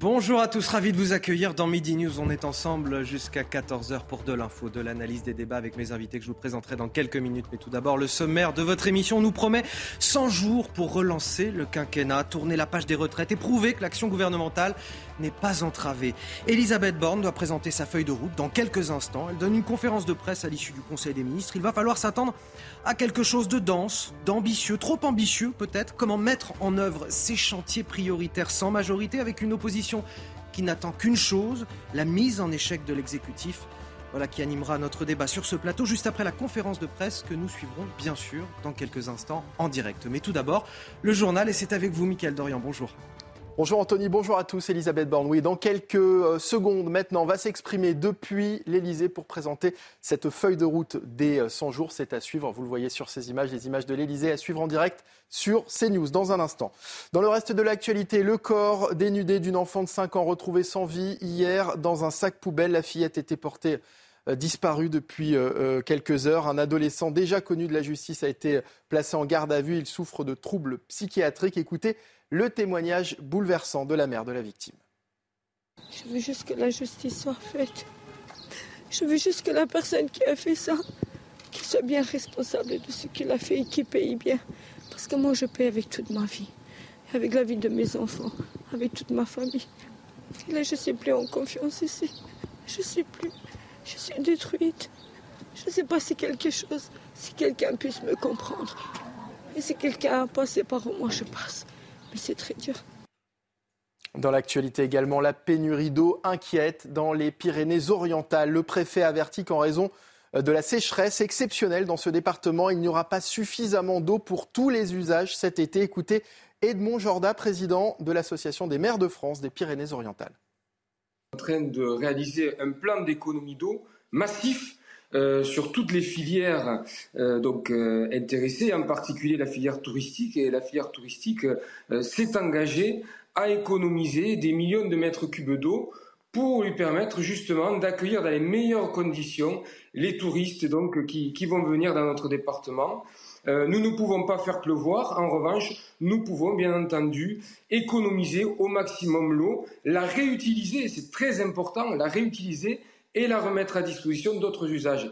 Bonjour à tous, ravi de vous accueillir dans Midi News. On est ensemble jusqu'à 14h pour de l'info, de l'analyse des débats avec mes invités que je vous présenterai dans quelques minutes. Mais tout d'abord, le sommaire de votre émission nous promet 100 jours pour relancer le quinquennat, tourner la page des retraites et prouver que l'action gouvernementale n'est pas entravée. Elisabeth Borne doit présenter sa feuille de route dans quelques instants. Elle donne une conférence de presse à l'issue du Conseil des ministres. Il va falloir s'attendre à quelque chose de dense, d'ambitieux, trop ambitieux peut-être. Comment mettre en œuvre ces chantiers prioritaires sans majorité avec une opposition qui n'attend qu'une chose, la mise en échec de l'exécutif. Voilà qui animera notre débat sur ce plateau juste après la conférence de presse que nous suivrons bien sûr dans quelques instants en direct. Mais tout d'abord, le journal et c'est avec vous Mickaël Dorian. Bonjour. Bonjour Anthony, bonjour à tous. Elisabeth Borne, oui, dans quelques euh, secondes maintenant, va s'exprimer depuis l'Elysée pour présenter cette feuille de route des 100 euh, jours. C'est à suivre, vous le voyez sur ces images, les images de l'Elysée à suivre en direct sur CNews dans un instant. Dans le reste de l'actualité, le corps dénudé d'une enfant de 5 ans retrouvé sans vie hier dans un sac poubelle. La fillette était portée euh, disparue depuis quelques heures. Un adolescent déjà connu de la justice a été placé en garde à vue. Il souffre de troubles psychiatriques. Écoutez le témoignage bouleversant de la mère de la victime. Je veux juste que la justice soit faite. Je veux juste que la personne qui a fait ça, qu'il soit bien responsable de ce qu'il a fait et qu'il paye bien. Parce que moi, je paye avec toute ma vie, avec la vie de mes enfants, avec toute ma famille. Et là, je ne suis plus en confiance ici. Je ne suis plus. Je suis détruite. Je ne sais pas si quelque chose, si quelqu'un puisse me comprendre. Et si quelqu'un a passé par où moi je passe. Mais c'est très dur. Dans l'actualité également, la pénurie d'eau inquiète dans les Pyrénées-Orientales. Le préfet avertit qu'en raison de la sécheresse exceptionnelle dans ce département, il n'y aura pas suffisamment d'eau pour tous les usages cet été. Écoutez Edmond Jorda, président de l'Association des maires de France des Pyrénées-Orientales. En train de réaliser un plan d'économie d'eau massif euh, sur toutes les filières euh, donc euh, intéressées, en particulier la filière touristique. Et la filière touristique s'est engagée à économiser des millions de mètres cubes d'eau pour lui permettre justement d'accueillir dans les meilleures conditions les touristes donc qui, qui vont venir dans notre département. nous ne pouvons pas faire pleuvoir. En revanche, nous pouvons bien entendu économiser au maximum l'eau, la réutiliser, c'est très important, la réutiliser et la remettre à disposition d'autres usages.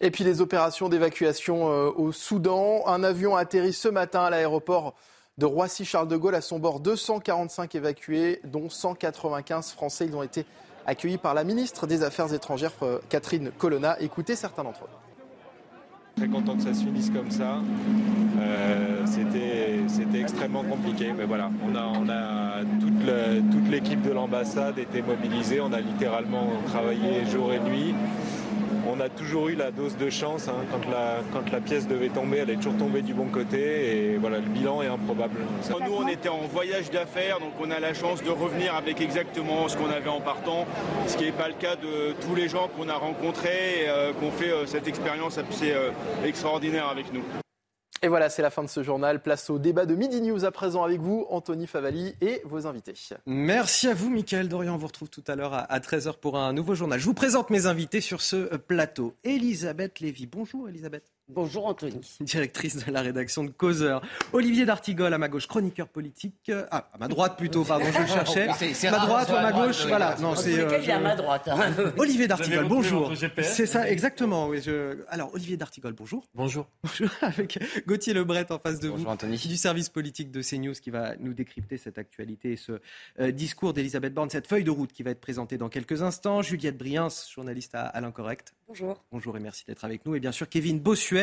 Et puis les opérations d'évacuation euh, au Soudan. Un avion a atterri ce matin à l'aéroport de Roissy-Charles de Gaulle. À son bord, 245 évacués, dont 195 Français. Ils ont été accueillis par la ministre des Affaires étrangères, euh, Catherine Colonna. Écoutez certains d'entre eux. Très content que ça se finisse comme ça. Euh, c'était extrêmement compliqué, mais voilà, on a, on a toute l'équipe de l'ambassade était mobilisée, on a littéralement travaillé jour et nuit on a toujours eu la dose de chance. Hein. Quand, la, quand la pièce devait tomber, elle est toujours tombée du bon côté. Et voilà, le bilan est improbable. Nous, on était en voyage d'affaires, donc on a la chance de revenir avec exactement ce qu'on avait en partant, ce qui n'est pas le cas de tous les gens qu'on a rencontrés, et, euh, qu'on fait euh, cette expérience assez euh, extraordinaire avec nous. Et voilà, c'est la fin de ce journal. Place au débat de Midi News à présent avec vous, Anthony Favali et vos invités. Merci à vous, Mickaël Dorian. On vous retrouve tout à l'heure à 13h pour un nouveau journal. Je vous présente mes invités sur ce plateau. Elisabeth Lévy. Bonjour, Elisabeth. Bonjour Anthony. Directrice de la rédaction de Causeur. Olivier D'Artigol à ma gauche, chroniqueur politique. Ah, à ma droite plutôt, pardon, je le cherchais. C'est ma droite ou à ma gauche, voilà. Non, c'est. Euh, à ma droite. Hein. Olivier D'Artigol, bonjour. C'est ça, exactement. Oui, je... Alors, Olivier D'Artigol, bonjour. Bonjour. Bonjour, avec Gauthier Lebret en face de bonjour, vous. Anthony. Du service politique de CNews qui va nous décrypter cette actualité et ce euh, discours d'Elisabeth Borne, cette feuille de route qui va être présentée dans quelques instants. Juliette Briens, journaliste à, à l'Incorrect. Bonjour. Bonjour et merci d'être avec nous. Et bien sûr, Kevin Bossuet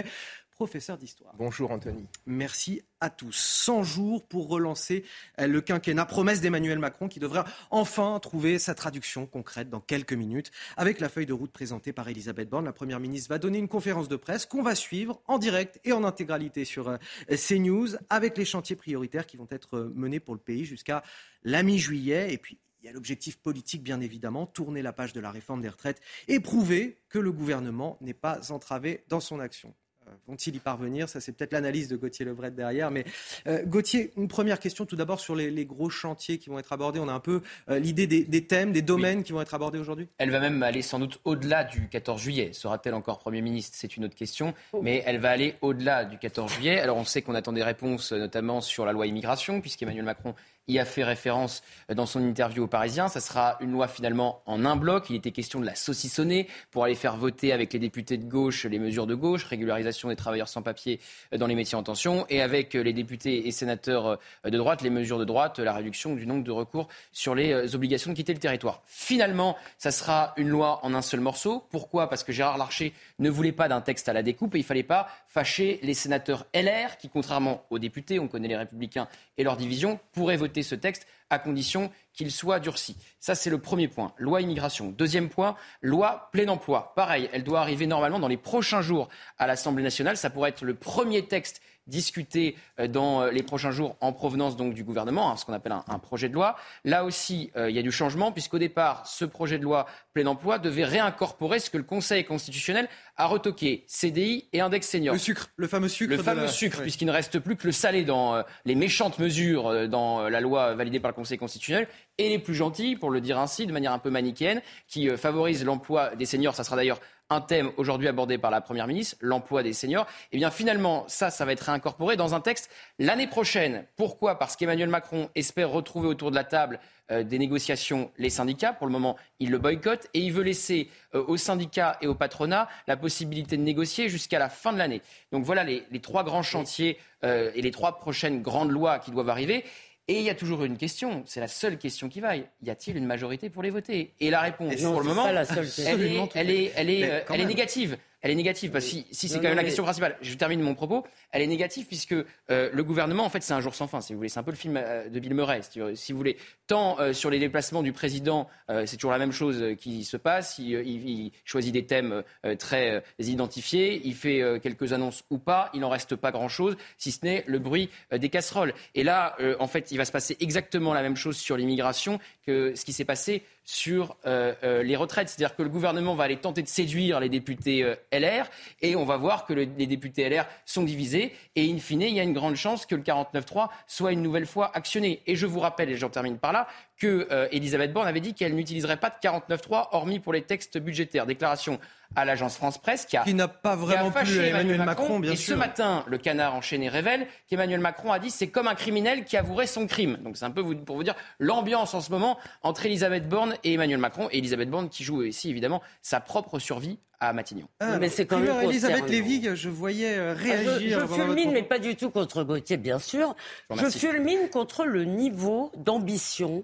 professeur d'histoire. Bonjour Anthony. Merci à tous. 100 jours pour relancer euh, le quinquennat. Promesse d'Emmanuel Macron qui devrait enfin trouver sa traduction concrète dans quelques minutes. Avec la feuille de route présentée par Elisabeth Borne, la Première ministre va donner une conférence de presse qu'on va suivre en direct et en intégralité sur euh, CNews avec les chantiers prioritaires qui vont être euh, menés pour le pays jusqu'à la mi-juillet. Et puis, il y a l'objectif politique, bien évidemment, tourner la page de la réforme des retraites et prouver que le gouvernement n'est pas entravé dans son action. Euh, vont-ils y parvenir? Ça, c'est peut-être l'analyse de Gauthier Lebret derrière. Mais euh, Gauthier, une première question tout d'abord sur les, gros chantiers qui vont être abordés. On a un peu euh, l'idée des, thèmes, des domaines qui vont être abordés aujourd'hui? Elle va même aller sans doute au-delà du 14 juillet. Sera-t-elle encore Premier ministre? C'est une autre question. Oh. Mais elle va aller au-delà du 14 juillet. Alors on sait qu'on attend des réponses, notamment sur la loi immigration, puisqu'Emmanuel Macron y a fait référence dans son interview aux Parisiens. Ça sera une loi finalement en un bloc. Il était question de la saucissonner pour aller faire voter avec les députés de gauche les mesures de gauche, régularisation des travailleurs sans papier dans les métiers en tension, et avec les députés et sénateurs de droite, les mesures de droite, la réduction du nombre de recours sur les obligations de quitter le territoire. Finalement, ça sera une loi en un seul morceau. Pourquoi? Parce que Gérard Larcher ne voulait pas d'un texte à la découpe et il ne fallait pas fâcher les sénateurs LR qui, contrairement aux députés, on connaît les républicains et leur division, pourraient voter ce texte à condition qu'il soit durci. Ça, c'est le premier point. Loi immigration. Deuxième point, loi plein emploi. Pareil, elle doit arriver normalement dans les prochains jours à l'Assemblée nationale. Ça pourrait être le premier texte discuté euh, dans euh, les prochains jours en provenance donc du gouvernement, hein, ce qu'on appelle un, projet de loi. Là aussi, euh, il y a du changement puisqu'au départ, ce projet de loi plein emploi devait réincorporer ce que le Conseil constitutionnel a retoqué CDI et index senior. Le sucre, le fameux sucre. Le fameux sucre, puisqu'il ne reste plus que le salé dans les méchantes mesures dans la loi validée par le Conseil constitutionnel et les plus gentils, pour le dire ainsi, de manière un peu manichéenne, qui favorisent l'emploi des seniors. Ça sera d'ailleurs un thème aujourd'hui abordé par la Première ministre, l'emploi des seniors. Et eh bien finalement, ça, va être réincorporé dans un texte l'année prochaine. Pourquoi? Parce qu'Emmanuel Macron espère retrouver autour de la table euh, des négociations les syndicats. Pour le moment, il le boycotte et il veut laisser euh, aux syndicats et au patronat la possibilité de négocier jusqu'à la fin de l'année. Donc voilà les, trois grands chantiers euh, et les trois prochaines grandes lois qui doivent arriver. Et il y a toujours une question, c'est la seule question qui vaille. Y a-t-il une majorité pour les voter? Et la réponse, pour le moment, elle est, elle est, elle est, elle est négative elle est négative. Parce que si, c'est quand même la question principale, je termine mon propos, elle est négative puisque euh, le gouvernement, en fait, c'est un jour sans fin, si vous voulez. C'est un peu le film euh, de Bill Murray, si vous voulez. Tant euh, sur les déplacements du président, c'est toujours la même chose qui se passe. Il, il choisit des thèmes très identifiés, il fait quelques annonces ou pas, il n'en reste pas grand-chose, si ce n'est le bruit des casseroles. Et là, en fait, il va se passer exactement la même chose sur l'immigration que ce qui s'est passé sur euh, euh, les retraites. C'est-à-dire que le gouvernement va aller tenter de séduire les députés euh, LR et on va voir que les députés LR sont divisés et in fine, il y a une grande chance que le 49-3 soit une nouvelle fois actionné. Et je vous rappelle, et j'en termine par là, que Elisabeth Borne avait dit qu'elle n'utiliserait pas de 49-3 hormis pour les textes budgétaires. Déclaration à l'agence France Presse qui, a, qui n'a pas vraiment plu Emmanuel, Macron, bien et sûr. ce matin, le canard enchaîné révèle qu'Emmanuel Macron a dit c'est comme un criminel qui avouerait son crime. Donc c'est un peu pour vous dire l'ambiance en ce moment entre Elisabeth Borne et Emmanuel Macron. Et Elisabeth Borne qui joue aussi évidemment sa propre survie à Matignon. Ah, mais c'est quand même Elisabeth Lévy, je voyais euh, ah, réagir. je, fulmine, mais pas du tout contre Gauthier, bien sûr. Je, je fulmine contre le niveau d'ambition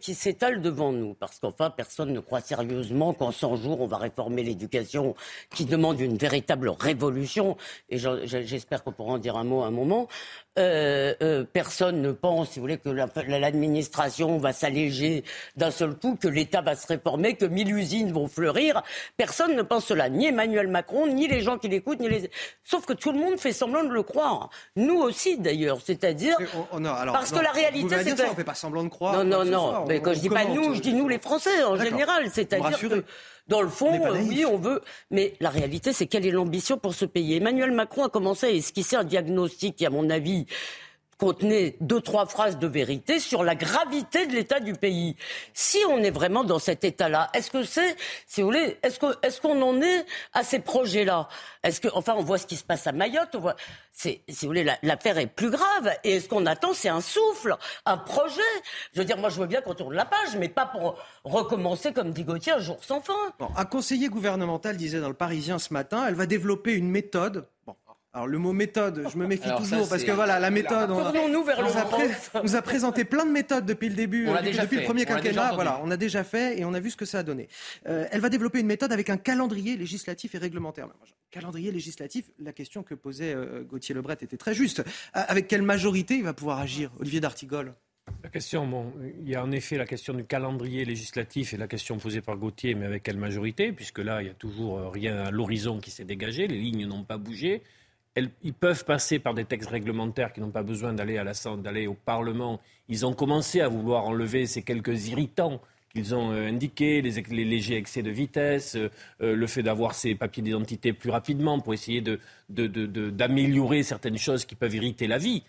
qui s'étale devant nous. Parce qu'enfin, personne ne croit sérieusement qu'en 100 jours, on va réformer l'éducation qui demande une véritable révolution. Et j'espère qu'on pourra en dire un mot à un moment. Euh, euh, personne ne pense, si vous voulez, que l'administration va s'alléger d'un seul coup, que l'État va se réformer, que mille usines vont fleurir. Personne ne pense cela, ni Emmanuel Macron, ni les gens qui l'écoutent, ni les. Sauf que tout le monde fait semblant de le croire. Nous aussi, d'ailleurs. C'est-à-dire parce que la réalité, c'est que on fait pas semblant de croire. Non, non, non. mais quand je dis pas nous, je dis nous les Français en général. C'est-à-dire que dans le fond, oui, on veut. Mais la réalité, c'est quelle est l'ambition pour ce pays? Emmanuel Macron a commencé à esquisser un diagnostic qui, à mon avis, contenait deux, trois phrases de vérité sur la gravité de l'état du pays. Si on est vraiment dans cet état-là, est-ce que c'est, si vous voulez, est-ce qu'on est qu'on en est à ces projets-là? Est-ce que, enfin, on voit ce qui se passe à Mayotte, on voit, si vous voulez, l'affaire est plus grave. Et ce qu'on attend, c'est un souffle, un projet? Je veux dire, moi, je veux bien qu'on tourne la page, mais pas pour recommencer, comme dit Gauthier, un jour sans fin. un conseiller gouvernemental disait dans le Parisien ce matin, elle va développer une méthode Alors le mot méthode, je me méfie toujours parce que voilà, la méthode, on, nous vers on nous a présenté plein de méthodes depuis le début, on depuis, depuis le premier quinquennat. Voilà, on a déjà fait et on a vu ce que ça a donné. Euh, elle va développer une méthode avec un calendrier législatif et réglementaire. Calendrier législatif, la question que posait euh, Gauthier Lebret était très juste. Euh, avec quelle majorité il va pouvoir agir, Olivier d'Artigol la question, bon, il y a en effet la question du calendrier législatif et la question posée par Gauthier, mais avec quelle majorité, puisque là, il n'y a toujours rien à l'horizon qui s'est dégagé, les lignes n'ont pas bougé ils peuvent passer par des textes réglementaires qui n'ont pas besoin d'aller d'aller au Parlement. Ils ont commencé à vouloir enlever ces quelques irritants qu'ils ont euh, indiqués, les, légers excès de vitesse, euh, euh, le fait d'avoir ces papiers d'identité plus rapidement pour essayer d'améliorer certaines choses qui peuvent irriter la vie.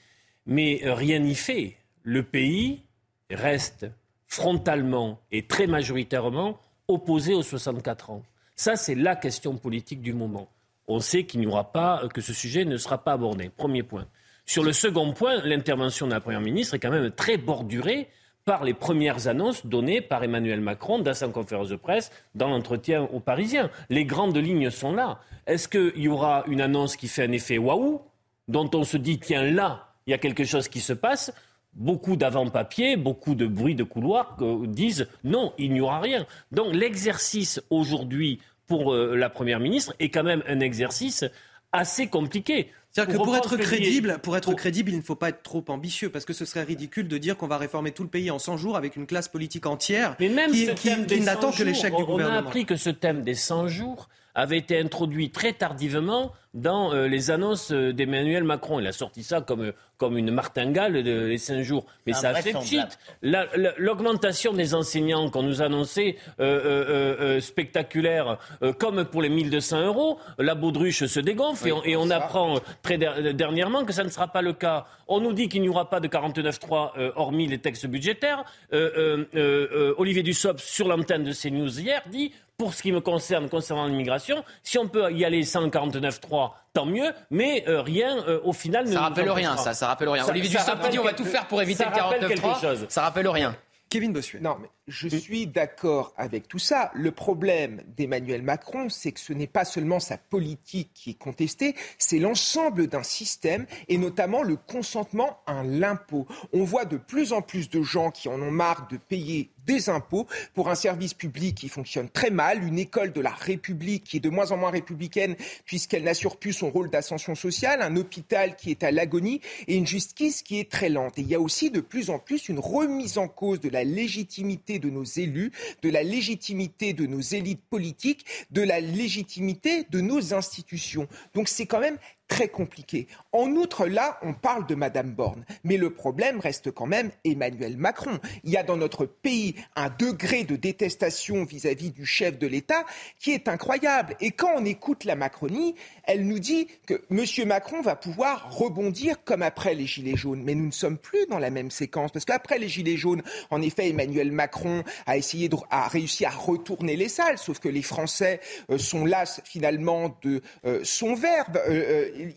Mais rien n'y fait. Le pays reste frontalement et très majoritairement opposé aux 64 ans. Ça, c'est la question politique du moment on sait qu'il n'y aura pas, que ce sujet ne sera pas abordé. Premier point. Sur le second point, l'intervention de la Première ministre est quand même très bordurée par les premières annonces données par Emmanuel Macron dans sa conférence de presse, dans l'entretien aux Parisiens. Les grandes lignes sont là. Est-ce qu'il y aura une annonce qui fait un effet waouh, dont on se dit, tiens, là, il y a quelque chose qui se passe? Beaucoup d'avant-papiers, beaucoup de bruits de couloir disent non, il n'y aura rien. Donc l'exercice aujourd'hui pour euh, la Première ministre est quand même un exercice assez compliqué. C'est-à-dire que pour être crédible, pour être crédible, il ne faut pas être trop ambitieux, parce que ce serait ridicule de dire qu'on va réformer tout le pays en 100 jours avec une classe politique entière Mais même qui, qui n'attend que l'échec du gouvernement. On a appris que ce thème des 100 jours avait été introduit très tardivement dans euh, les annonces euh, d'Emmanuel Macron. Il a sorti ça comme, comme une martingale de, les cinq jours. Mais ça a fait pchit. L'augmentation des enseignants qu'on nous annonçait euh, spectaculaire, comme pour les 1200 euros, la baudruche se dégonfle et, on, apprend très dernièrement que ça ne sera pas le cas. On nous dit qu'il n'y aura pas de 49.3 hormis les textes budgétaires. Olivier Dussopt, sur l'antenne de CNews hier, dit pour ce qui me concerne, concernant l'immigration, si on peut y aller sans 49.3, tant mieux, mais euh, rien euh, au final ne Ça rappelle rien, ça, ça rappelle rien. Olivier Dussopt dit on va tout faire pour éviter le 49.3. Ça rappelle rien. Kevin Bossuet. Non, mais je suis d'accord avec tout ça. Le problème d'Emmanuel Macron, c'est que ce n'est pas seulement sa politique qui est contestée, c'est l'ensemble d'un système et notamment le consentement à l'impôt. On voit de plus en plus de gens qui en ont marre de payer des impôts pour un service public qui fonctionne très mal, une école de la République qui est de moins en moins républicaine puisqu'elle n'assure plus son rôle d'ascension sociale, un hôpital qui est à l'agonie et une justice qui est très lente. Et il y a aussi de plus en plus une remise en cause de la légitimité de nos élus, de la légitimité de nos élites politiques, de la légitimité de nos institutions. Donc c'est quand même très compliqué. En outre, là, on parle de Madame Borne, mais le problème reste quand même Emmanuel Macron. Il y a dans notre pays un degré de détestation vis-à-vis du chef de l'État qui est incroyable. Et quand on écoute la Macronie, elle nous dit que M. Macron va pouvoir rebondir comme après les Gilets jaunes. Mais nous ne sommes plus dans la même séquence, parce qu'après les Gilets jaunes, en effet, Emmanuel Macron a essayé de, a réussi à retourner les salles, sauf que les Français euh, sont las finalement de euh, son verbe.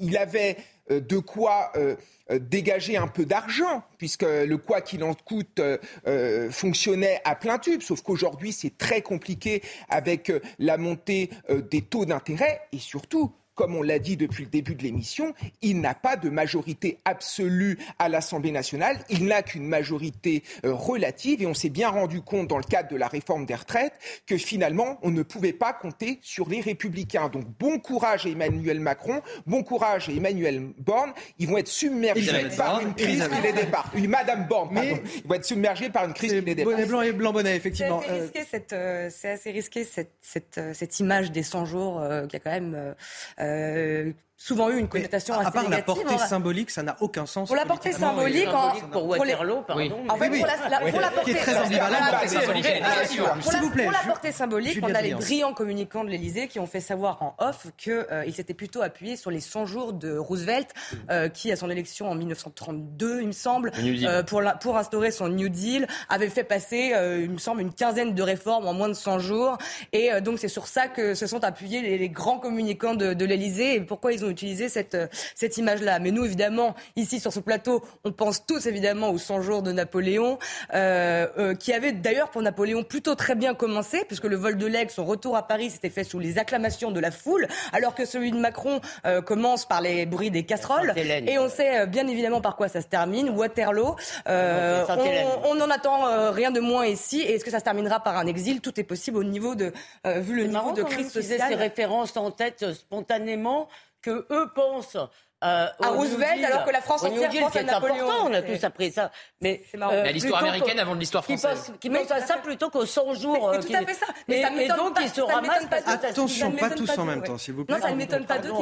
Il avait euh, de quoi euh, euh, dégager un peu d'argent, puisque le quoi qu'il en coûte fonctionnait à plein tube, sauf qu'aujourd'hui c'est très compliqué avec la montée des taux d'intérêt et surtout comme on l'a dit depuis le début de l'émission, il n'a pas de majorité absolue à l'Assemblée nationale, il n'a qu'une majorité euh, relative et on s'est bien rendu compte dans le cadre de la réforme des retraites que finalement on ne pouvait pas compter sur les républicains. Donc bon courage à Emmanuel Macron, bon courage à Emmanuel Borne, ils vont être submergés par une crise qui les débarque. Oui, Madame Borne, pardon. ils vont être submergés par une crise qui les débarque. Bonnet blanc et blanc bonnet, effectivement. C'est assez risqué cette, cette, euh, cette, image des 100 jours euh, qui a quand même euh, And. Souvent eu une connotation à, assez à part la portée symbolique, ça n'a aucun sens. Pour la portée symbolique, en, pour Waterloo, pardon. En fait, pour la, la, pour la portée S'il vous plaît. Pour la portée symbolique, on a les brillants communicants de l'Élysée qui ont fait savoir en off qu'ils euh, s'étaient plutôt appuyés sur les 100 jours de Roosevelt, euh, qui, à son élection en 1932, il me semble, euh, pour, la, pour instaurer son New Deal, avait fait passer, euh, il me semble, une quinzaine de réformes en moins de 100 jours. Et euh, donc, c'est sur ça que se sont appuyés les, les grands communicants de, de l'Élysée. Et pourquoi ils ont ont utilisé cette, cette image-là. Mais nous, évidemment, ici sur ce plateau, on pense tous évidemment aux 100 jours de Napoléon, qui avait d'ailleurs pour Napoléon plutôt très bien commencé, puisque le vol de l'aigle, son retour à Paris, s'était fait sous les acclamations de la foule, alors que celui de Macron commence par les bruits des casseroles. Et on sait bien évidemment par quoi ça se termine. Waterloo. on n'en attend rien de moins ici. Et est-ce que ça se terminera par un exil? Tout est possible au niveau de, euh, vu le niveau de crise sociale. ces références en tête euh, spontanément que eux pensent euh, à Roosevelt, alors que la France entière pense à Napoléon. Important, on a tous appris ça. Mais euh, l'histoire américaine avant l'histoire française. Qui pense, à ça plutôt qu'aux 100 jours. C'est tout à fait ça. Mais ça et donc, ils se ramassent pas Attention, pas tous en même temps, s'il vous plaît. Non, ça ne m'étonne pas d'eux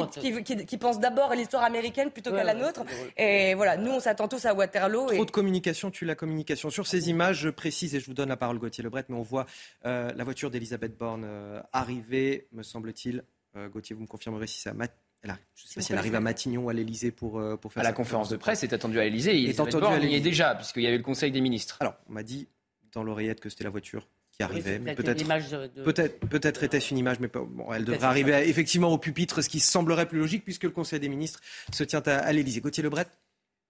qui pensent d'abord à l'histoire américaine plutôt qu'à la nôtre. Et voilà, nous, on s'attend tous à Waterloo. Trop de communication, tue la communication. Sur ces images, je précise, et je vous donne la parole, Gauthier Lebret, mais on voit euh, la voiture d'Elisabeth Borne arriver, me semble-t-il. Gauthier, vous me confirmerez si je ne sais pas si elle arrive à Matignon ou à l'Elysée pour, euh, pour faire à la conférence de presse est attendue à l'Elysée. Il est attendu y est déjà, puisqu'il y avait le Conseil des ministres. Alors, on m'a dit dans l'oreillette que c'était la voiture qui arrivait. peut-être, peut-être, peut-être était-ce une image, mais bon, elle devrait arriver effectivement au pupitre, ce qui semblerait plus logique puisque le Conseil des ministres se tient à, à l'Elysée. Gauthier Lebret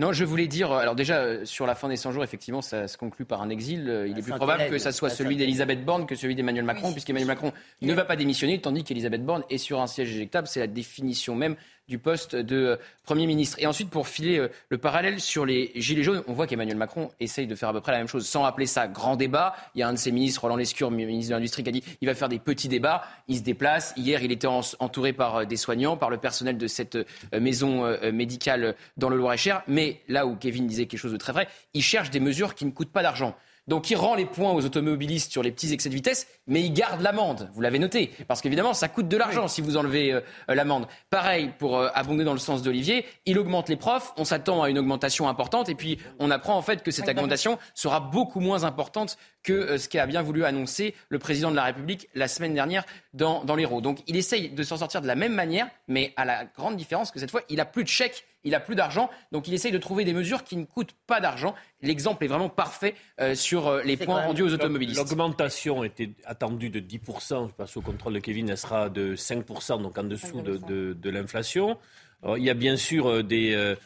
non, je voulais dire, euh, alors déjà, euh, sur la fin des 100 jours, effectivement, ça se conclut par un exil. Euh, il est plus probable que ça soit celui d'Elisabeth Borne que celui d'Emmanuel Macron, puisqu'Emmanuel Macron ne va pas démissionner, tandis qu'Elisabeth Borne est sur un siège éjectable. C'est la définition même du poste de Premier ministre. Et ensuite, pour filer le parallèle sur les Gilets jaunes, on voit qu'Emmanuel Macron essaye de faire à peu près la même chose, sans appeler ça grand débat. Il y a un de ses ministres, Roland Lescure, ministre de l'Industrie, qui a dit il va faire des petits débats. Il se déplace. Hier, il était entouré par des soignants, par le personnel de cette maison médicale dans le Loir-et-Cher. Mais là où Kevin disait quelque chose de très vrai, il cherche des mesures qui ne coûtent pas d'argent. Donc il rend les points aux automobilistes sur les petits excès de vitesse, mais il garde l'amende. Vous l'avez noté, parce qu'évidemment ça coûte de l'argent si vous enlevez euh, euh, l'amende. Pareil pour euh, abonder dans le sens d'Olivier, il augmente les profs, on s'attend à une augmentation importante, et puis on apprend en fait que cette augmentation sera beaucoup moins importante que ce qu'a bien voulu annoncer le président de la République la semaine dernière dans, dans l'Hérault. Donc il essaye de s'en sortir de la même manière, mais à la grande différence que cette fois il a plus de chèques il n'a plus d'argent, donc il essaye de trouver des mesures qui ne coûtent pas d'argent. L'exemple est vraiment parfait euh, sur euh, les points rendus aux automobilistes. L'augmentation était attendue de 10%, je passe au contrôle de Kevin, elle sera de 5%, donc en dessous de, l'inflation. Il y a bien sûr euh, des...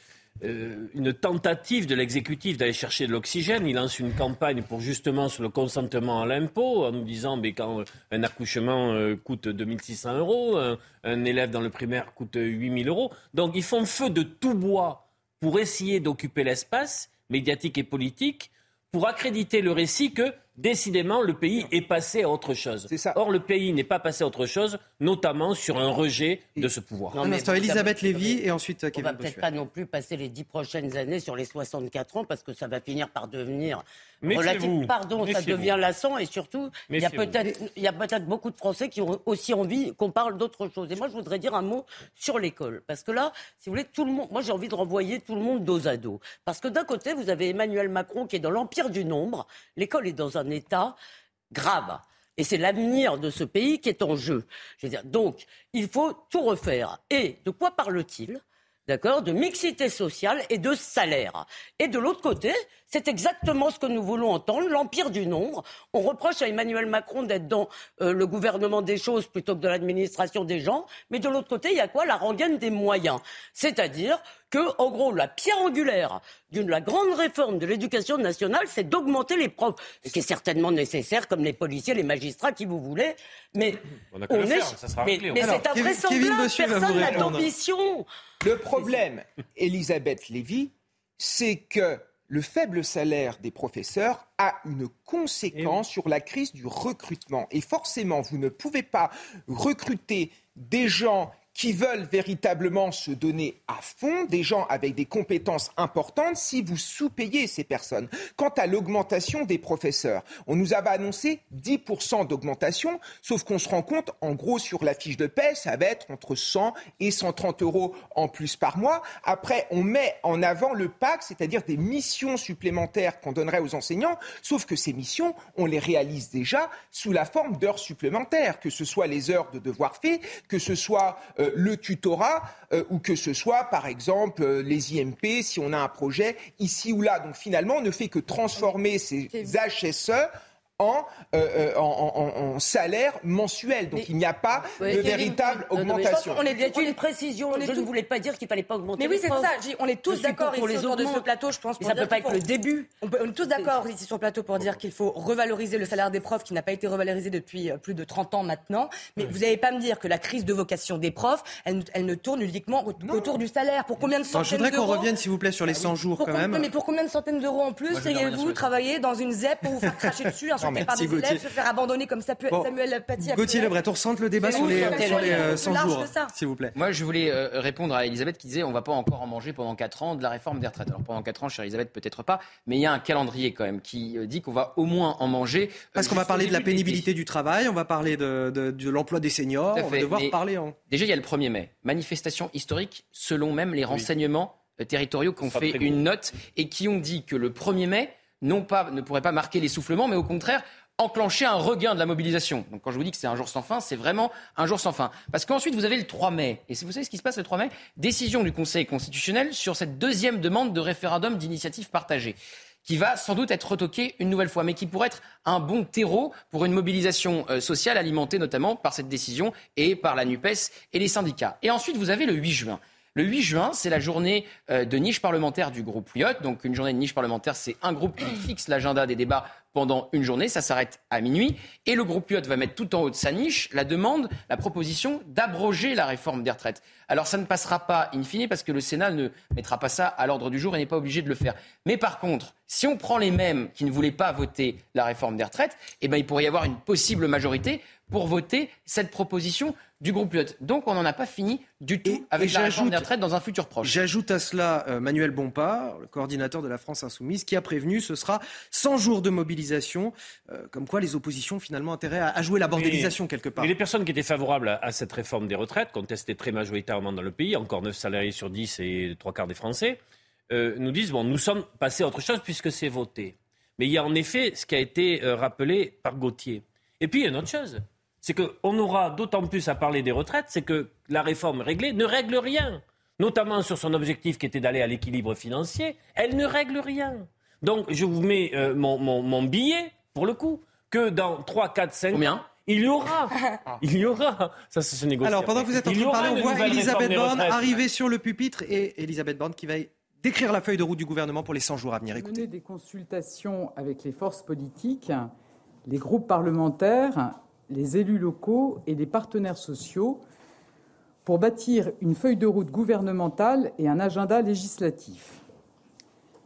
Euh, une tentative de l'exécutif d'aller chercher de l'oxygène. Il lance une campagne pour justement sur le consentement à l'impôt en nous disant mais quand un accouchement euh, coûte 2600 euros, un, élève dans le primaire coûte 8000 euros. Donc ils font feu de tout bois pour essayer d'occuper l'espace médiatique et politique pour accréditer le récit que décidément, le pays est passé à autre chose. Or, le pays n'est pas passé à autre chose, notamment sur un rejet de ce pouvoir. Non, mais Elisabeth Lévy et ensuite Kevin On va peut-être pas non plus passer les dix prochaines années sur les 64 ans parce que ça va finir par devenir relatif. Pardon, ça devient lassant et surtout, il y a peut-être peut-être beaucoup de Français qui ont aussi envie qu'on parle d'autre chose. Et moi, je voudrais dire un mot sur l'école parce que là, si vous voulez, tout le monde, moi j'ai envie de renvoyer tout le monde dos à dos parce que d'un côté, vous avez Emmanuel Macron qui est dans l'empire du nombre, l'école est dans un état grave. Et c'est l'avenir de ce pays qui est en jeu. donc, il faut tout refaire. Et de quoi parle-t-il? D'accord? De mixité sociale et de salaire. Et de l'autre côté, c'est exactement ce que nous voulons entendre, l'empire du nombre. On reproche à Emmanuel Macron d'être dans euh, le gouvernement des choses plutôt que de l'administration des gens. Mais de l'autre côté, il y a quoi? La rengaine des moyens. C'est-à-dire que, en gros, la pierre angulaire d'une la grande réforme de l'éducation nationale, c'est d'augmenter les profs, ce qui est certainement nécessaire, comme les policiers, les magistrats, qui vous voulez. Mais on, a est... ça sera mais, mais c'est invraisemblable. Personne n'a d'ambition. Le problème, Elisabeth Lévy, c'est que le faible salaire des professeurs a une conséquence sur la crise du recrutement. Et forcément, vous ne pouvez pas recruter des gens qui veulent véritablement se donner à fond, des gens avec des compétences importantes, si vous sous-payez ces personnes. Quant à l'augmentation des professeurs, on nous avait annoncé 10% d'augmentation, sauf qu'on se rend compte, en gros, sur la fiche de paie, ça va être entre 100 et 130 euros en plus par mois. Après, on met en avant le PAC, c'est-à-dire des missions supplémentaires qu'on donnerait aux enseignants, sauf que ces missions, on les réalise déjà sous la forme d'heures supplémentaires, que ce soit les heures de devoir fait, que ce soit euh, le tutorat euh, ou que ce soit, par exemple, euh, les IMP, si on a un projet ici ou là. Donc finalement, on ne fait que transformer ces HSE en, euh, euh, en, salaire mensuel. Donc il n'y a pas de véritable augmentation. on est bien une précision. je ne voulais pas dire qu'il fallait pas augmenter. Mais oui, c'est ça. On est tous d'accord ici autour de ce plateau, je pense. ça ne peut pas être le début. On, est tous d'accord ici sur le plateau pour dire qu'il faut revaloriser le salaire des profs qui n'a pas été revalorisé depuis euh, plus de 30 ans maintenant. Mais vous n'allez pas me dire que la crise de vocation des profs, elle, ne tourne uniquement autour du salaire. Pour combien de centaines d'euros Je voudrais qu'on revienne, s'il vous plaît, sur les 100 jours quand même. Mais pour combien de centaines d'euros en plus iriez-vous travailler dans une ZEP pour vous faire cracher dessus, insulter par des élèves, se faire abandonner comme Samuel Paty Gauthier Lebret, on ressente le débat sur les, sur les 100 euh, jours, s'il vous plaît. Moi, je voulais euh, répondre à Elisabeth qui disait on va pas encore en manger pendant 4 ans de la réforme des retraites. Alors pendant 4 ans, chère Elisabeth, peut-être pas, mais il y a un calendrier quand même qui euh, dit qu'on va au moins en manger. Parce qu'on va parler de la pénibilité du travail, on va parler de, de, l'emploi des seniors, on va devoir parler en... Déjà, il y a le 1er mai. Manifestation historique, selon même les renseignements territoriaux qui ont fait une note et qui ont dit que le 1er mai, non pas, ne pourrait pas marquer l'essoufflement, mais au contraire enclencher un regain de la mobilisation. Donc quand je vous dis que c'est un jour sans fin, c'est vraiment un jour sans fin. Parce qu'ensuite, vous avez le 3 mai. Et vous savez ce qui se passe le 3 mai? Décision du Conseil constitutionnel sur cette deuxième demande de référendum d'initiative partagée qui va sans doute être retoquée une nouvelle fois, mais qui pourrait être un bon terreau pour une mobilisation euh, sociale alimentée notamment par cette décision et par la NUPES et les syndicats. Et ensuite, vous avez le 8 juin. Le 8 juin, c'est la journée euh, de niche parlementaire du groupe Pouillot. Donc une journée de niche parlementaire, c'est un groupe qui fixe l'agenda des débats pendant une journée. Ça s'arrête à minuit. Et le groupe Pouillot va mettre tout en haut de sa niche la demande, la proposition d'abroger la réforme des retraites. Alors ça ne passera pas in fine parce que le Sénat ne mettra pas ça à l'ordre du jour et n'est pas obligé de le faire. Mais par contre, si on prend les mêmes qui ne voulaient pas voter la réforme des retraites, eh ben, il pourrait y avoir une possible majorité pour voter cette proposition du groupe Lyot. Donc on n'en a pas fini du tout avec la réforme des retraites dans un futur proche. J'ajoute à cela euh, Manuel Bompard, le coordinateur de la France Insoumise, qui a prévenu ce sera 100 jours de mobilisation, euh, comme quoi les oppositions finalement intérêt à, jouer la bordélisation quelque part. Mais les personnes qui étaient favorables à, cette réforme des retraites, contestées très majoritairement dans le pays, encore 9 salariés sur 10 et 3 quarts des Français, euh, nous disent, bon, nous sommes passés à autre chose puisque c'est voté. Mais il y a en effet ce qui a été rappelé par Gauthier. Et puis il y a une autre chose c'est qu'on aura d'autant plus à parler des retraites, c'est que la réforme réglée ne règle rien, notamment sur son objectif qui était d'aller à l'équilibre financier, elle ne règle rien. Donc je vous mets euh, mon, billet, pour le coup, que dans 3, 4, 5 Combien il y aura, il y aura, ça se négocie. Alors pendant que vous êtes en train de parler, on voit Elisabeth Borne arriver sur le pupitre et Elisabeth Borne qui va décrire la feuille de route du gouvernement pour les 100 jours à venir. Écoutez. des consultations avec les forces politiques, les groupes parlementaires les élus locaux et les partenaires sociaux pour bâtir une feuille de route gouvernementale et un agenda législatif.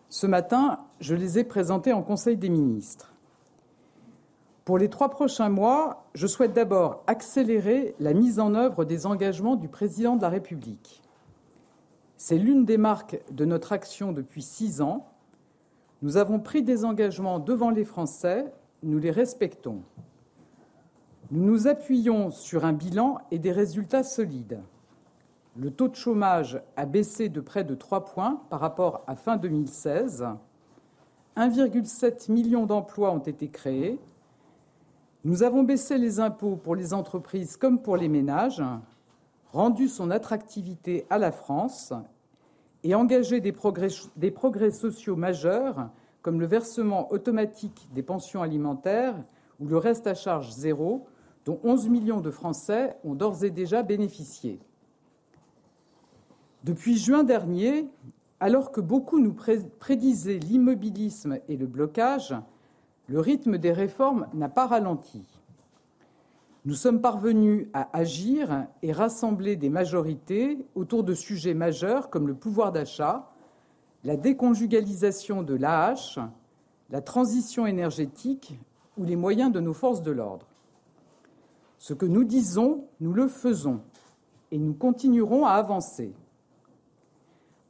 Ce matin, je les ai présentés en Conseil des ministres. Pour les trois prochains mois, je souhaite d'abord accélérer la mise en œuvre des engagements du Président de la République. C'est l'une des marques de notre action depuis six ans. Nous avons pris des engagements devant les Français, nous les respectons. Nous nous appuyons sur un bilan et des résultats solides. Le taux de chômage a baissé de près de 3 points par rapport à fin 2016. 1,7 million d'emplois ont été créés. Nous avons baissé les impôts pour les entreprises comme pour les ménages, rendu son attractivité à la France et engagé des progrès, des progrès sociaux majeurs comme le versement automatique des pensions alimentaires ou le reste à charge zéro dont 11 millions de Français ont d'ores et déjà bénéficié. Depuis juin dernier, alors que beaucoup nous prédisaient l'immobilisme et le blocage, le rythme des réformes n'a pas ralenti. Nous sommes parvenus à agir et rassembler des majorités autour de sujets majeurs comme le pouvoir d'achat, la déconjugalisation de l'AH, la transition énergétique ou les moyens de nos forces de l'ordre. Ce que nous disons, nous le faisons et nous continuerons à avancer.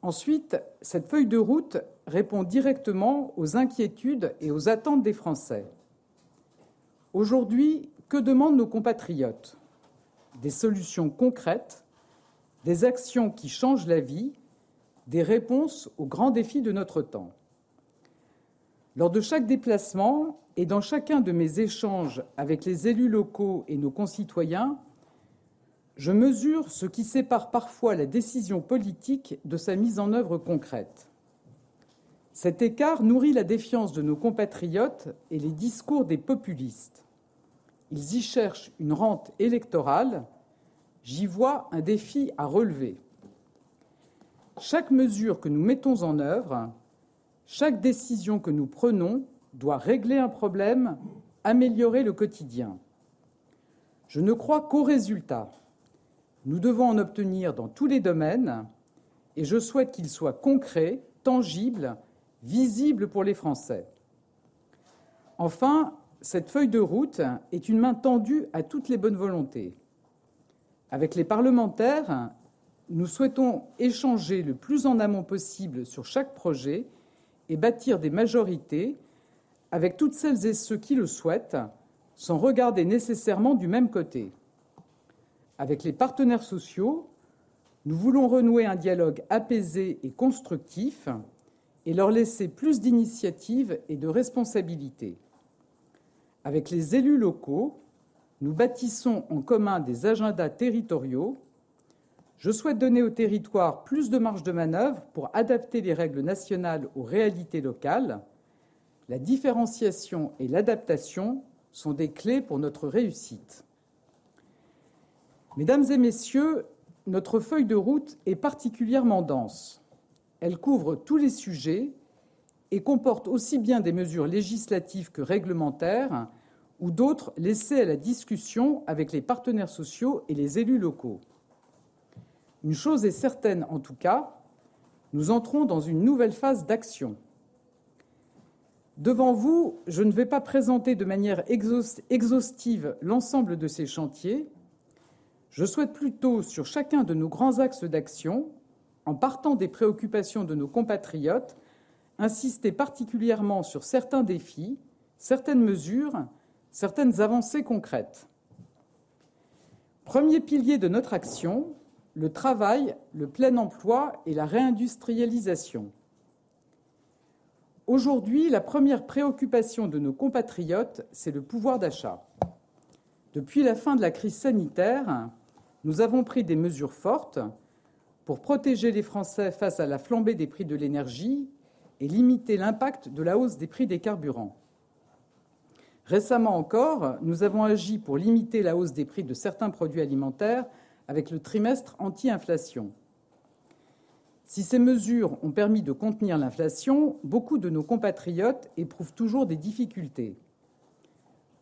Ensuite, cette feuille de route répond directement aux inquiétudes et aux attentes des Français. Aujourd'hui, que demandent nos compatriotes? Des solutions concrètes, des actions qui changent la vie, des réponses aux grands défis de notre temps. Lors de chaque déplacement et dans chacun de mes échanges avec les élus locaux et nos concitoyens, je mesure ce qui sépare parfois la décision politique de sa mise en œuvre concrète. Cet écart nourrit la défiance de nos compatriotes et les discours des populistes. Ils y cherchent une rente électorale. J'y vois un défi à relever. Chaque mesure que nous mettons en œuvre, chaque décision que nous prenons doit régler un problème, améliorer le quotidien. Je ne crois qu'aux résultats. Nous devons en obtenir dans tous les domaines et je souhaite qu'ils soient concrets, tangibles, visibles pour les Français. Enfin, cette feuille de route est une main tendue à toutes les bonnes volontés. Avec les parlementaires, nous souhaitons échanger le plus en amont possible sur chaque projet et bâtir des majorités avec toutes celles et ceux qui le souhaitent, sans regarder nécessairement du même côté. Avec les partenaires sociaux, nous voulons renouer un dialogue apaisé et constructif et leur laisser plus d'initiative et de responsabilité. Avec les élus locaux, nous bâtissons en commun des agendas territoriaux. Je souhaite donner aux territoires plus de marge de manœuvre pour adapter les règles nationales aux réalités locales. La différenciation et l'adaptation sont des clés pour notre réussite. Mesdames et Messieurs, notre feuille de route est particulièrement dense. Elle couvre tous les sujets et comporte aussi bien des mesures législatives que réglementaires ou d'autres laissées à la discussion avec les partenaires sociaux et les élus locaux. Une chose est certaine en tout cas, nous entrons dans une nouvelle phase d'action. Devant vous, je ne vais pas présenter de manière exhaustive l'ensemble de ces chantiers. Je souhaite plutôt, sur chacun de nos grands axes d'action, en partant des préoccupations de nos compatriotes, insister particulièrement sur certains défis, certaines mesures, certaines avancées concrètes. Premier pilier de notre action, le travail, le plein emploi et la réindustrialisation. Aujourd'hui, la première préoccupation de nos compatriotes, c'est le pouvoir d'achat. Depuis la fin de la crise sanitaire, nous avons pris des mesures fortes pour protéger les Français face à la flambée des prix de l'énergie et limiter l'impact de la hausse des prix des carburants. Récemment encore, nous avons agi pour limiter la hausse des prix de certains produits alimentaires avec le trimestre anti-inflation. Si ces mesures ont permis de contenir l'inflation, beaucoup de nos compatriotes éprouvent toujours des difficultés.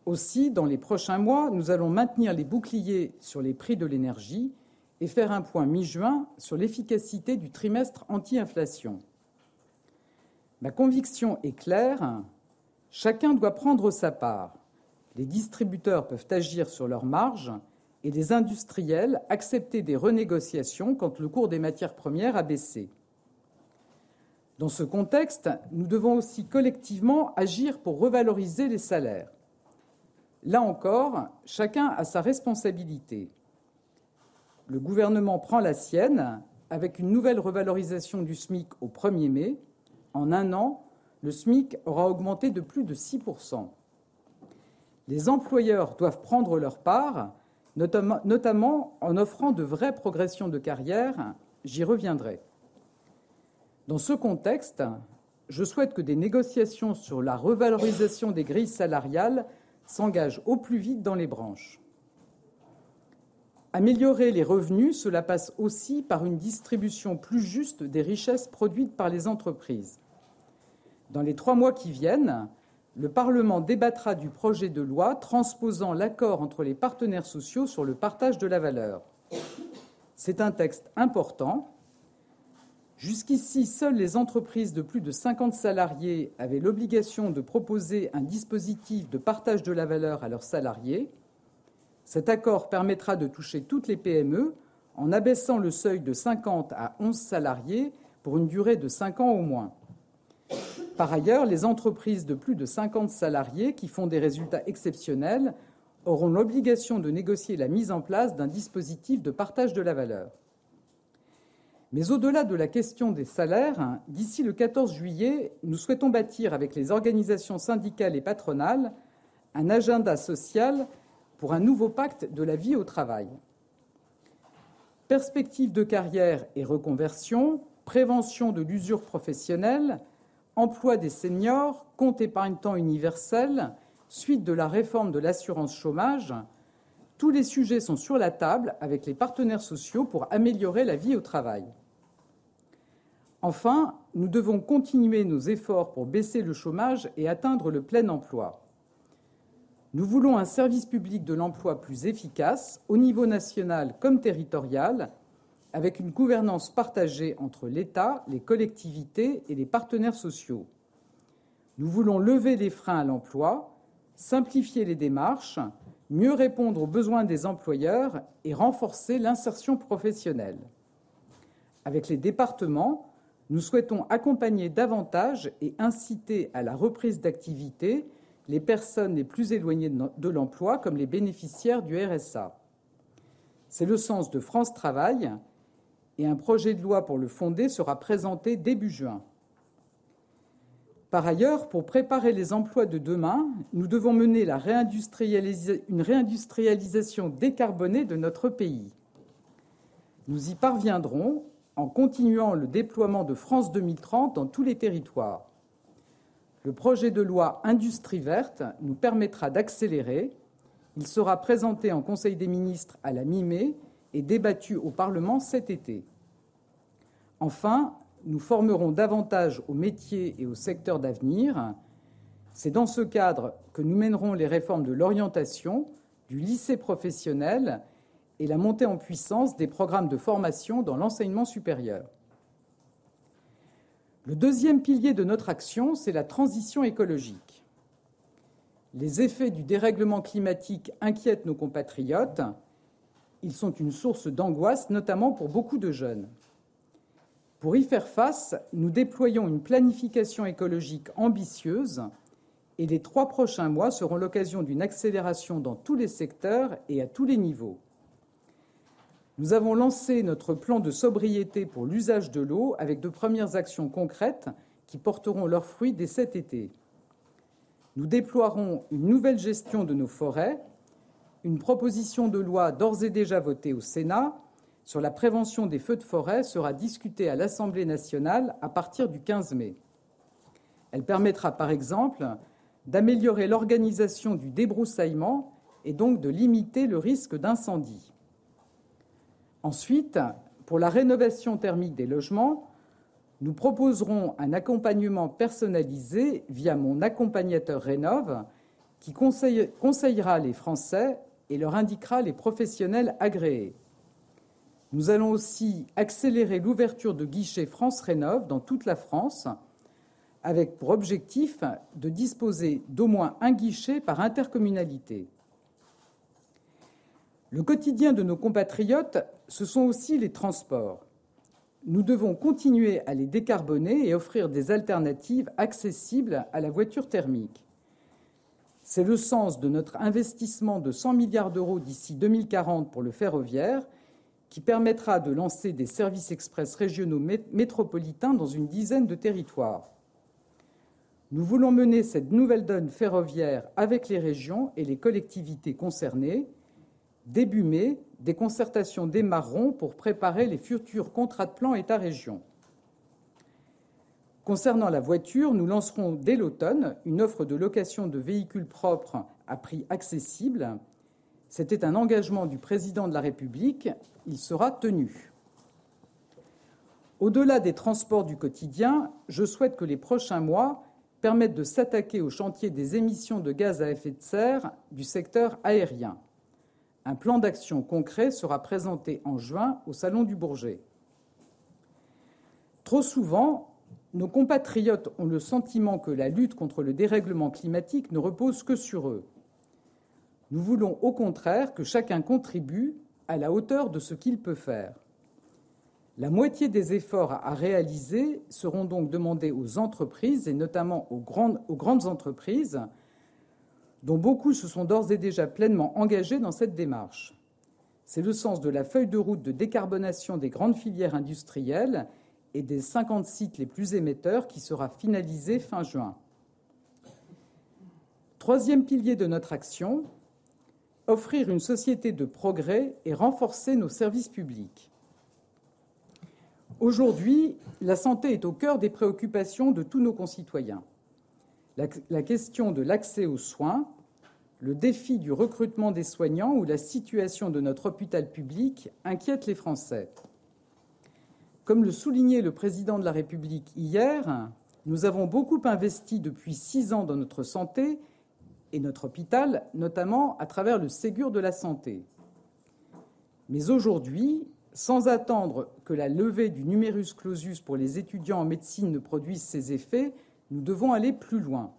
Aussi, dans les prochains mois, nous allons maintenir les boucliers sur les prix de l'énergie et faire un point mi-juin sur l'efficacité du trimestre anti-inflation. Ma conviction est claire, chacun doit prendre sa part. Les distributeurs peuvent agir sur leurs marges et les industriels accepter des renégociations quand le cours des matières premières a baissé. Dans ce contexte, nous devons aussi collectivement agir pour revaloriser les salaires. Là encore, chacun a sa responsabilité. Le gouvernement prend la sienne avec une nouvelle revalorisation du SMIC au 1er mai. En un an, le SMIC aura augmenté de plus de 6% Les employeurs doivent prendre leur part notamment en offrant de vraies progressions de carrière. J'y reviendrai. Dans ce contexte, je souhaite que des négociations sur la revalorisation des grilles salariales s'engagent au plus vite dans les branches. Améliorer les revenus, cela passe aussi par une distribution plus juste des richesses produites par les entreprises. Dans les trois mois qui viennent, le Parlement débattra du projet de loi transposant l'accord entre les partenaires sociaux sur le partage de la valeur. C'est un texte important. Jusqu'ici, seules les entreprises de plus de 50 salariés avaient l'obligation de proposer un dispositif de partage de la valeur à leurs salariés. Cet accord permettra de toucher toutes les PME en abaissant le seuil de 50 à 11 salariés pour une durée de 5 ans au moins. Par ailleurs, les entreprises de plus de 50 salariés qui font des résultats exceptionnels auront l'obligation de négocier la mise en place d'un dispositif de partage de la valeur. Mais au-delà de la question des salaires, d'ici le 14 juillet, nous souhaitons bâtir avec les organisations syndicales et patronales un agenda social pour un nouveau pacte de la vie au travail. Perspectives de carrière et reconversion, prévention de l'usure professionnelle, emploi des seniors, compte épargne-temps universel, suite de la réforme de l'assurance chômage, tous les sujets sont sur la table avec les partenaires sociaux pour améliorer la vie au travail. Enfin, nous devons continuer nos efforts pour baisser le chômage et atteindre le plein emploi. Nous voulons un service public de l'emploi plus efficace, au niveau national comme territorial, avec une gouvernance partagée entre l'État, les collectivités et les partenaires sociaux. Nous voulons lever les freins à l'emploi, simplifier les démarches, mieux répondre aux besoins des employeurs et renforcer l'insertion professionnelle. Avec les départements, nous souhaitons accompagner davantage et inciter à la reprise d'activité les personnes les plus éloignées de l'emploi, comme les bénéficiaires du RSA. C'est le sens de France Travail et un projet de loi pour le fonder sera présenté début juin. Par ailleurs, pour préparer les emplois de demain, nous devons mener une réindustrialisation décarbonée de notre pays. Nous y parviendrons en continuant le déploiement de France 2030 dans tous les territoires. Le projet de loi Industrie verte nous permettra d'accélérer. Il sera présenté en Conseil des ministres à la mi-mai et débattu au Parlement cet été. Enfin, nous formerons davantage aux métiers et aux secteurs d'avenir. C'est dans ce cadre que nous mènerons les réformes de l'orientation, du lycée professionnel et la montée en puissance des programmes de formation dans l'enseignement supérieur. Le deuxième pilier de notre action, c'est la transition écologique. Les effets du dérèglement climatique inquiètent nos compatriotes. Ils sont une source d'angoisse, notamment pour beaucoup de jeunes. Pour y faire face, nous déployons une planification écologique ambitieuse et les trois prochains mois seront l'occasion d'une accélération dans tous les secteurs et à tous les niveaux. Nous avons lancé notre plan de sobriété pour l'usage de l'eau avec de premières actions concrètes qui porteront leurs fruits dès cet été. Nous déploierons une nouvelle gestion de nos forêts, une proposition de loi d'ores et déjà votée au Sénat sur la prévention des feux de forêt sera discutée à l'Assemblée nationale à partir du 15 mai. Elle permettra par exemple d'améliorer l'organisation du débroussaillement et donc de limiter le risque d'incendie. Ensuite, pour la rénovation thermique des logements, nous proposerons un accompagnement personnalisé via mon accompagnateur Rénov qui conseillera les Français et leur indiquera les professionnels agréés. Nous allons aussi accélérer l'ouverture de guichets France Rénov dans toute la France, avec pour objectif de disposer d'au moins un guichet par intercommunalité. Le quotidien de nos compatriotes, ce sont aussi les transports. Nous devons continuer à les décarboner et offrir des alternatives accessibles à la voiture thermique. C'est le sens de notre investissement de 100 milliards d'euros d'ici 2040 pour le ferroviaire, qui permettra de lancer des services express régionaux métropolitains dans une dizaine de territoires. Nous voulons mener cette nouvelle donne ferroviaire avec les régions et les collectivités concernées Début mai, des concertations démarreront pour préparer les futurs contrats de plan État-région. Concernant la voiture, nous lancerons dès l'automne une offre de location de véhicules propres à prix accessible. C'était un engagement du président de la République. Il sera tenu. Au-delà des transports du quotidien, je souhaite que les prochains mois permettent de s'attaquer au chantier des émissions de gaz à effet de serre du secteur aérien. Un plan d'action concret sera présenté en juin au Salon du Bourget. Trop souvent, nos compatriotes ont le sentiment que la lutte contre le dérèglement climatique ne repose que sur eux. Nous voulons au contraire que chacun contribue à la hauteur de ce qu'il peut faire. La moitié des efforts à réaliser seront donc demandés aux entreprises et notamment aux grandes, entreprises dont beaucoup se sont d'ores et déjà pleinement engagés dans cette démarche. C'est le sens de la feuille de route de décarbonation des grandes filières industrielles et des 50 sites les plus émetteurs qui sera finalisée fin juin. Troisième pilier de notre action, offrir une société de progrès et renforcer nos services publics. Aujourd'hui, la santé est au cœur des préoccupations de tous nos concitoyens. La question de l'accès aux soins, le défi du recrutement des soignants ou la situation de notre hôpital public inquiètent les Français. Comme le soulignait le président de la République hier, nous avons beaucoup investi depuis six ans dans notre santé et notre hôpital, notamment à travers le Ségur de la santé. Mais aujourd'hui, sans attendre que la levée du numerus clausus pour les étudiants en médecine ne produise ses effets, nous devons aller plus loin.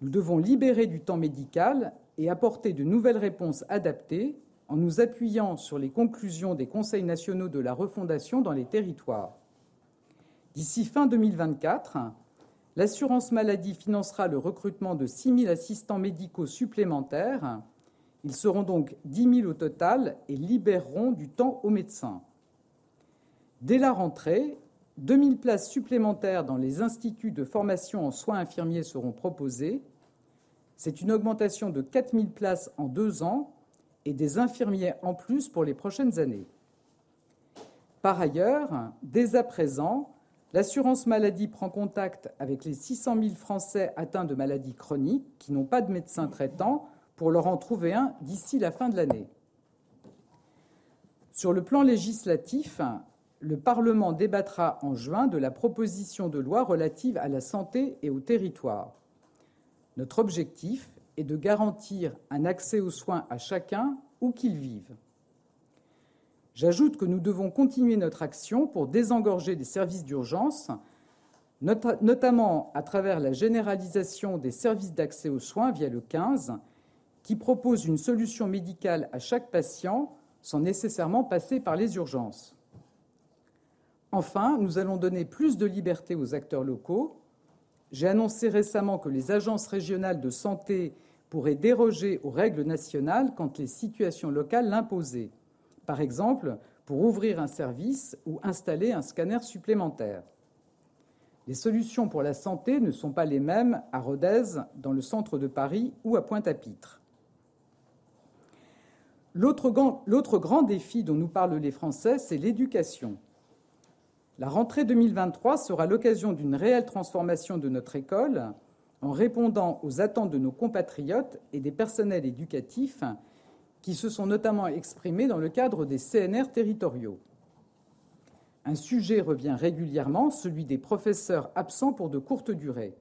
Nous devons libérer du temps médical et apporter de nouvelles réponses adaptées en nous appuyant sur les conclusions des conseils nationaux de la refondation dans les territoires. D'ici fin 2024, l'assurance maladie financera le recrutement de 6 000 assistants médicaux supplémentaires. Ils seront donc 10 000 au total et libéreront du temps aux médecins. Dès la rentrée, 2 000 places supplémentaires dans les instituts de formation en soins infirmiers seront proposées. C'est une augmentation de 4 000 places en deux ans et des infirmiers en plus pour les prochaines années. Par ailleurs, dès à présent, L'assurance maladie prend contact avec les 600 000 Français atteints de maladies chroniques qui n'ont pas de médecin traitant pour leur en trouver un d'ici la fin de l'année. Sur le plan législatif, le Parlement débattra en juin de la proposition de loi relative à la santé et au territoire. Notre objectif est de garantir un accès aux soins à chacun où qu'il vive. J'ajoute que nous devons continuer notre action pour désengorger des services d'urgence, notamment à travers la généralisation des services d'accès aux soins via le 15, qui propose une solution médicale à chaque patient sans nécessairement passer par les urgences. Enfin, nous allons donner plus de liberté aux acteurs locaux. J'ai annoncé récemment que les agences régionales de santé pourraient déroger aux règles nationales quand les situations locales l'imposaient par exemple pour ouvrir un service ou installer un scanner supplémentaire. Les solutions pour la santé ne sont pas les mêmes à Rodez, dans le centre de Paris ou à Pointe-à-Pitre. L'autre grand, défi dont nous parlent les Français, c'est l'éducation. La rentrée 2023 sera l'occasion d'une réelle transformation de notre école en répondant aux attentes de nos compatriotes et des personnels éducatifs qui se sont notamment exprimés dans le cadre des CNR territoriaux. Un sujet revient régulièrement, celui des professeurs absents pour de courtes durées.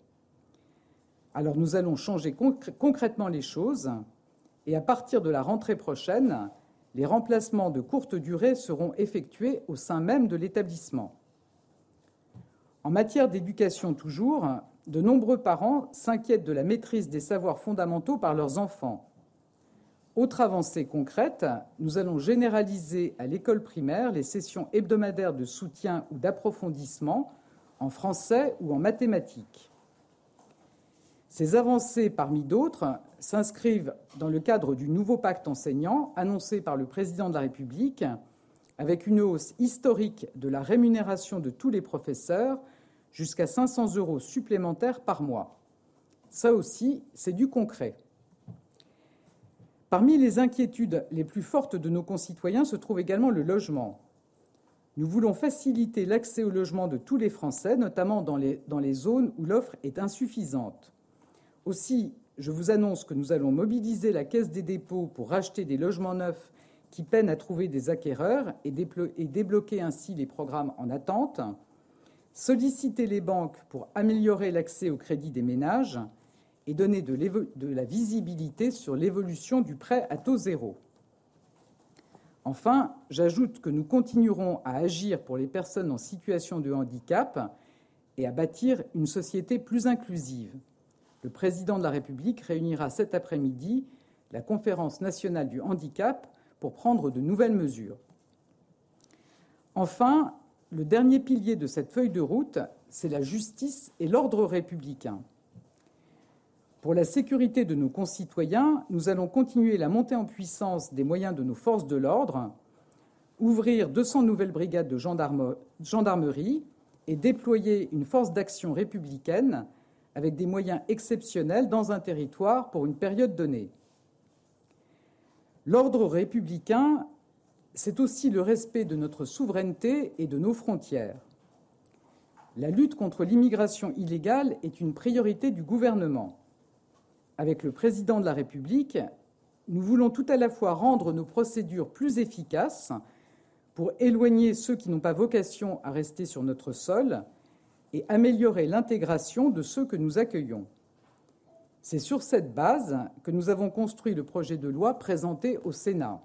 Alors nous allons changer concrètement les choses et à partir de la rentrée prochaine, les remplacements de courte durée seront effectués au sein même de l'établissement. En matière d'éducation toujours, de nombreux parents s'inquiètent de la maîtrise des savoirs fondamentaux par leurs enfants. Autre avancée concrète, nous allons généraliser à l'école primaire les sessions hebdomadaires de soutien ou d'approfondissement en français ou en mathématiques. Ces avancées, parmi d'autres, s'inscrivent dans le cadre du nouveau pacte enseignant annoncé par le président de la République, avec une hausse historique de la rémunération de tous les professeurs jusqu'à 500 euros supplémentaires par mois. Ça aussi, c'est du concret. Parmi les inquiétudes les plus fortes de nos concitoyens se trouve également le logement. Nous voulons faciliter l'accès au logement de tous les Français, notamment dans les, zones où l'offre est insuffisante. Aussi, je vous annonce que nous allons mobiliser la Caisse des dépôts pour racheter des logements neufs qui peinent à trouver des acquéreurs et débloquer ainsi les programmes en attente, solliciter les banques pour améliorer l'accès au crédit des ménages et donner de, la visibilité sur l'évolution du prêt à taux zéro. Enfin, j'ajoute que nous continuerons à agir pour les personnes en situation de handicap et à bâtir une société plus inclusive. Le président de la République réunira cet après-midi la conférence nationale du handicap pour prendre de nouvelles mesures. Enfin, le dernier pilier de cette feuille de route, c'est la justice et l'ordre républicain. Pour la sécurité de nos concitoyens, nous allons continuer la montée en puissance des moyens de nos forces de l'ordre, ouvrir 200 nouvelles brigades de gendarmerie et déployer une force d'action républicaine avec des moyens exceptionnels dans un territoire pour une période donnée. L'ordre républicain c'est aussi le respect de notre souveraineté et de nos frontières. La lutte contre l'immigration illégale est une priorité du gouvernement. Avec le président de la République, nous voulons tout à la fois rendre nos procédures plus efficaces pour éloigner ceux qui n'ont pas vocation à rester sur notre sol et améliorer l'intégration de ceux que nous accueillons. C'est sur cette base que nous avons construit le projet de loi présenté au Sénat.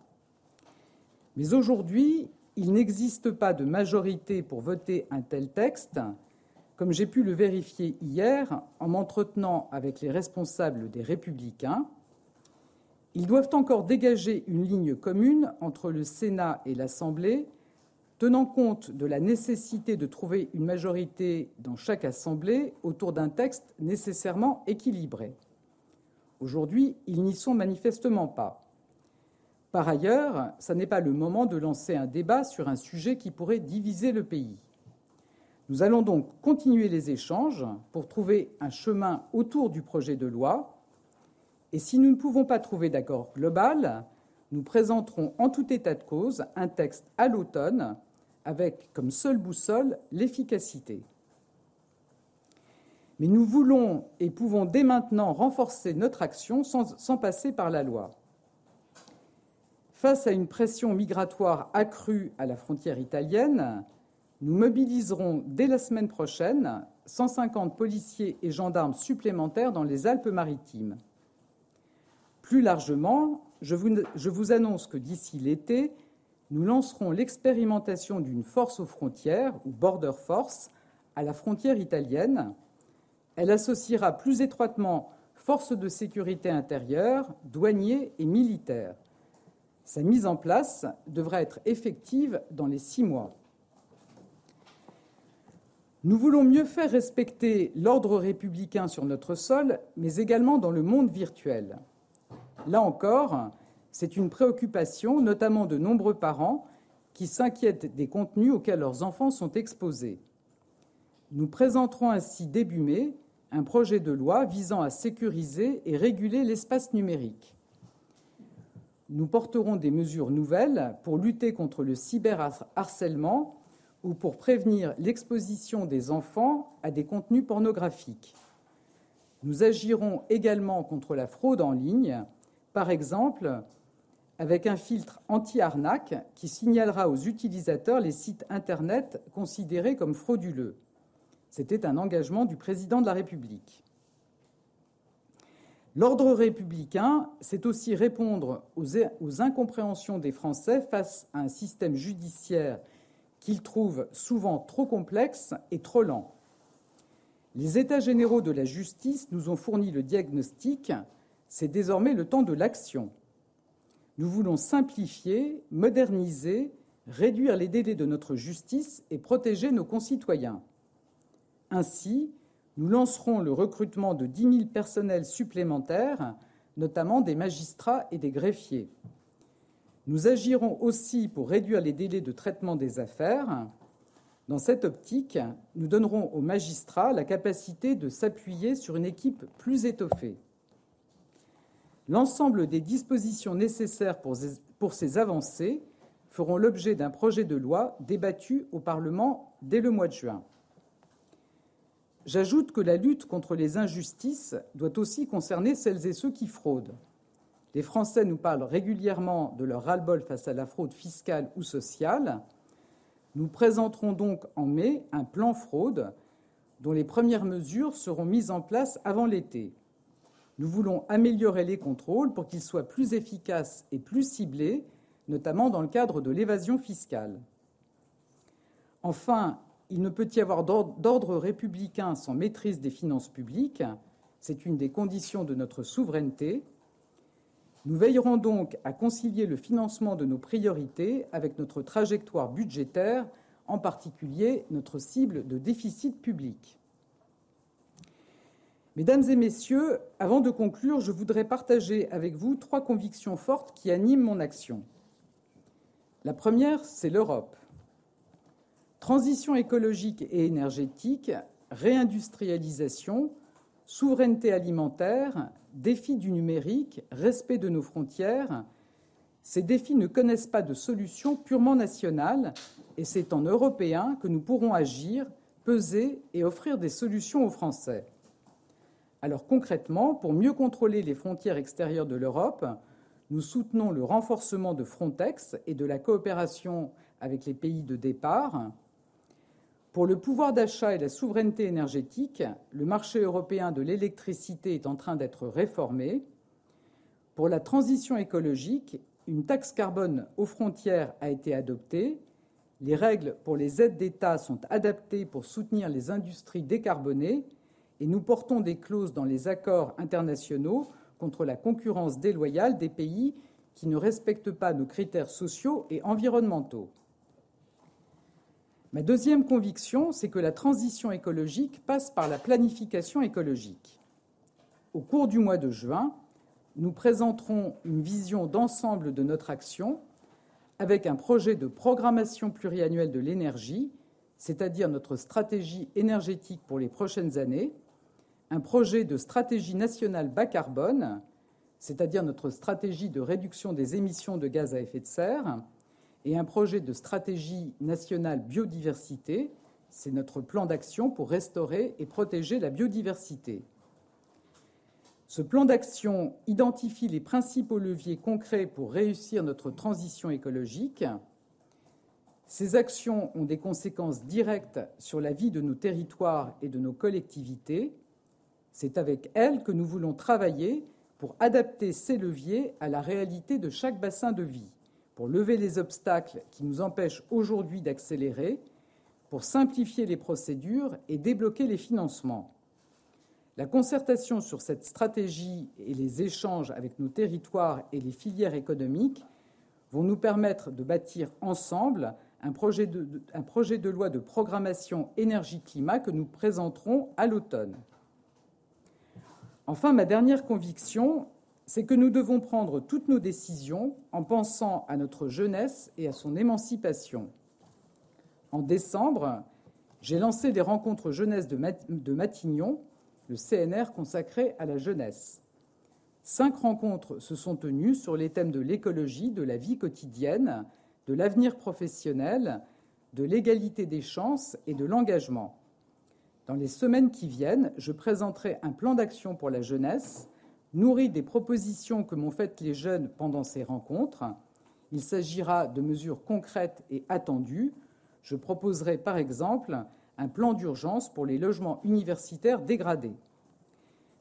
Mais aujourd'hui, il n'existe pas de majorité pour voter un tel texte, comme j'ai pu le vérifier hier en m'entretenant avec les responsables des Républicains. Ils doivent encore dégager une ligne commune entre le Sénat et l'Assemblée, tenant compte de la nécessité de trouver une majorité dans chaque Assemblée autour d'un texte nécessairement équilibré. Aujourd'hui, ils n'y sont manifestement pas. Par ailleurs, ce n'est pas le moment de lancer un débat sur un sujet qui pourrait diviser le pays. Nous allons donc continuer les échanges pour trouver un chemin autour du projet de loi et si nous ne pouvons pas trouver d'accord global, nous présenterons en tout état de cause un texte à l'automne avec comme seule boussole l'efficacité. Mais nous voulons et pouvons dès maintenant renforcer notre action sans, passer par la loi. Face à une pression migratoire accrue à la frontière italienne, nous mobiliserons dès la semaine prochaine 150 policiers et gendarmes supplémentaires dans les Alpes-Maritimes. Plus largement, je vous, annonce que d'ici l'été, nous lancerons l'expérimentation d'une force aux frontières, ou Border Force, à la frontière italienne. Elle associera plus étroitement forces de sécurité intérieure, douaniers et militaires. Sa mise en place devra être effective dans les six mois. Nous voulons mieux faire respecter l'ordre républicain sur notre sol, mais également dans le monde virtuel. Là encore, c'est une préoccupation, notamment de nombreux parents qui s'inquiètent des contenus auxquels leurs enfants sont exposés. Nous présenterons ainsi début mai un projet de loi visant à sécuriser et réguler l'espace numérique. Nous porterons des mesures nouvelles pour lutter contre le cyberharcèlement ou pour prévenir l'exposition des enfants à des contenus pornographiques. Nous agirons également contre la fraude en ligne par exemple avec un filtre anti-arnaque qui signalera aux utilisateurs les sites Internet considérés comme frauduleux. C'était un engagement du président de la République. L'ordre républicain, c'est aussi répondre aux, incompréhensions des Français face à un système judiciaire qu'ils trouvent souvent trop complexe et trop lent. Les États généraux de la justice nous ont fourni le diagnostic c'est désormais le temps de l'action. Nous voulons simplifier, moderniser, réduire les délais de notre justice et protéger nos concitoyens. Ainsi, nous lancerons le recrutement de 10 000 personnels supplémentaires, notamment des magistrats et des greffiers. Nous agirons aussi pour réduire les délais de traitement des affaires. Dans cette optique, nous donnerons aux magistrats la capacité de s'appuyer sur une équipe plus étoffée. L'ensemble des dispositions nécessaires pour ces avancées feront l'objet d'un projet de loi débattu au Parlement dès le mois de juin. J'ajoute que la lutte contre les injustices doit aussi concerner celles et ceux qui fraudent. Les Français nous parlent régulièrement de leur ras-le-bol face à la fraude fiscale ou sociale. Nous présenterons donc en mai un plan fraude dont les premières mesures seront mises en place avant l'été. Nous voulons améliorer les contrôles pour qu'ils soient plus efficaces et plus ciblés, notamment dans le cadre de l'évasion fiscale. Enfin, il ne peut y avoir d'ordre républicain sans maîtrise des finances publiques. C'est une des conditions de notre souveraineté. Nous veillerons donc à concilier le financement de nos priorités avec notre trajectoire budgétaire, en particulier notre cible de déficit public. Mesdames et messieurs, avant de conclure, je voudrais partager avec vous trois convictions fortes qui animent mon action. La première, c'est l'Europe. Transition écologique et énergétique, réindustrialisation, souveraineté alimentaire, défi du numérique, respect de nos frontières, Ces défis ne connaissent pas de solution purement nationale et c'est en européen que nous pourrons agir, peser et offrir des solutions aux Français. Alors concrètement, pour mieux contrôler les frontières extérieures de l'Europe, nous soutenons le renforcement de Frontex et de la coopération avec les pays de départ. Pour le pouvoir d'achat et la souveraineté énergétique, le marché européen de l'électricité est en train d'être réformé. Pour la transition écologique, une taxe carbone aux frontières a été adoptée. Les règles pour les aides d'État sont adaptées pour soutenir les industries décarbonées et nous portons des clauses dans les accords internationaux contre la concurrence déloyale des pays qui ne respectent pas nos critères sociaux et environnementaux. Ma deuxième conviction, c'est que la transition écologique passe par la planification écologique. Au cours du mois de juin, nous présenterons une vision d'ensemble de notre action avec un projet de programmation pluriannuelle de l'énergie, c'est-à-dire notre stratégie énergétique pour les prochaines années, un projet de stratégie nationale bas carbone, c'est-à-dire notre stratégie de réduction des émissions de gaz à effet de serre, et un projet de stratégie nationale biodiversité, c'est notre plan d'action pour restaurer et protéger la biodiversité. Ce plan d'action identifie les principaux leviers concrets pour réussir notre transition écologique. Ces actions ont des conséquences directes sur la vie de nos territoires et de nos collectivités. C'est avec elles que nous voulons travailler pour adapter ces leviers à la réalité de chaque bassin de vie, pour lever les obstacles qui nous empêchent aujourd'hui d'accélérer, pour simplifier les procédures et débloquer les financements. La concertation sur cette stratégie et les échanges avec nos territoires et les filières économiques vont nous permettre de bâtir ensemble un projet de, loi de programmation énergie-climat que nous présenterons à l'automne. Enfin, ma dernière conviction, c'est que nous devons prendre toutes nos décisions en pensant à notre jeunesse et à son émancipation. En décembre, j'ai lancé les rencontres jeunesse de Matignon, le CNR consacré à la jeunesse. Cinq rencontres se sont tenues sur les thèmes de l'écologie, de la vie quotidienne, de l'avenir professionnel, de l'égalité des chances et de l'engagement. Dans les semaines qui viennent, je présenterai un plan d'action pour la jeunesse, nourri des propositions que m'ont faites les jeunes pendant ces rencontres. Il s'agira de mesures concrètes et attendues. Je proposerai par exemple un plan d'urgence pour les logements universitaires dégradés.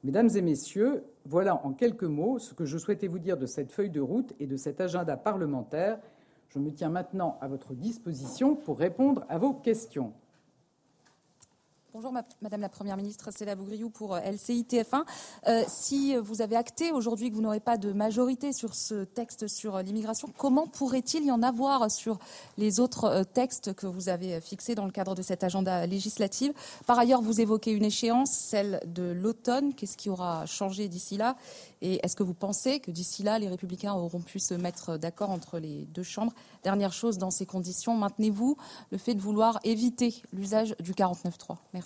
Mesdames et messieurs, voilà en quelques mots ce que je souhaitais vous dire de cette feuille de route et de cet agenda parlementaire. Je me tiens maintenant à votre disposition pour répondre à vos questions. Bonjour Madame la Première ministre, c'est la Bougriou pour euh, LCI TF1. Euh, si vous avez acté aujourd'hui que vous n'aurez pas de majorité sur ce texte sur euh, l'immigration, comment pourrait-il y en avoir sur les autres textes que vous avez fixés dans le cadre de cet agenda législatif? Par ailleurs, vous évoquez une échéance, celle de l'automne. Qu'est-ce qui aura changé d'ici là? Et est-ce que vous pensez que d'ici là, les Républicains auront pu se mettre d'accord entre les deux chambres? Dernière chose, dans ces conditions, maintenez-vous le fait de vouloir éviter l'usage du 49.3 Merci.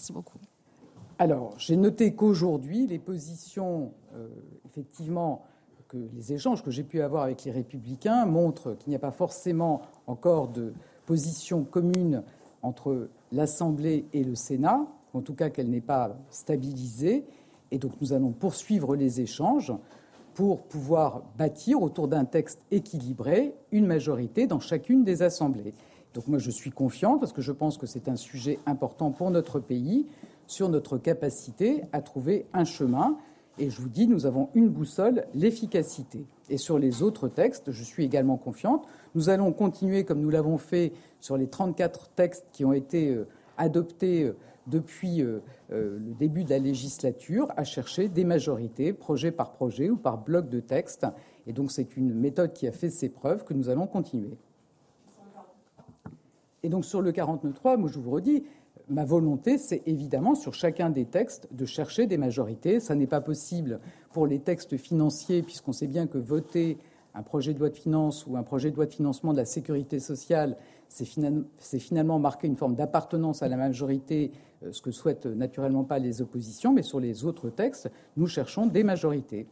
Alors, j'ai noté qu'aujourd'hui, les positions, euh, effectivement, que les échanges que j'ai pu avoir avec les Républicains montrent qu'il n'y a pas forcément encore de position commune entre l'Assemblée et le Sénat, en tout cas qu'elle n'est pas stabilisée. Et donc, nous allons poursuivre les échanges pour pouvoir bâtir autour d'un texte équilibré une majorité dans chacune des assemblées. Donc moi, je suis confiant parce que je pense que c'est un sujet important pour notre pays sur notre capacité à trouver un chemin. Et je vous dis, nous avons une boussole, l'efficacité. Et sur les autres textes, je suis également confiante. Nous allons continuer, comme nous l'avons fait sur les 34 textes qui ont été euh, adoptés euh, depuis euh, le début de la législature, à chercher des majorités, projet par projet ou par bloc de textes. Et donc c'est une méthode qui a fait ses preuves que nous allons continuer. Et donc sur le 49.3, moi je vous redis, ma volonté, c'est évidemment sur chacun des textes de chercher des majorités. Ça n'est pas possible pour les textes financiers, puisqu'on sait bien que voter un projet de loi de finances ou un projet de loi de financement de la sécurité sociale, c'est finalement marquer une forme d'appartenance à la majorité, euh, ce que souhaitent naturellement pas les oppositions. Mais sur les autres textes, nous cherchons des majorités.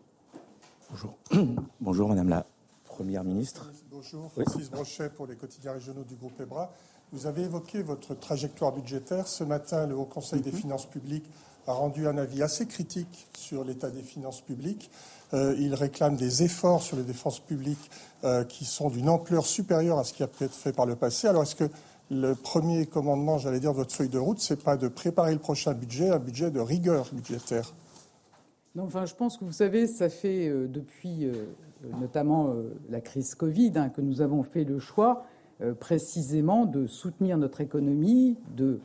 Bonjour. Bonjour, Madame la Première ministre. Bonjour, Francis Brochet pour les quotidiens régionaux du groupe EBRA. Vous avez évoqué votre trajectoire budgétaire. Ce matin, le Haut Conseil des mhm. finances publiques a rendu un avis assez critique sur l'état des finances publiques. Euh, il réclame des efforts sur les défenses publiques euh, qui sont d'une ampleur supérieure à ce qui a pu être fait par le passé. Alors, est-ce que le premier commandement, j'allais dire, de votre feuille de route, c'est pas de préparer le prochain budget, un budget de rigueur budgétaire? Non, enfin, je pense que vous savez, ça fait euh, depuis notamment la crise Covid hein, que nous avons fait le choix précisément de soutenir notre économie, de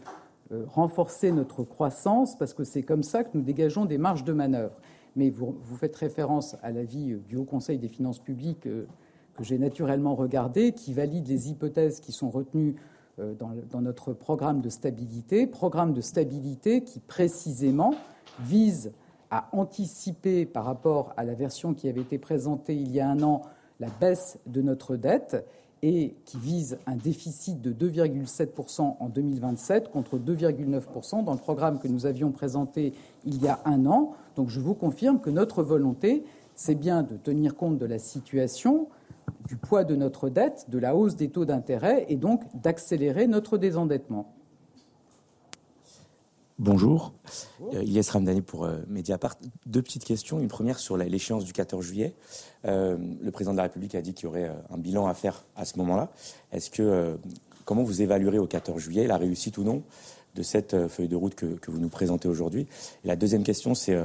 euh, renforcer notre croissance, parce que c'est comme ça que nous dégageons des marges de manœuvre. Mais vous, faites référence à l'avis du Haut Conseil des finances publiques euh, que j'ai naturellement regardé, qui valide les hypothèses qui sont retenues euh, dans, notre programme de stabilité, programme de stabilité qui précisément vise à anticiper par rapport à la version qui avait été présentée il y a un an la baisse de notre dette et qui vise un déficit de 2,7% en 2027 contre 2,9% dans le programme que nous avions présenté il y a un an. Donc je vous confirme que notre volonté, c'est bien de tenir compte de la situation, du poids de notre dette, de la hausse des taux d'intérêt et donc d'accélérer notre désendettement. Bonjour, euh, Ilyes Ramdani pour euh, Mediapart. Deux petites questions. Une première sur l'échéance du 14 juillet. Euh, le président de la République a dit qu'il y aurait un bilan à faire à ce moment-là. Est-ce que comment vous évaluerez au 14 juillet la réussite ou non de cette feuille de route que, vous nous présentez aujourd'hui? La deuxième question, c'est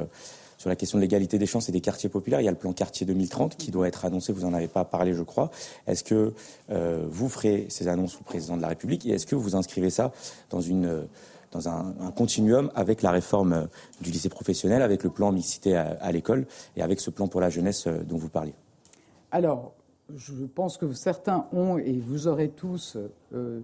sur la question de l'égalité des chances et des quartiers populaires. Il y a le plan quartier 2030 qui doit être annoncé. Vous n'en avez pas parlé, je crois. Est-ce que vous ferez ces annonces au président de la République et est-ce que vous inscrivez ça dans une dans un, continuum avec la réforme euh, du lycée professionnel, avec le plan mixité à, l'école et avec ce plan pour la jeunesse euh, dont vous parliez Alors, je pense que certains ont, et vous aurez tous, euh,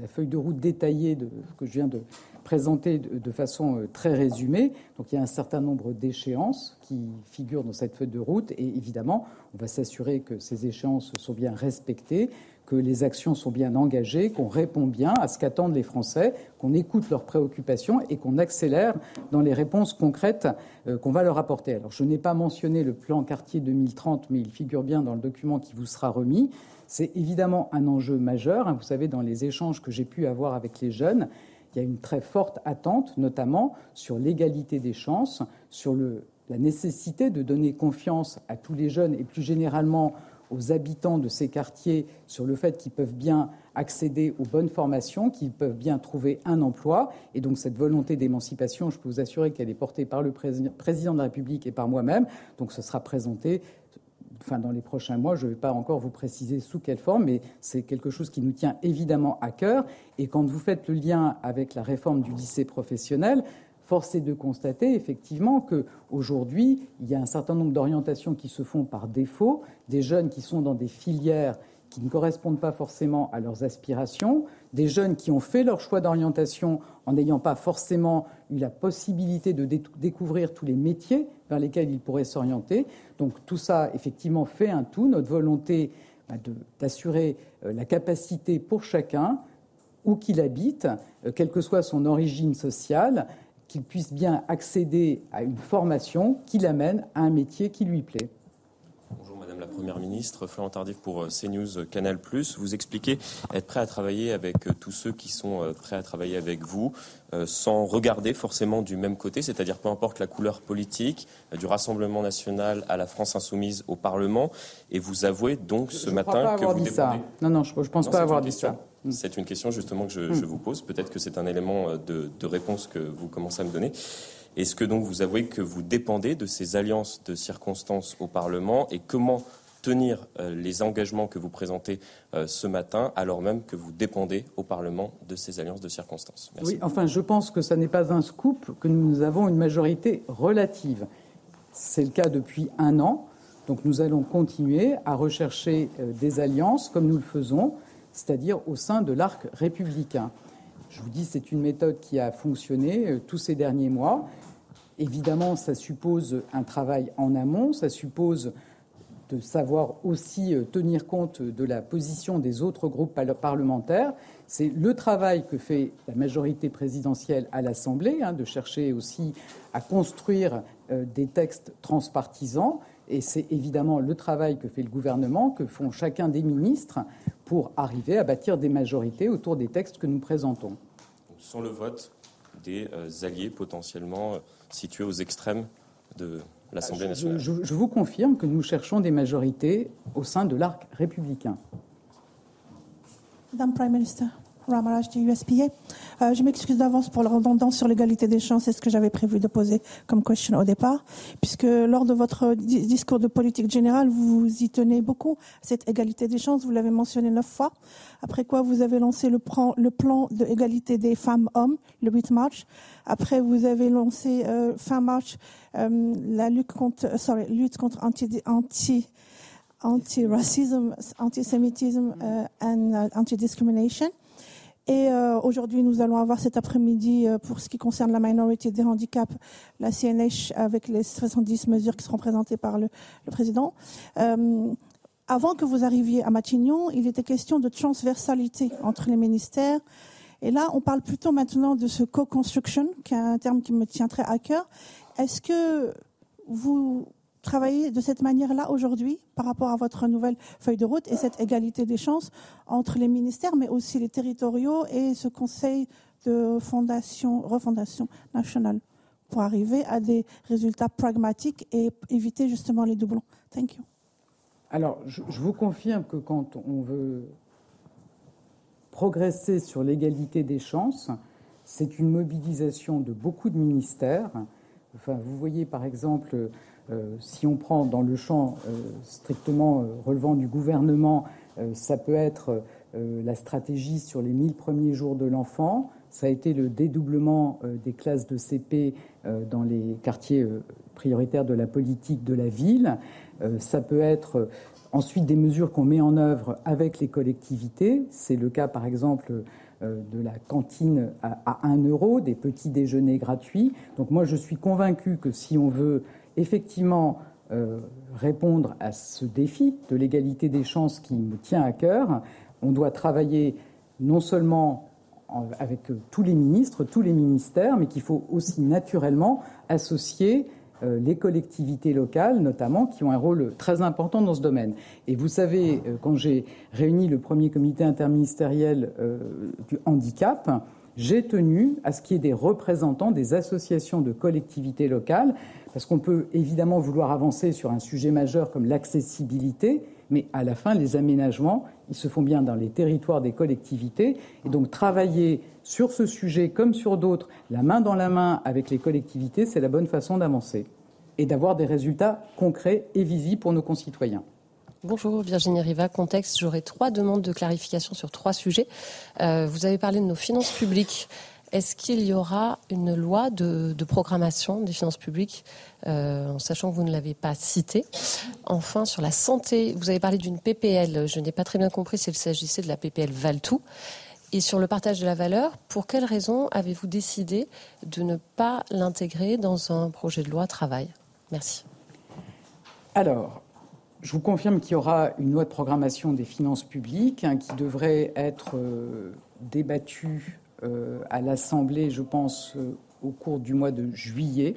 la feuille de route détaillée de, que je viens de présenter de, façon très résumée. Donc il y a un certain nombre d'échéances qui figurent dans cette feuille de route, et évidemment, on va s'assurer que ces échéances sont bien respectées, que les actions sont bien engagées, qu'on répond bien à ce qu'attendent les Français, qu'on écoute leurs préoccupations et qu'on accélère dans les réponses concrètes euh, qu'on va leur apporter. Alors, je n'ai pas mentionné le plan quartier 2030, mais il figure bien dans le document qui vous sera remis. C'est évidemment un enjeu majeur. Hein. Vous savez, dans les échanges que j'ai pu avoir avec les jeunes, il y a une très forte attente, notamment sur l'égalité des chances, sur la nécessité de donner confiance à tous les jeunes et plus généralement aux habitants de ces quartiers sur le fait qu'ils peuvent bien accéder aux bonnes formations, qu'ils peuvent bien trouver un emploi. Et donc cette volonté d'émancipation, je peux vous assurer qu'elle est portée par le président de la République et par moi-même. Donc ce sera présenté enfin, dans les prochains mois. Je ne vais pas encore vous préciser sous quelle forme, mais c'est quelque chose qui nous tient évidemment à cœur. Et quand vous faites le lien avec la réforme du lycée professionnel, Force est de constater effectivement qu'aujourd'hui, il y a un certain nombre d'orientations qui se font par défaut, des jeunes qui sont dans des filières qui ne correspondent pas forcément à leurs aspirations, des jeunes qui ont fait leur choix d'orientation en n'ayant pas forcément eu la possibilité de découvrir tous les métiers vers lesquels ils pourraient s'orienter. Donc tout ça, effectivement, fait un tout. Notre volonté bah, d'assurer euh, la capacité pour chacun, où qu'il habite, euh, quelle que soit son origine sociale, qu'il puisse bien accéder à une formation qui l'amène à un métier qui lui plaît. Bonjour Madame la Première ministre, Florent Tardif pour euh, CNews Canal+. Vous expliquez être prêt à travailler avec euh, tous ceux qui sont euh, prêts à travailler avec vous, sans regarder forcément du même côté, c'est-à-dire peu importe la couleur politique, du Rassemblement national à la France insoumise au Parlement. Et vous avouez donc ce matin que vous dit ça. Non, non, je ne pense pas avoir dit ça. Mm. C'est une question justement que je, mm. vous pose. Peut-être que c'est un élément euh, de, réponse que vous commencez à me donner. Est-ce que donc vous avouez que vous dépendez de ces alliances de circonstances au Parlement et comment tenir euh, les engagements que vous présentez euh, ce matin alors même que vous dépendez au Parlement de ces alliances de circonstances? Oui, enfin je pense que ce n'est pas un scoop que nous avons une majorité relative. C'est le cas depuis un an. Donc nous allons continuer à rechercher des alliances comme nous le faisons c'est-à-dire au sein de l'arc républicain. Je vous dis, c'est une méthode qui a fonctionné euh, tous ces derniers mois. Évidemment, ça suppose un travail en amont, ça suppose de savoir aussi euh, tenir compte de la position des autres groupes parlementaires. C'est le travail que fait la majorité présidentielle à l'Assemblée, hein, de chercher aussi à construire euh, des textes transpartisans. Et c'est évidemment le travail que fait le gouvernement, que font chacun des ministres pour arriver à bâtir des majorités autour des textes que nous présentons. Sans le vote des euh, alliés potentiellement euh, situés aux extrêmes de l'Assemblée nationale. Je, je, vous confirme que nous cherchons des majorités au sein de l'arc républicain. Madame Prime Minister. Ramaraj du USPA. Euh, je m'excuse d'avance pour la redondance sur l'égalité des chances, c'est ce que j'avais prévu de poser comme question au départ, puisque lors de votre discours de politique générale, vous y tenez beaucoup, cette égalité des chances, vous l'avez mentionné neuf fois, après quoi vous avez lancé le, plan, le plan d'égalité des femmes-hommes, le 8 mars, après vous avez lancé euh, fin mars euh, la lutte contre, sorry, lutte contre anti, anti anti-racisme, antisémitisme et uh, anti-discrimination. Et euh, aujourd'hui, nous allons avoir cet après-midi, euh, pour ce qui concerne la minorité des handicaps, la CNH avec les 70 mesures qui seront présentées par le, le président. Euh, avant que vous arriviez à Matignon, il était question de transversalité entre les ministères. Et là, on parle plutôt maintenant de ce co-construction, qui est un terme qui me tient très à cœur. Est-ce que vous travailler de cette manière-là aujourd'hui par rapport à votre nouvelle feuille de route et cette égalité des chances entre les ministères, mais aussi les territoriaux et ce conseil de fondation, refondation nationale pour arriver à des résultats pragmatiques et éviter justement les doublons. Thank you. Alors, je, vous confirme que quand on veut progresser sur l'égalité des chances, c'est une mobilisation de beaucoup de ministères. Enfin, vous voyez par exemple si on prend dans le champ euh, strictement euh, relevant du gouvernement, ça peut être la stratégie sur les 1000 premiers jours de l'enfant, ça a été le dédoublement des classes de CP dans les quartiers prioritaires de la politique de la ville, ça peut être ensuite des mesures qu'on met en œuvre avec les collectivités, c'est le cas par exemple de la cantine à 1 euro, des petits déjeuners gratuits. Donc moi je suis convaincu que si on veut effectivement euh, répondre à ce défi de l'égalité des chances qui me tient à cœur, on doit travailler non seulement avec euh, tous les ministres, tous les ministères, mais qu'il faut aussi naturellement associer euh, les collectivités locales, notamment, qui ont un rôle très important dans ce domaine. Et vous savez, quand j'ai réuni le premier comité interministériel du handicap, j'ai tenu à ce qu'il y ait des représentants des associations de collectivités locales, parce qu'on peut évidemment vouloir avancer sur un sujet majeur comme l'accessibilité, mais à la fin, les aménagements, ils se font bien dans les territoires des collectivités. Et donc travailler sur ce sujet comme sur d'autres, la main dans la main avec les collectivités, c'est la bonne façon d'avancer et d'avoir des résultats concrets et visibles pour nos concitoyens. Bonjour Virginie Riva, contexte. J'aurais trois demandes de clarification sur trois sujets. Euh, vous avez parlé de nos finances publiques. Est-ce qu'il y aura une loi de, programmation des finances publiques, euh, en sachant que vous ne l'avez pas cité Enfin, sur la santé, vous avez parlé d'une PPL. Je n'ai pas très bien compris s'il s'agissait de la PPL Valtou. Et sur le partage de la valeur, pour quelles raisons avez-vous décidé de ne pas l'intégrer dans un projet de loi travail? Merci. Alors, je vous confirme qu'il y aura une loi de programmation des finances publiques hein, qui devrait être euh, débattue euh, à l'Assemblée, je pense, euh, au cours du mois de juillet.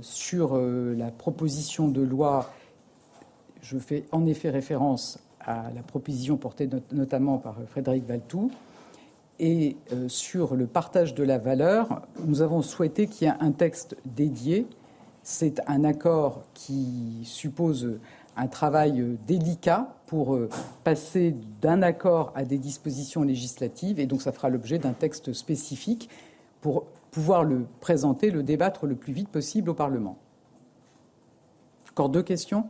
sur la proposition de loi, je fais en effet référence à la proposition portée notamment par Frédéric Valtou. Et sur le partage de la valeur, nous avons souhaité qu'il y ait un texte dédié c'est un accord qui suppose un travail délicat pour euh, passer d'un accord à des dispositions législatives et donc ça fera l'objet d'un texte spécifique pour pouvoir le présenter, le débattre le plus vite possible au Parlement. Encore deux questions?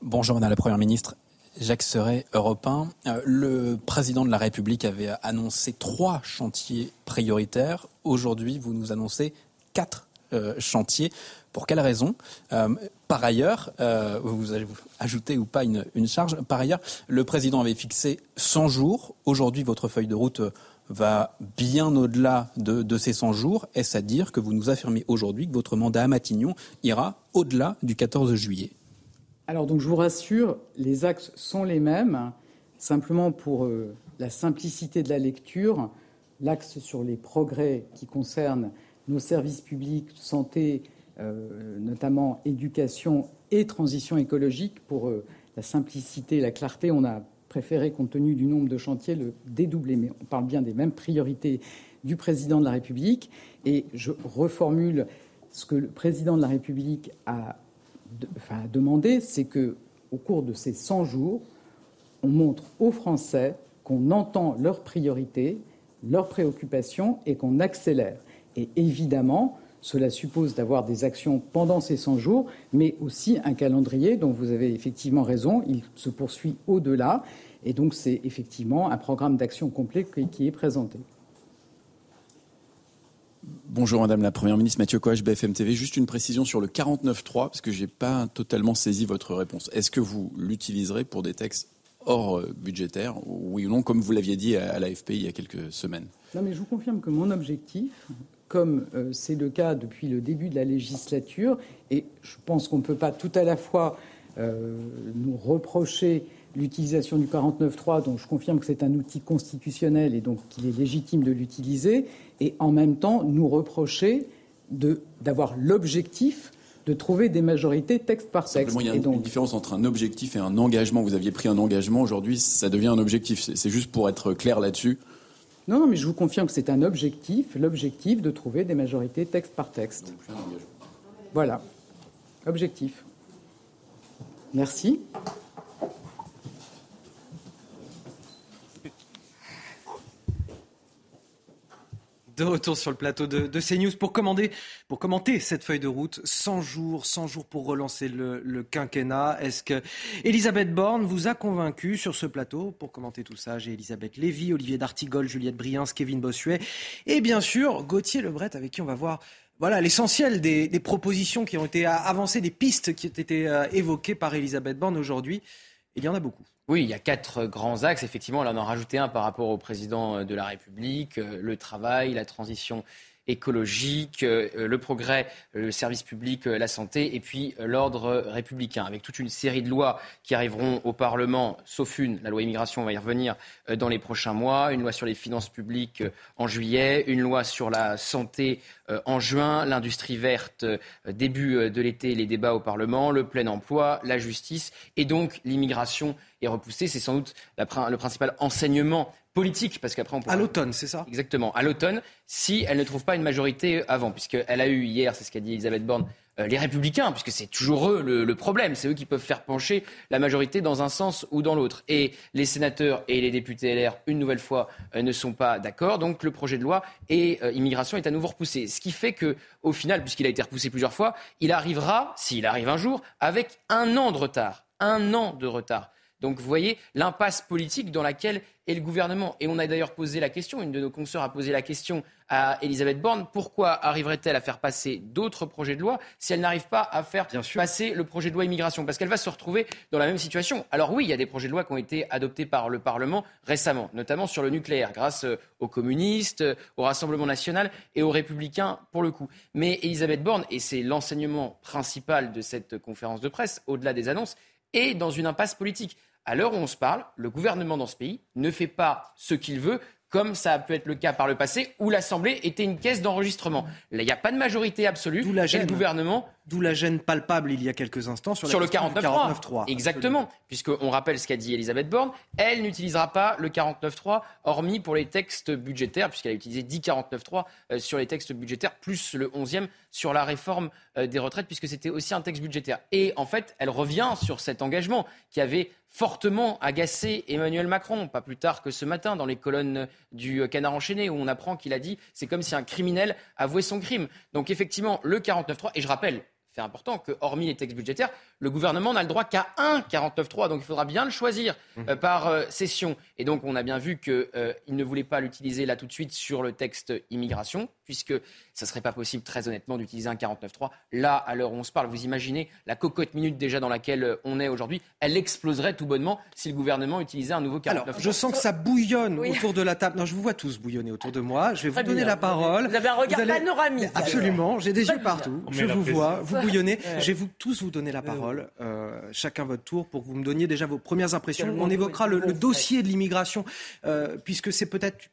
Bonjour Madame la Première ministre. Jacques Serret, Europe 1. Euh, le président de la République avait annoncé trois chantiers prioritaires. Aujourd'hui, vous nous annoncez quatre euh, chantiers. Pour quelle raison euh, Par ailleurs, euh, vous allez ajouter ou pas une, charge. Par ailleurs, le président avait fixé 100 jours. Aujourd'hui, votre feuille de route va bien au-delà de, ces 100 jours. Est-ce à dire que vous nous affirmez aujourd'hui que votre mandat à Matignon ira au-delà du 14 juillet? Alors donc je vous rassure, les axes sont les mêmes. Simplement pour euh, la simplicité de la lecture, l'axe sur les progrès qui concernent nos services publics, santé, notamment éducation et transition écologique. Pour la simplicité et la clarté, on a préféré, compte tenu du nombre de chantiers, le dédoubler. Mais on parle bien des mêmes priorités du président de la République. Et je reformule ce que le président de la République a, demandé, c'est que au cours de ces 100 jours, on montre aux Français qu'on entend leurs priorités, leurs préoccupations et qu'on accélère. Et évidemment, cela suppose d'avoir des actions pendant ces 100 jours, mais aussi un calendrier dont vous avez effectivement raison, il se poursuit au-delà. Et donc c'est effectivement un programme d'action complet qui est présenté. Bonjour Madame la Première ministre, Mathieu Coach, BFM TV. Juste une précision sur le 49.3, parce que je n'ai pas totalement saisi votre réponse. Est-ce que vous l'utiliserez pour des textes hors euh, budgétaires, oui ou non, comme vous l'aviez dit à l'AFP il y a quelques semaines? Non, mais je vous confirme que mon objectif, comme euh, c'est le cas depuis le début de la législature, et je pense qu'on ne peut pas tout à la fois euh, nous reprocher l'utilisation du 49.3, dont je confirme que c'est un outil constitutionnel et donc qu'il est légitime de l'utiliser, et en même temps nous reprocher d'avoir l'objectif de trouver des majorités texte par texte. il y a une différence entre un objectif et un engagement. Vous aviez pris un engagement, aujourd'hui ça devient un objectif. C'est juste pour être clair là-dessus. Non, non, mais je vous confirme que c'est un objectif, l'objectif de trouver des majorités texte par texte. Voilà, objectif. Merci. De retour sur le plateau de, CNews pour, commander, pour commenter cette feuille de route. 100 jours, 100 jours pour relancer le, quinquennat. Est-ce que Elisabeth Borne vous a convaincu sur ce plateau Pour commenter tout ça, j'ai Elisabeth Lévy, Olivier D'Artigol, Juliette Briens, Kevin Bossuet et bien sûr Gauthier Lebret avec qui on va voir voilà l'essentiel des, propositions qui ont été avancées, des pistes qui ont été euh, évoquées par Elisabeth Borne aujourd'hui. Il y en a beaucoup. Oui, il y a quatre grands axes. Effectivement, on en a rajouté un par rapport au président de la République, euh, le travail, la transition écologique, euh, le progrès, le service public, euh, la santé, et puis euh, l'ordre républicain, avec toute une série de lois qui arriveront au Parlement, sauf une, la loi immigration, on va y revenir dans les prochains mois, une loi sur les finances publiques en juillet, une loi sur la santé en juin, l'industrie verte début de l'été, les débats au Parlement, le plein emploi, la justice, et donc l'immigration est repoussée. C'est sans doute le principal enseignement politique, parce qu'après on À l'automne, c'est ça? Exactement, à l'automne, si elle ne trouve pas une majorité avant, puisqu'elle a eu hier, c'est ce qu'a dit Elisabeth Borne, euh, les républicains, puisque c'est toujours eux le, problème, c'est eux qui peuvent faire pencher la majorité dans un sens ou dans l'autre. Et les sénateurs et les députés LR, une nouvelle fois, euh, ne sont pas d'accord, donc le projet de loi et euh, immigration est à nouveau repoussé. Ce qui fait que, au final, puisqu'il a été repoussé plusieurs fois, il arrivera, s'il arrive un jour, avec un an de retard. Un an de retard. Donc vous voyez l'impasse politique dans laquelle est le gouvernement. Et on a d'ailleurs posé la question, une de nos consoeurs a posé la question à Elisabeth Borne, pourquoi arriverait-elle à faire passer d'autres projets de loi si elle n'arrive pas à faire passer le projet de loi immigration? Parce qu'elle va se retrouver dans la même situation. Alors oui, il y a des projets de loi qui ont été adoptés par le Parlement récemment, notamment sur le nucléaire, grâce euh, aux communistes, euh, au Rassemblement national et aux républicains pour le coup. Mais Elisabeth Borne, et c'est l'enseignement principal de cette conférence de presse, au-delà des annonces, est dans une impasse politique à l'heure où on se parle, le gouvernement dans ce pays ne fait pas ce qu'il veut comme ça a pu être le cas par le passé, où l'Assemblée était une caisse d'enregistrement. Là, il n'y a pas de majorité absolue. D'où la gêne. le gouvernement. D'où la gêne palpable il y a quelques instants sur, sur le 49.3. Exactement. Puisqu'on rappelle ce qu'a dit Elisabeth Borne, elle n'utilisera pas le 49.3, hormis pour les textes budgétaires, puisqu'elle a utilisé 10 49.3 euh, sur les textes budgétaires, plus le 11e sur la réforme des retraites, puisque c'était aussi un texte budgétaire. Et en fait, elle revient sur cet engagement qui avait fortement agacé Emmanuel Macron, pas plus tard que ce matin dans les colonnes du Canard enchaîné, où on apprend qu'il a dit c'est comme si un criminel avouait son crime. Donc effectivement, le 49.3, et je rappelle, c'est important que, hormis les textes budgétaires, le gouvernement n'a le droit qu'à un 49.3. Donc il faudra bien le choisir mmh. euh, par euh, session. Et donc on a bien vu qu'il euh, ne voulait pas l'utiliser là tout de suite sur le texte immigration, puisque ça ne serait pas possible, très honnêtement, d'utiliser un 49.3. Là, à l'heure où on se parle, vous imaginez la cocotte minute déjà dans laquelle on est aujourd'hui, elle exploserait tout bonnement si le gouvernement utilisait un nouveau 49.3. Alors, je sens que ça bouillonne autour de la table. Non, je vous vois tous bouillonner autour de moi. Je vais vous donner la parole. Vous avez un regard panoramique. Absolument, j'ai des yeux partout. Je vous vois, vous bouillonnez. Je vais vous tous vous donner la parole, euh, chacun votre tour, pour que vous me donniez déjà vos premières impressions. On évoquera le, dossier de l'immigration, euh, puisque c'est peut-être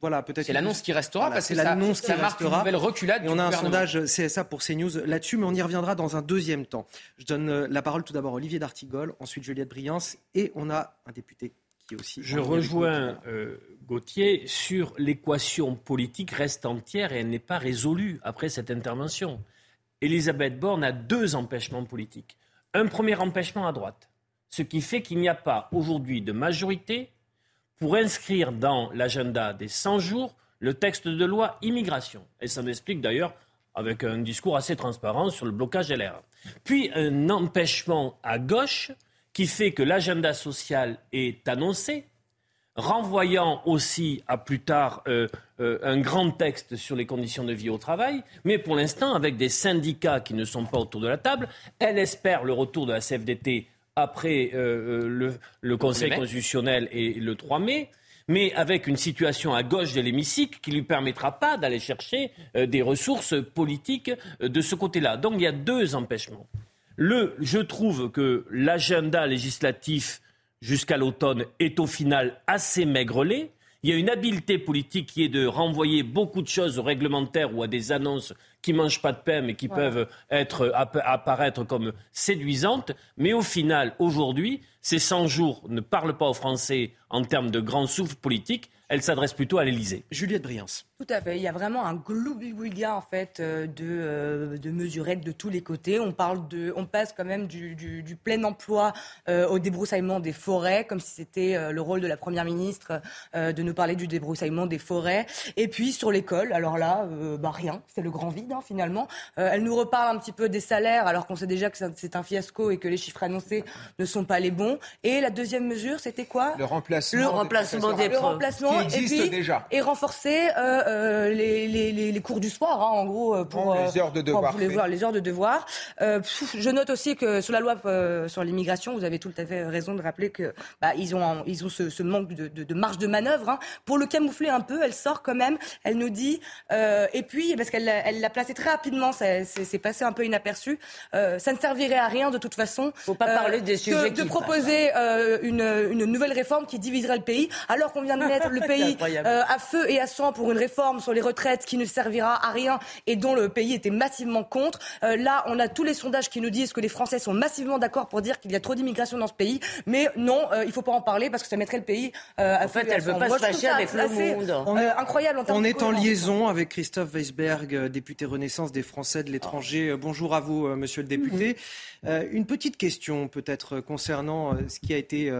voilà, peut-être. C'est l'annonce qui restera parce que l'annonce qui marque restera. une nouvelle reculade. Et on a un sondage CSA pour CNews là-dessus, mais on y reviendra dans un deuxième temps. Je donne euh, la parole tout d'abord à Olivier D'Artigol, ensuite Juliette Briance, et on a un député qui est aussi. Je rejoins euh, Gauthier sur l'équation politique reste entière et elle n'est pas résolue après cette intervention. Elisabeth Borne a deux empêchements politiques. Un premier empêchement à droite, ce qui fait qu'il n'y a pas aujourd'hui de majorité pour inscrire dans l'agenda des 100 jours le texte de loi immigration. Et ça m'explique d'ailleurs avec un discours assez transparent sur le blocage LR. Puis un empêchement à gauche qui fait que l'agenda social est annoncé, renvoyant aussi à plus tard euh, euh, un grand texte sur les conditions de vie au travail, mais pour l'instant avec des syndicats qui ne sont pas autour de la table. Elle espère le retour de la CFDT après euh, le, Conseil constitutionnel et le 3 mai mais avec une situation à gauche de l'hémicycle qui ne lui permettra pas d'aller chercher des ressources politiques de ce côté-là. Donc il y a deux empêchements. Le, je trouve que l'agenda législatif jusqu'à l'automne est au final assez maigrelet. Il y a une habileté politique qui est de renvoyer beaucoup de choses au réglementaire ou à des annonces qui mangent pas de pain mais qui peuvent être, apparaître comme séduisantes. Mais au final, aujourd'hui, ces 100 jours ne parlent pas aux Français en termes de grand souffle politique elle s'adresse plutôt à l'Elysée. Juliette Briance. Tout à fait. Il y a vraiment un gloubi-boulga en fait euh, de, euh, de mesurettes de tous les côtés. On parle de, on passe quand même du, du, plein emploi euh, au débroussaillement des forêts, comme si c'était le rôle de la première ministre de nous parler du débroussaillement des forêts. Et puis sur l'école, alors là, bah rien, c'est le grand vide hein, finalement. elle nous reparle un petit peu des salaires, alors qu'on sait déjà que c'est un fiasco et que les chiffres annoncés ne sont pas les bons. Et la deuxième mesure, c'était quoi? Le remplacement. Le remplacement des, le remplacement et puis, déjà. Et renforcer euh, euh, les, les, les, cours du soir, hein, en gros, euh, pour, les heures de devoir. Pour les, voir, les heures de devoir. je note aussi que sur la loi sur l'immigration, vous avez tout à fait raison de rappeler que bah, ils ont, ils ont ce, ce manque de, de, de, marge de manœuvre. Hein. Pour le camoufler un peu, elle sort quand même. Elle nous dit, et puis parce qu'elle elle l'a placé très rapidement, c'est passé un peu inaperçu. ça ne servirait à rien de toute façon. Faut pas parler des sujets de, de proposer une, une nouvelle réforme qui diviserait le pays, alors qu'on vient de mettre le pays euh, à feu et à sang pour une réforme sur les retraites qui ne servira à rien et dont le pays était massivement contre. Euh, là, on a tous les sondages qui nous disent que les Français sont massivement d'accord pour dire qu'il y a trop d'immigration dans ce pays. Mais non, euh, il ne faut pas en parler parce que ça mettrait le pays à En fait, elle ne veut pas se fâcher avec le monde. On est, incroyable On est en liaison avec Christophe Weisberg, député Renaissance des Français de l'étranger. Bonjour à vous, monsieur le député. une petite question peut-être concernant ce qui a été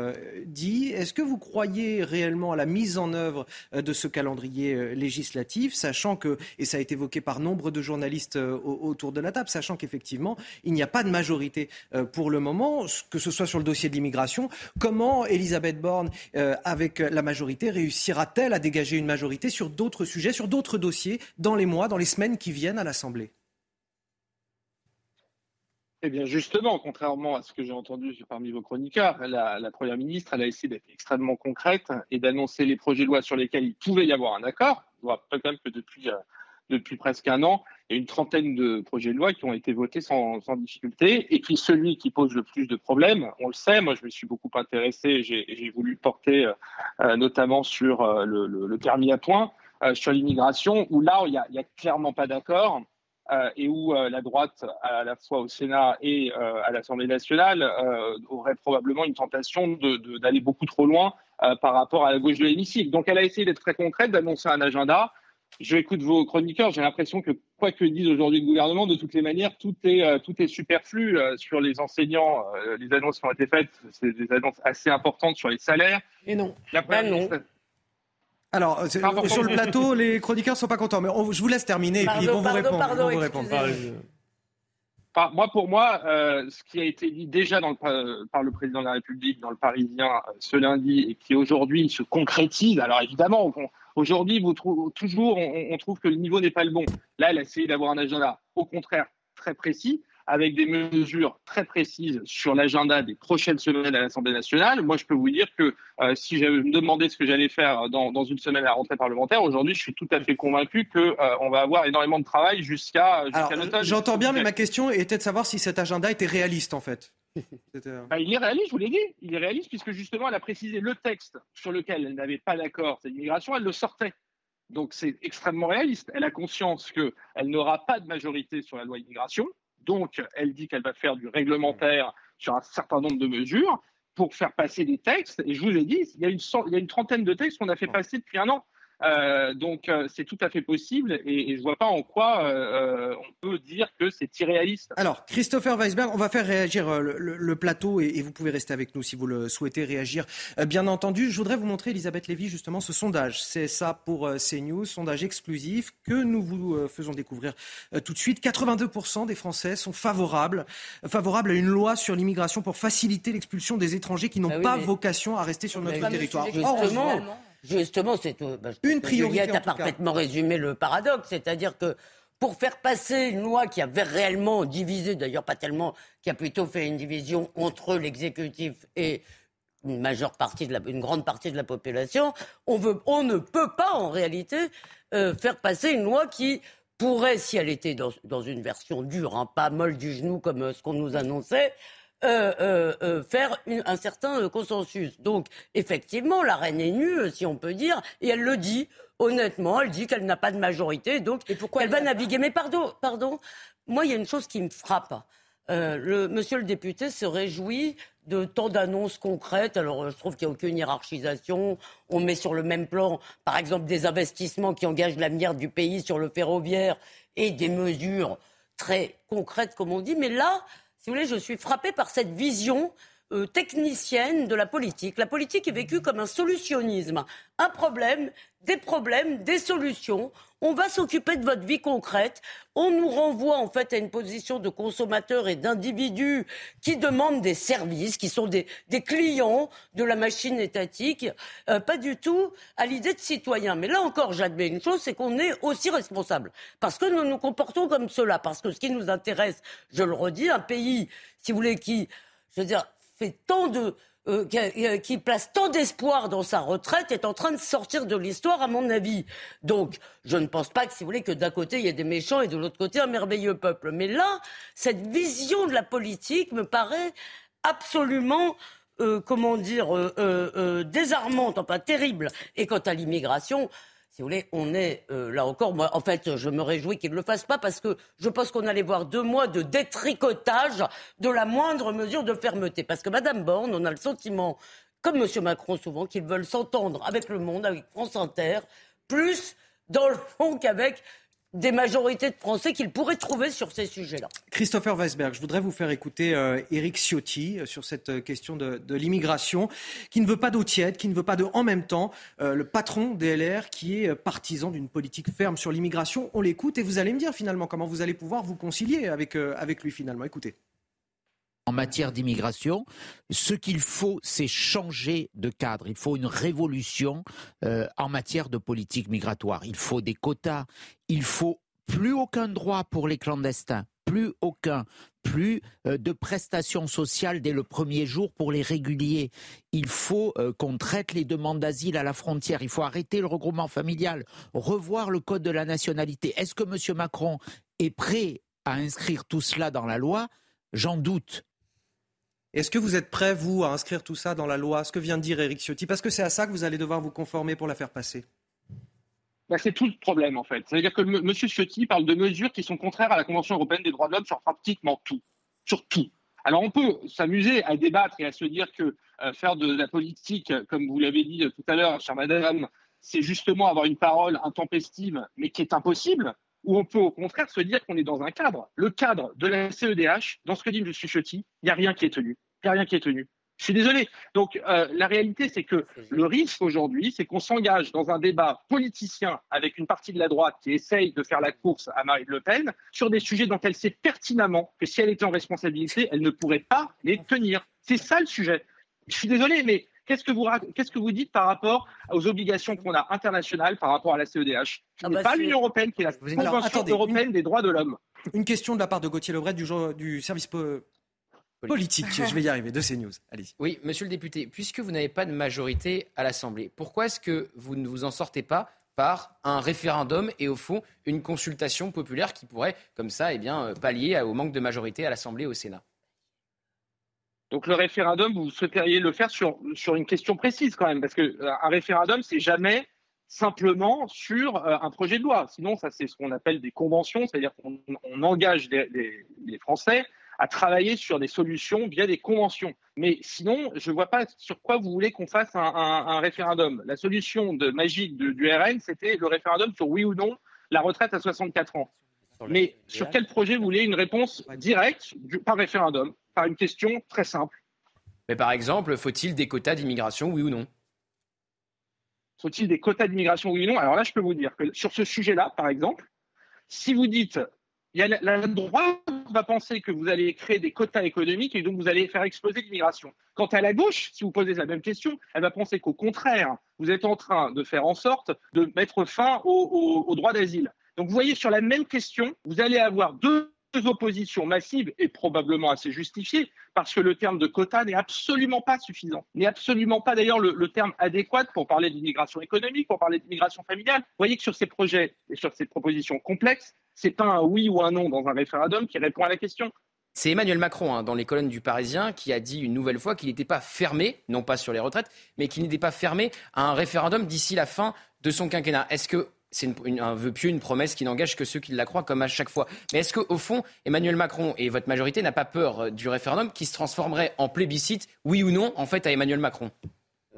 dit. Est-ce que vous croyez réellement à la mise en œuvre euh, de ce calendrier euh, législatif, sachant que, et ça a été évoqué par nombre de journalistes euh, autour de la table, sachant qu'effectivement, il n'y a pas de majorité pour le moment, que ce soit sur le dossier de l'immigration. Comment Elisabeth Borne, avec la majorité, réussira-t-elle à dégager une majorité sur d'autres sujets, sur d'autres dossiers, dans les mois, dans les semaines qui viennent à l'Assemblée? Eh bien, justement, contrairement à ce que j'ai entendu parmi vos chroniqueurs, la, Première ministre, elle a essayé d'être extrêmement concrète et d'annoncer les projets de loi sur lesquels il pouvait y avoir un accord. Je vois quand même que depuis, euh, depuis presque un an, il y a une trentaine de projets de loi qui ont été votés sans, difficulté. Et puis celui qui pose le plus de problèmes, on le sait, moi je me suis beaucoup intéressé, j'ai voulu porter euh, euh, notamment sur le, le, permis à points, sur l'immigration, où là, il n'y a, clairement pas d'accord. Euh, et où euh, la droite, à la fois au Sénat et euh, à l'Assemblée nationale, aurait probablement une tentation d'aller beaucoup trop loin par rapport à la gauche de l'hémicycle. Donc elle a essayé d'être très concrète, d'annoncer un agenda. Je écoute vos chroniqueurs, j'ai l'impression que quoi que dise aujourd'hui le gouvernement, de toutes les manières, tout est, tout est superflu sur les enseignants. les annonces qui ont été faites, c'est des annonces assez importantes sur les salaires. Et non. La bah non. Alors, euh, sur le plateau, les chroniqueurs ne sont pas contents, mais je vous laisse terminer et puis ils vont vous répondre. moi, pour moi, euh, ce qui a été dit déjà dans le, par le président de la République dans le Parisien euh, ce lundi et qui aujourd'hui se concrétise, alors évidemment, aujourd'hui, vous toujours, on, on, trouve que le niveau n'est pas le bon. Là, elle a essayé d'avoir un agenda, au contraire, très précis avec des mesures très précises sur l'agenda des prochaines semaines à l'Assemblée nationale. Moi, je peux vous dire que euh, si j'avais me demandé ce que j'allais faire dans, dans, une semaine à la rentrée parlementaire, aujourd'hui, je suis tout à fait convaincu qu'on euh, va avoir énormément de travail jusqu'à l'automne. J'entends bien, mais ma question était de savoir si cet agenda était réaliste, en fait. Bah, il est réaliste, je vous l'ai dit. Il est réaliste puisque justement, elle a précisé le texte sur lequel elle n'avait pas d'accord, c'est l'immigration, elle le sortait. Donc c'est extrêmement réaliste. Elle a conscience qu'elle n'aura pas de majorité sur la loi immigration. Donc elle dit qu'elle va faire du réglementaire sur un certain nombre de mesures pour faire passer des textes. Et je vous ai dit, il y a une, il y a une trentaine de textes qu'on a fait passer depuis un an. Euh, donc euh, c'est tout à fait possible et, et je vois pas en quoi euh, on peut dire que c'est irréaliste. Alors Christopher Weisberg, on va faire réagir le, plateau et, vous pouvez rester avec nous si vous le souhaitez réagir. bien entendu, je voudrais vous montrer Elisabeth Lévy justement ce sondage. C'est ça pour CNews, sondage exclusif que nous vous faisons découvrir tout de suite. 82% des Français sont favorables, favorables à une loi sur l'immigration pour faciliter l'expulsion des étrangers qui n'ont bah pas vocation à rester sur notre territoire. Justement, c'est bah, une priorité. Juliette a parfaitement résumé le paradoxe, c'est-à-dire que pour faire passer une loi qui avait réellement divisé, d'ailleurs pas tellement, qui a plutôt fait une division entre l'exécutif et une majeure partie de la, une grande partie de la population, on, veut, on ne peut pas en réalité euh, faire passer une loi qui pourrait, si elle était dans, dans une version dure, hein, pas molle du genou comme euh, ce qu'on nous annonçait, euh, euh, euh, faire un certain consensus. Donc, effectivement, la reine est nue, si on peut dire, et elle le dit honnêtement. Elle dit qu'elle n'a pas de majorité, donc et pourquoi elle, va naviguer. Mais pardon, pardon. Moi, il y a une chose qui me frappe. le, monsieur le député se réjouit de tant d'annonces concrètes. Alors, je trouve qu'il n'y a aucune hiérarchisation. On met sur le même plan, par exemple, des investissements qui engagent l'avenir du pays sur le ferroviaire et des mesures très concrètes, comme on dit. Mais là, je suis frappée par cette vision euh, technicienne de la politique. La politique est vécue comme un solutionnisme. Un problème, des problèmes, des solutions. On va s'occuper de votre vie concrète. On nous renvoie en fait à une position de consommateurs et d'individus qui demandent des services, qui sont des, clients de la machine étatique, euh, pas du tout à l'idée de citoyen. Mais là encore, j'admets une chose, c'est qu'on est aussi responsable. Parce que nous nous comportons comme cela. Parce que ce qui nous intéresse, je le redis, un pays, si vous voulez, qui, je veux dire, fait tant de, euh, euh, qui, place tant d'espoir dans sa retraite est en train de sortir de l'histoire, à mon avis. Donc, je ne pense pas que, si vous voulez, que d'un côté, il y ait des méchants et de l'autre côté, un merveilleux peuple. Mais là, cette vision de la politique me paraît absolument euh, comment dire, désarmante, enfin terrible. Et quant à l'immigration, si vous voulez, on est euh, là encore. Moi, en fait, je me réjouis qu'il ne le fasse pas parce que je pense qu'on allait voir deux mois de détricotage de la moindre mesure de fermeté. Parce que Madame Borne, on a le sentiment, comme Monsieur Macron souvent, qu'ils veulent s'entendre avec le monde, avec France Inter, plus dans le fond qu'avec des majorités de Français qu'ils pourraient trouver sur ces sujets-là. Christopher Weisberg, je voudrais vous faire écouter euh, Éric Ciotti euh, sur cette euh, question de, l'immigration, qui ne veut pas d'eau tiède, qui ne veut pas de en même temps. le patron des LR, qui est partisan d'une politique ferme sur l'immigration, on l'écoute et vous allez me dire finalement comment vous allez pouvoir vous concilier avec, avec lui finalement. Écoutez en matière d'immigration. Ce qu'il faut, c'est changer de cadre. Il faut une révolution euh, en matière de politique migratoire. Il faut des quotas. Il faut plus aucun droit pour les clandestins. Plus aucun plus euh, de prestations sociales dès le premier jour pour les réguliers. Il faut euh, qu'on traite les demandes d'asile à la frontière. Il faut arrêter le regroupement familial, revoir le code de la nationalité. Est-ce que M. Macron est prêt à inscrire tout cela dans la loi? J'en doute. Est-ce que vous êtes prêt, vous, à inscrire tout ça dans la loi, ce que vient de dire Éric Ciotti? Parce que c'est à ça que vous allez devoir vous conformer pour la faire passer. Bah, c'est tout le problème, en fait. C'est-à-dire que M. Ciotti parle de mesures qui sont contraires à la Convention européenne des droits de l'homme sur pratiquement tout. Sur tout. Alors on peut s'amuser à débattre et à se dire que euh, faire de la politique, comme vous l'avez dit tout à l'heure, chère madame, c'est justement avoir une parole intempestive, mais qui est impossible, ou on peut au contraire se dire qu'on est dans un cadre. Le cadre de la CEDH, dans ce que dit M. Ciotti, il n'y a rien qui est tenu. Il n'y a rien qui est tenu. Je suis désolé. Donc euh, la réalité, c'est que le risque aujourd'hui, c'est qu'on s'engage dans un débat politicien avec une partie de la droite qui essaye de faire la course à Marine Le Pen sur des sujets dont elle sait pertinemment que si elle était en responsabilité, elle ne pourrait pas les tenir. C'est ça le sujet. Je suis désolé, mais qu'est-ce que vous, qu'est-ce que vous dites par rapport aux obligations qu'on a internationales par rapport à la CEDH Ce ah n'est bah pas l'Union européenne qui est la Convention européenne des droits de l'homme. Une question de la part de Gauthier Lebret du, du service politique. Je vais y arriver, de CNews. Allez-y. Oui, monsieur le député, puisque vous n'avez pas de majorité à l'Assemblée, pourquoi est-ce que vous ne vous en sortez pas par un référendum et au fond une consultation populaire qui pourrait, comme ça, eh bien, euh, pallier au manque de majorité à l'Assemblée et au Sénat? Donc le référendum, vous souhaiteriez le faire sur, sur une question précise quand même, parce qu'un euh, référendum, c'est jamais simplement sur euh, un projet de loi. Sinon, ça c'est ce qu'on appelle des conventions, c'est-à-dire qu'on engage les, Français à travailler sur des solutions via des conventions. Mais sinon, je ne vois pas sur quoi vous voulez qu'on fasse un, référendum. La solution de, magique du RN, c'était le référendum sur oui ou non la retraite à 64 ans. Mais sur quel projet vous voulez une réponse directe par référendum, par une question très simple Mais par exemple, faut-il des quotas d'immigration, oui ou non? Faut-il des quotas d'immigration, oui ou non? Alors là, je peux vous dire que sur ce sujet-là, par exemple, si vous dites, il y a la, droite va penser que vous allez créer des quotas économiques et donc vous allez faire exploser l'immigration. Quant à la gauche, si vous posez la même question, elle va penser qu'au contraire, vous êtes en train de faire en sorte de mettre fin au, au droit d'asile. Donc vous voyez, sur la même question, vous allez avoir deux oppositions massives et probablement assez justifiées, parce que le terme de quota n'est absolument pas suffisant, n'est absolument pas d'ailleurs le, terme adéquat pour parler d'immigration économique, pour parler d'immigration familiale. Vous voyez que sur ces projets et sur ces propositions complexes, c'est un oui ou un non dans un référendum qui répond à la question. C'est Emmanuel Macron, hein, dans les colonnes du Parisien, qui a dit une nouvelle fois qu'il n'était pas fermé, non pas sur les retraites, mais qu'il n'était pas fermé à un référendum d'ici la fin de son quinquennat. Est-ce que c'est un vœu pieux, une promesse qui n'engage que ceux qui la croient, comme à chaque fois? Mais est-ce qu'au fond, Emmanuel Macron et votre majorité n'a pas peur du référendum qui se transformerait en plébiscite, oui ou non, en fait, à Emmanuel Macron?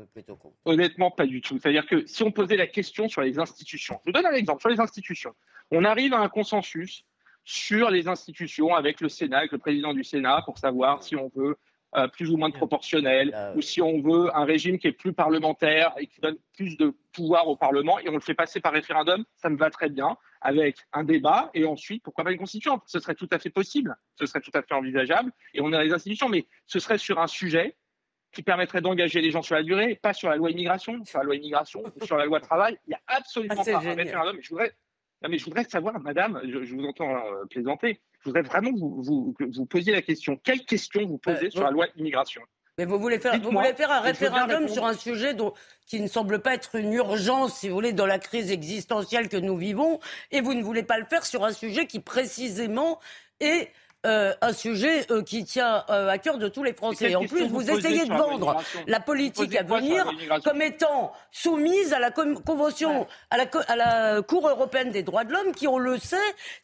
Euh, Honnêtement, pas du tout. C'est-à-dire que si on posait la question sur les institutions, je vous donne un exemple, sur les institutions, on arrive à un consensus sur les institutions avec le Sénat, avec le président du Sénat, pour savoir si on veut euh, plus ou moins de proportionnel, ou si on veut un régime qui est plus parlementaire et qui donne plus de pouvoir au Parlement, et on le fait passer par référendum, ça me va très bien, avec un débat, et ensuite, pourquoi pas une constitution Ce serait tout à fait possible, ce serait tout à fait envisageable, et on a les institutions, mais ce serait sur un sujet qui permettrait d'engager les gens sur la durée, pas sur la loi immigration, sur la loi immigration, sur la loi travail. Il n'y a absolument ah, pas un référendum. Je voudrais, mais je voudrais savoir, madame, je, vous entends euh, plaisanter, je voudrais vraiment que vous, vous, posiez la question. Quelle question vous posez euh, sur la loi immigration? Mais vous voulez faire, vous voulez faire un référendum sur un sujet dont, qui ne semble pas être une urgence, si vous voulez, dans la crise existentielle que nous vivons, et vous ne voulez pas le faire sur un sujet qui précisément est euh, un sujet euh, qui tient euh, à cœur de tous les Français. En plus, vous, essayez de vendre la, politique à venir comme étant soumise à la convention, à, la, à, la, Cour européenne des droits de l'homme, qui, on le sait,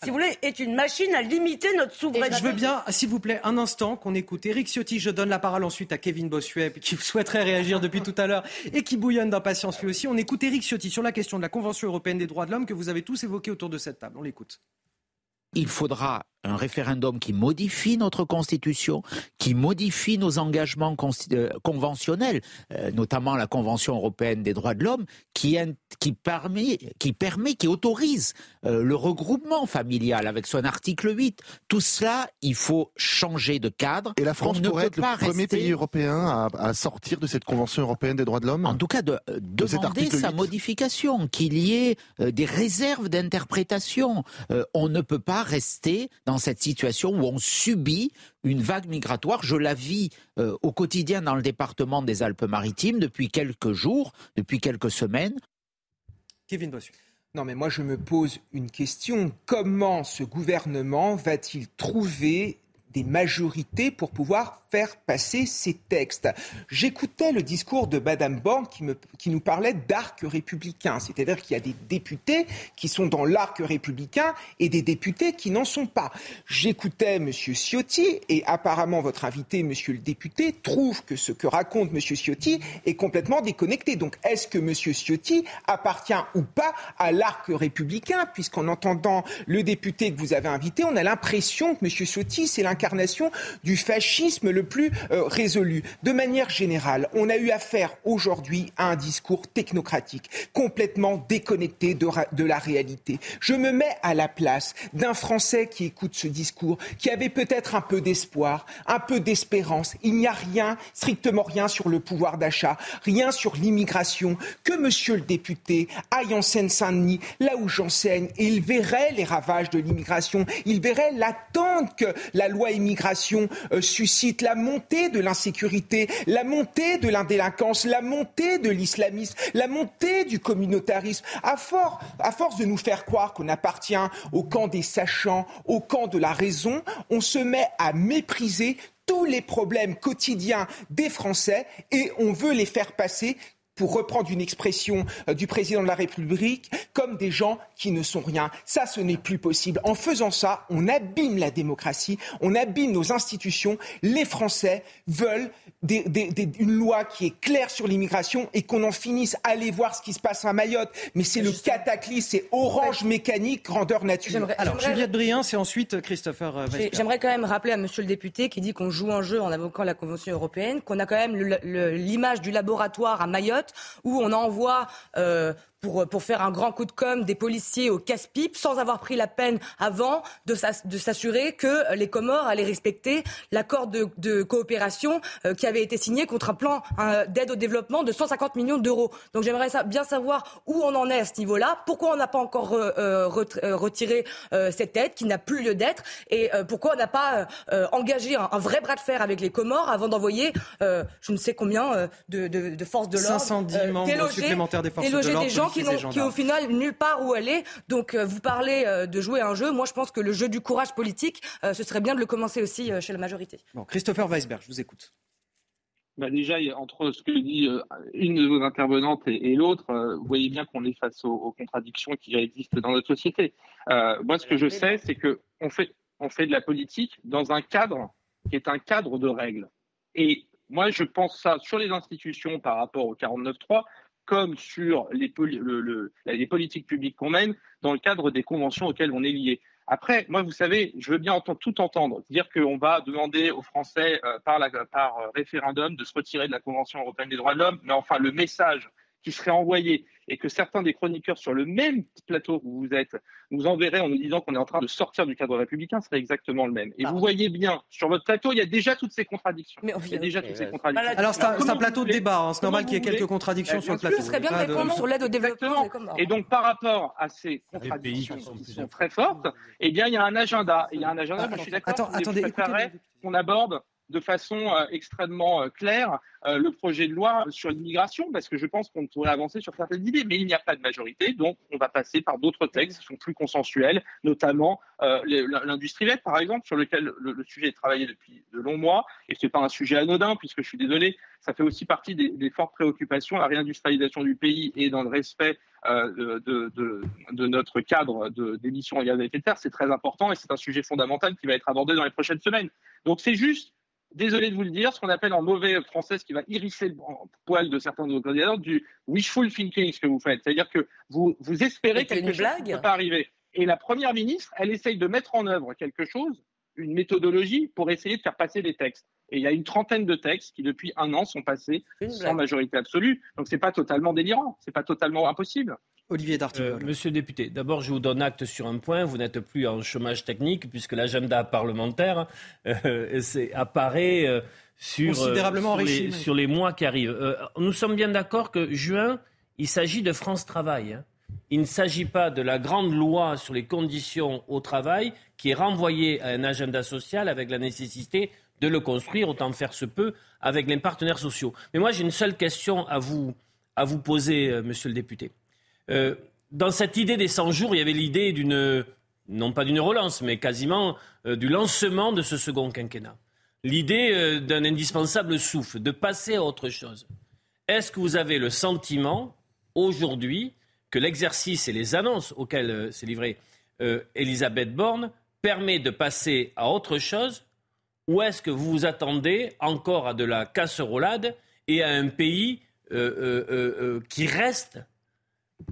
si vous voulez, est une machine à limiter notre souveraineté. je veux bien, s'il vous plaît, un instant qu'on écoute Eric Ciotti. Je donne la parole ensuite à Kevin Bossuet, qui souhaiterait réagir depuis tout à l'heure et qui bouillonne d'impatience lui aussi. On écoute Eric Ciotti sur la question de la Convention européenne des droits de l'homme que vous avez tous évoqué autour de cette table. On l'écoute. Il faudra un référendum qui modifie notre constitution, qui modifie nos engagements euh, conventionnels, euh, notamment la Convention européenne des droits de l'homme, qui, qui, permet, qui permet, qui autorise euh, le regroupement familial avec son article 8. Tout cela, il faut changer de cadre. Et la France pourrait être le premier pays européen à, sortir de cette Convention européenne des droits de l'homme? En tout cas, de, demander sa modification, qu'il y ait des réserves d'interprétation. on ne peut pas rester dans dans cette situation où on subit une vague migratoire. Je la vis euh, au quotidien dans le département des Alpes-Maritimes depuis quelques jours, depuis quelques semaines. Kevin Bossu. Non, mais moi je me pose une question. Comment ce gouvernement va-t-il trouver des majorités pour pouvoir passer ces textes. J'écoutais le discours de Madame Borne qui nous parlait d'arc républicain, c'est-à-dire qu'il y a des députés qui sont dans l'arc républicain et des députés qui n'en sont pas. J'écoutais Monsieur Ciotti et apparemment votre invité, Monsieur le député, trouve que ce que raconte Monsieur Ciotti est complètement déconnecté. Donc est-ce que Monsieur Ciotti appartient ou pas à l'arc républicain? Puisqu'en entendant le député que vous avez invité, on a l'impression que Monsieur Ciotti c'est l'incarnation du fascisme le plus euh, résolu. De manière générale, on a eu affaire aujourd'hui à un discours technocratique, complètement déconnecté de, de la réalité. Je me mets à la place d'un Français qui écoute ce discours, qui avait peut-être un peu d'espoir, un peu d'espérance. Il n'y a rien, strictement rien sur le pouvoir d'achat, rien sur l'immigration, que monsieur le député aille en Seine-Saint-Denis, là où j'enseigne, et il verrait les ravages de l'immigration, il verrait l'attente que la loi immigration euh, suscite, la montée de l'insécurité, la montée de l'indélinquance, la montée de l'islamisme, la montée du communautarisme, à, à force de nous faire croire qu'on appartient au camp des sachants, au camp de la raison, on se met à mépriser tous les problèmes quotidiens des Français et on veut les faire passer pour reprendre une expression euh, du président de la République, comme des gens qui ne sont rien. Ça, ce n'est plus possible. En faisant ça, on abîme la démocratie, on abîme nos institutions. Les Français veulent une loi qui est claire sur l'immigration et qu'on en finisse. Allez voir ce qui se passe à Mayotte. Mais c'est le cataclysme, c'est orange mécanique, grandeur nature. Alors, Juliette Briand, c'est ensuite Christopher euh, J'aimerais quand même rappeler à monsieur le député qui dit qu'on joue un jeu en invoquant la Convention européenne, qu'on a quand même l'image du laboratoire à Mayotte où on envoie euh, pour, pour faire un grand coup de com des policiers au casse-pipe sans avoir pris la peine avant de s'assurer que les Comores allaient respecter l'accord de, de, coopération euh, qui avait été signé contre un plan d'aide au développement de 150 millions d'euros. Donc j'aimerais bien savoir où on en est à ce niveau-là, pourquoi on n'a pas encore euh, euh, retiré cette aide qui n'a plus lieu d'être et pourquoi on n'a pas engagé un, vrai bras de fer avec les Comores avant d'envoyer je ne sais combien de, de, de forces de l'ordre 510 membres supplémentaires des forces de l'ordre des gens qui, qui au final nulle part où aller. Donc euh, vous parlez euh, de jouer un jeu. Moi je pense que le jeu du courage politique, euh, ce serait bien de le commencer aussi chez la majorité. Bon, Christopher Weisberg, je vous écoute. Bah déjà, entre ce que dit une de vos intervenantes et, l'autre, vous voyez bien qu'on est face aux, contradictions qui existent dans notre société. moi, ce que je sais, c'est que on fait, on fait de la politique dans un cadre qui est un cadre de règles. Et moi, je pense ça sur les institutions par rapport au 49.3, comme sur les, politiques publiques qu'on mène dans le cadre des conventions auxquelles on est lié. Après, moi, vous savez, je veux bien entendre, tout entendre. Dire qu'on va demander aux Français euh, par euh, référendum de se retirer de la Convention européenne des droits de l'homme, mais enfin, le message qui serait envoyé et que certains des chroniqueurs sur le même plateau où vous êtes nous enverraient en nous disant qu'on est en train de sortir du cadre républicain serait exactement le même. Et vous voyez bien, sur votre plateau, il y a déjà toutes ces contradictions. Mais il y a déjà toutes ces contradictions. Alors c'est un, plateau de débat, hein. c'est normal qu'il y ait quelques contradictions sur le plateau. Ce serait bien de répondre sur l'aide au développement. Et donc par rapport à ces contradictions qui sont très fortes, eh bien il y a un agenda. il y a un agenda, je suis d'accord, attendez, qu'on aborde de façon euh, extrêmement euh, claire euh, le projet de loi sur l'immigration, parce que je pense qu'on pourrait avancer sur certaines idées, mais il n'y a pas de majorité, donc on va passer par d'autres textes qui sont plus consensuels, notamment l'industrie verte, par exemple, sur lequel le, sujet est travaillé depuis de longs mois, et ce n'est pas un sujet anodin, puisque je suis désolé, ça fait aussi partie des, fortes préoccupations, la réindustrialisation du pays et dans le respect de, de, notre cadre d'émission en gaz à effet de serre, c'est très important et c'est un sujet fondamental qui va être abordé dans les prochaines semaines. Donc c'est juste désolé de vous le dire, ce qu'on appelle en mauvais français, ce qui va hérisser le poil de certains de nos candidats, du wishful thinking, ce que vous faites. C'est-à-dire que vous, vous espérez quelque chose qui ne peut pas arriver. Et la première ministre, elle essaye de mettre en œuvre quelque chose, une méthodologie, pour essayer de faire passer des textes. Et il y a une trentaine de textes qui, depuis un an, sont passés sans majorité absolue. Donc, c'est pas totalement délirant, c'est pas totalement impossible. Olivier. Euh, monsieur le député, d'abord, je vous donne acte sur un point. Vous n'êtes plus en chômage technique puisque l'agenda parlementaire euh, apparaît euh, sur, Considérablement les, sur, les, mois qui arrivent. nous sommes bien d'accord que juin, il s'agit de France Travail. Hein. Il ne s'agit pas de la grande loi sur les conditions au travail qui est renvoyée à un agenda social avec la nécessité de le construire, autant faire se peut, avec les partenaires sociaux. Mais moi, j'ai une seule question à vous, à vous poser, monsieur le député. Euh, dans cette idée des 100 jours, il y avait l'idée d'une, non pas d'une relance, mais quasiment euh, du lancement de ce second quinquennat. L'idée euh, d'un indispensable souffle, de passer à autre chose. Est-ce que vous avez le sentiment, aujourd'hui, que l'exercice et les annonces auxquelles s'est livrée Elisabeth Borne permet de passer à autre chose ou est-ce que vous vous attendez encore à de la casserolade et à un pays qui reste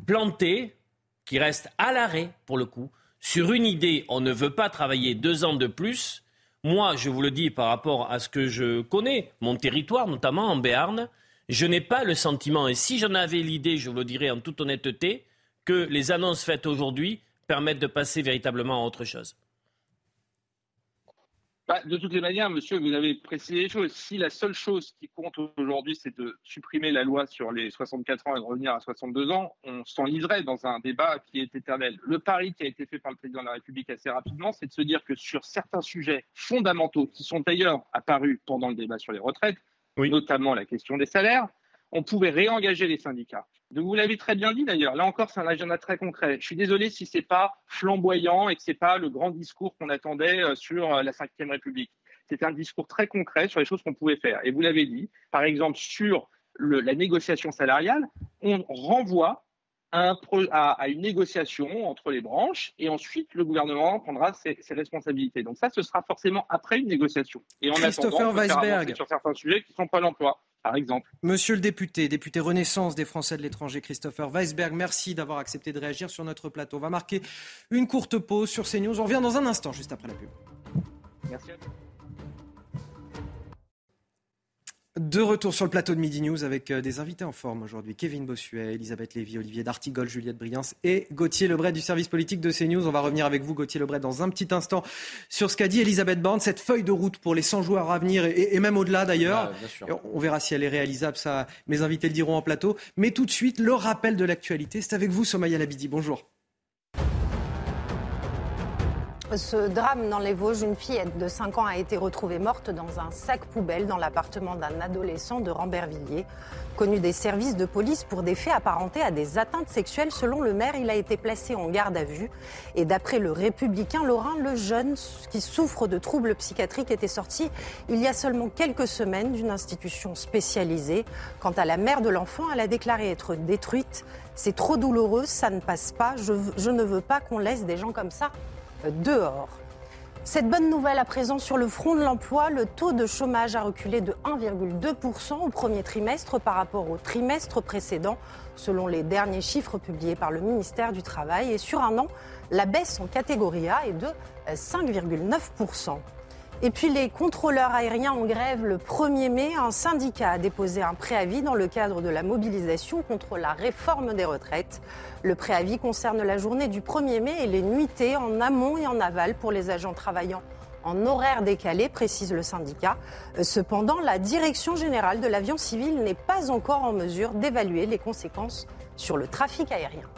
planté, qui reste à l'arrêt, pour le coup, sur une idée, on ne veut pas travailler deux ans de plus. Moi, je vous le dis par rapport à ce que je connais, mon territoire, notamment en Béarn, je n'ai pas le sentiment, et si j'en avais l'idée, je vous le dirais en toute honnêteté, que les annonces faites aujourd'hui permettent de passer véritablement à autre chose. Bah, de toutes les manières, monsieur, vous avez précisé les choses. Si la seule chose qui compte aujourd'hui, c'est de supprimer la loi sur les 64 ans et de revenir à 62 ans, on s'enliserait dans un débat qui est éternel. Le pari qui a été fait par le président de la République assez rapidement, c'est de se dire que sur certains sujets fondamentaux, qui sont d'ailleurs apparus pendant le débat sur les retraites, notamment la question des salaires, on pouvait réengager les syndicats. Donc vous l'avez très bien dit d'ailleurs. Là encore, c'est un agenda très concret. Je suis désolé si c'est pas flamboyant et que c'est pas le grand discours qu'on attendait euh, sur euh, la Ve République. C'est un discours très concret sur les choses qu'on pouvait faire. Et vous l'avez dit, par exemple sur la négociation salariale, on renvoie à, à, une négociation entre les branches et ensuite le gouvernement prendra ses, responsabilités. Donc ça, ce sera forcément après une négociation. Et en Christopher Weisberg. sur certains sujets qui sont pas l'emploi. Par exemple. Monsieur le député, député Renaissance des Français de l'étranger, Christopher Weisberg, merci d'avoir accepté de réagir sur notre plateau. On va marquer une courte pause sur CNews. On revient dans un instant, juste après la pub. Merci à vous. De retour sur le plateau de Midi News avec euh, des invités en forme aujourd'hui. Kevin Bossuet, Elisabeth Lévy, Olivier D'Artigol, Juliette Briens et Gauthier Lebret du service politique de CNews. On va revenir avec vous, Gauthier Lebret, dans un petit instant sur ce qu'a dit Elisabeth Borne, cette feuille de route pour les 100 joueurs à venir et, même au-delà d'ailleurs. Ah, on verra si elle est réalisable, ça mes invités le diront en plateau. Mais tout de suite, le rappel de l'actualité, c'est avec vous, Somaya Labidi. Bonjour. Ce drame dans les Vosges, une fille de 5 ans a été retrouvée morte dans un sac poubelle dans l'appartement d'un adolescent de Rambervilliers. Connu des services de police pour des faits apparentés à des atteintes sexuelles, selon le maire, il a été placé en garde à vue. Et d'après le républicain Lorrain, le jeune qui souffre de troubles psychiatriques était sorti il y a seulement quelques semaines d'une institution spécialisée. Quant à la mère de l'enfant, elle a déclaré être détruite. C'est trop douloureux, ça ne passe pas. Je, je ne veux pas qu'on laisse des gens comme ça dehors. Cette bonne nouvelle à présent sur le front de l'emploi, le taux de chômage a reculé de 1,2% au premier trimestre par rapport au trimestre précédent, selon les derniers chiffres publiés par le ministère du Travail. Et sur un an, la baisse en catégorie A est de 5,9%. Et puis les contrôleurs aériens en grève le 1er mai. Un syndicat a déposé un préavis dans le cadre de la mobilisation contre la réforme des retraites. Le préavis concerne la journée du 1er mai et les nuitées en amont et en aval pour les agents travaillant en horaire décalé, précise le syndicat. Cependant, la Direction générale de l'avion civil n'est pas encore en mesure d'évaluer les conséquences sur le trafic aérien.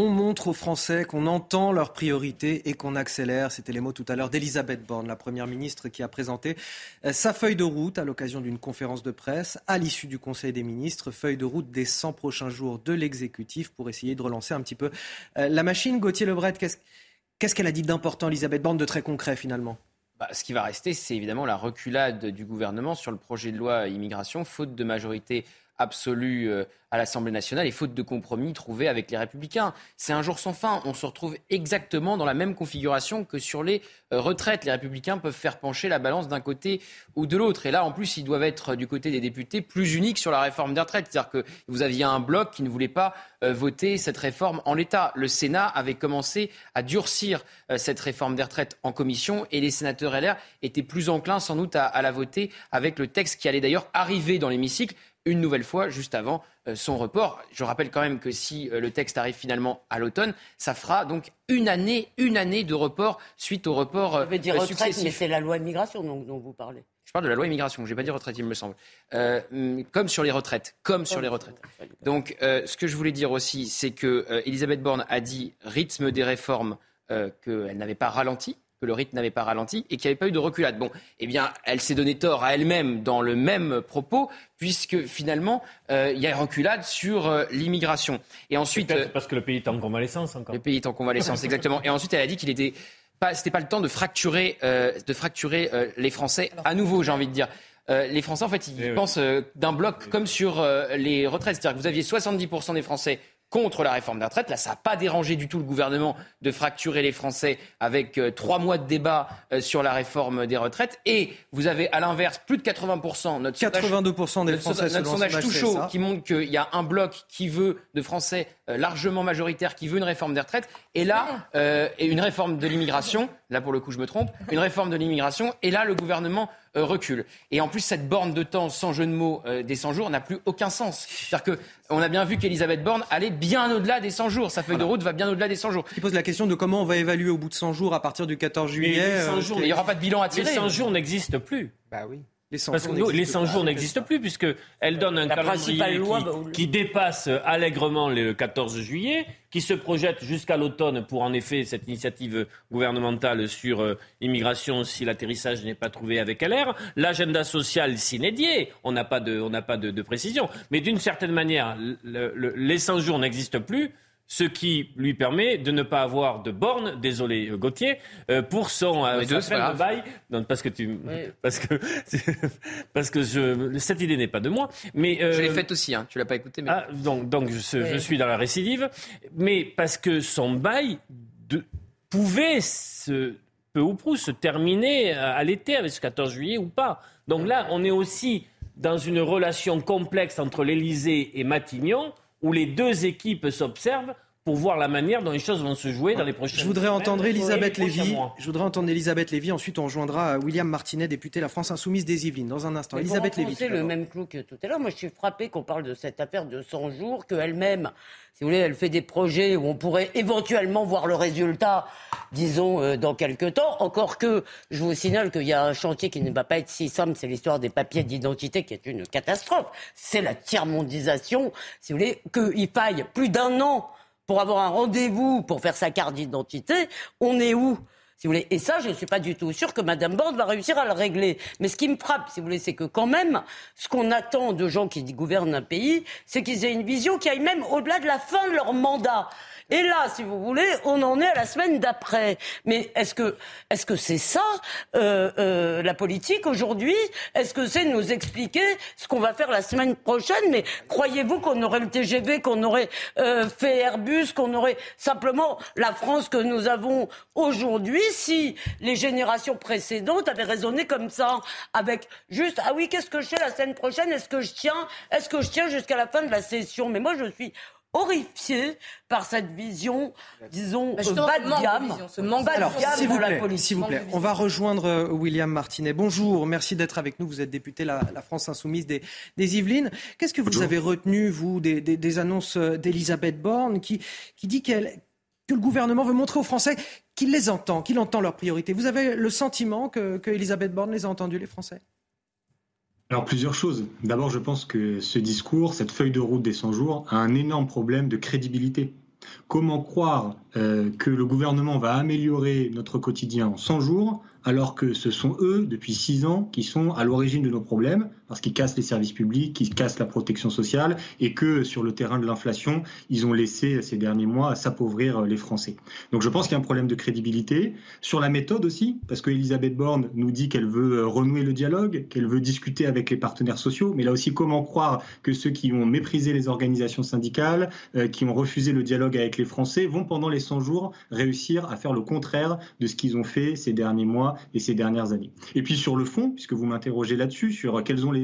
On montre aux Français qu'on entend leurs priorités et qu'on accélère. C'était les mots tout à l'heure d'Elisabeth Borne, la Première ministre, qui a présenté euh, sa feuille de route à l'occasion d'une conférence de presse à l'issue du Conseil des ministres. Feuille de route des 100 prochains jours de l'exécutif pour essayer de relancer un petit peu euh, la machine. Gauthier Lebret, qu'est-ce qu'elle a dit d'important, Elisabeth Borne, de très concret finalement? Bah, ce qui va rester, c'est évidemment la reculade du gouvernement sur le projet de loi immigration, faute de majorité absolue euh, à l'Assemblée nationale et faute de compromis trouvé avec les Républicains. C'est un jour sans fin. On se retrouve exactement dans la même configuration que sur les euh, retraites. Les Républicains peuvent faire pencher la balance d'un côté ou de l'autre. Et là, en plus, ils doivent être du côté des députés plus uniques sur la réforme des retraites. C'est-à-dire que vous aviez un bloc qui ne voulait pas euh, voter cette réforme en l'état. Le Sénat avait commencé à durcir cette réforme des retraites en commission et les sénateurs LR étaient plus enclins sans doute à la voter avec le texte qui allait d'ailleurs arriver dans l'hémicycle une nouvelle fois juste avant euh, son report. Je rappelle quand même que si euh, le texte arrive finalement à l'automne, ça fera donc une année, une année de report suite au report euh, dire retraite, mais c'est la loi immigration dont, dont vous parlez. Je parle de la loi immigration, je n'ai pas dit retraite, il me semble. Mm, comme sur les retraites, comme sur les retraites. Donc, ce que je voulais dire aussi, c'est que Elisabeth Borne a dit rythme des réformes qu'elle n'avait pas ralenti que le rythme n'avait pas ralenti et qu'il n'y avait pas eu de reculade. Bon, eh bien, elle s'est donné tort à elle-même dans le même propos, puisque finalement, euh, il y a reculade sur euh, l'immigration. Et ensuite, euh, parce que le pays est en convalescence encore. Le pays est en convalescence, exactement. Et ensuite, elle a dit qu'il était pas, c'était pas le temps de fracturer, de fracturer les Français à nouveau, j'ai envie de dire. les Français, en fait, ils eh pensent d'un bloc comme sur les retraites. C'est-à-dire que vous aviez 70% des Français contre la réforme des retraites. Là, ça n'a pas dérangé du tout le gouvernement de fracturer les Français avec euh, trois mois de débat euh, sur la réforme des retraites. Et vous avez à l'inverse plus de 80%, notre 82% des Français, notre sondage tout chaud qui montre qu'il y a un bloc qui veut de Français euh, largement majoritaire qui veut une réforme des retraites. Et là, et une réforme de l'immigration. Là, pour le coup, je me trompe. Une réforme de l'immigration. Et là, le gouvernement recule. Et en plus, cette borne de temps, sans jeu de mots, des 100 jours n'a plus aucun sens. C'est-à-dire qu'on a bien vu qu'Elisabeth Borne allait bien au-delà des 100 jours. Sa feuille de route va bien au-delà des 100 jours. Qui pose la question de comment on va évaluer au bout de 100 jours à partir du 14 juillet. Euh, il n'y aura pas de bilan à tirer. Les 100 jours n'existent plus. Bah oui. Les 100 Parce que les 100 jours n'existent plus puisqu'elle donne un calendrier loi, qui, dépasse allègrement le 14 juillet, qui se projette jusqu'à l'automne pour en effet cette initiative gouvernementale sur euh, immigration si l'atterrissage n'est pas trouvé avec LR. L'agenda social s'inédié, on n'a pas de, on n'a pas de, précision. Mais d'une certaine manière, les 100 jours n'existent plus ce qui lui permet de ne pas avoir de borne, désolé euh, Gauthier, euh, pour son euh, de bail. Non, parce que tu, parce que parce que je, cette idée n'est pas de moi, mais je l'ai faite aussi. Hein, tu l'as pas écouté. Mais... Ah, donc donc je, je, suis dans la récidive, mais parce que son bail de, pouvait se peu ou prou se terminer à l'été avec ce 14 juillet ou pas. Donc là, on est aussi dans une relation complexe entre l'Élysée et Matignon où les deux équipes s'observent pour voir la manière dont les choses vont se jouer dans les prochaines Je voudrais entendre Elisabeth Lévy. Je voudrais entendre Elisabeth Lévy. Ensuite, on rejoindra William Martinet, député La France Insoumise des Yvelines, dans un instant. Elisabeth Lévy. C'est le même clou que tout à l'heure. Moi, je suis frappé qu'on parle de cette affaire de 100 jours, qu'elle-même, si vous voulez, elle fait des projets où on pourrait éventuellement voir le résultat, disons, euh, dans quelques temps. Encore que, je vous signale qu'il y a un chantier qui ne va pas être si simple, c'est l'histoire des papiers d'identité qui est une catastrophe. C'est la tiers-mondisation, si vous voulez, qu'il faille plus d'un an pour avoir un rendez-vous pour faire sa carte d'identité, on est où si vous voulez? Et ça, je ne suis pas du tout sûr que Mme Borne va réussir à le régler. Mais ce qui me frappe, si vous voulez, c'est que quand même, ce qu'on attend de gens qui gouvernent un pays, c'est qu'ils aient une vision qui aille même au-delà de la fin de leur mandat. Et là, si vous voulez, on en est à la semaine d'après. Mais est-ce que est-ce que c'est ça euh, euh, la politique aujourd'hui? Est-ce que c'est nous expliquer ce qu'on va faire la semaine prochaine? Mais croyez-vous qu'on aurait le TGV, qu'on aurait euh, fait Airbus, qu'on aurait simplement la France que nous avons aujourd'hui si les générations précédentes avaient raisonné comme ça, avec juste ah oui, qu'est-ce que je fais la semaine prochaine? Est-ce que je tiens? Est-ce que je tiens jusqu'à la fin de la session? Mais moi, je suis horrifié par cette vision, disons, bah, bas de gamme, ce manque de gamme de la politique. S'il vous plaît, on va rejoindre euh, William Martinet. Bonjour, merci d'être avec nous. Vous êtes député la, la France Insoumise des, des Yvelines. Qu'est-ce que vous avez retenu, vous, des, des, annonces euh, d'Elisabeth Borne qui, qui dit qu'elle que le gouvernement veut montrer aux Français qu'il les entend, qu'il entend leurs priorités. Vous avez le sentiment que, que Elisabeth Borne les a entendus, les Français? Alors plusieurs choses. D'abord, je pense que ce discours, cette feuille de route des 100 jours, a un énorme problème de crédibilité. Comment croire euh, que le gouvernement va améliorer notre quotidien en 100 jours alors que ce sont eux, depuis 6 ans, qui sont à l'origine de nos problèmes, parce qu'ils cassent les services publics, qu'ils cassent la protection sociale, et que sur le terrain de l'inflation, ils ont laissé ces derniers mois s'appauvrir les Français. Donc je pense qu'il y a un problème de crédibilité. Sur la méthode aussi, parce qu'Elisabeth Borne nous dit qu'elle veut renouer le dialogue, qu'elle veut discuter avec les partenaires sociaux, mais là aussi, comment croire que ceux qui ont méprisé les organisations syndicales, euh, qui ont refusé le dialogue avec les Français, vont pendant les 100 jours réussir à faire le contraire de ce qu'ils ont fait ces derniers mois et ces dernières années. Et puis sur le fond, puisque vous m'interrogez là-dessus, sur quelles ont,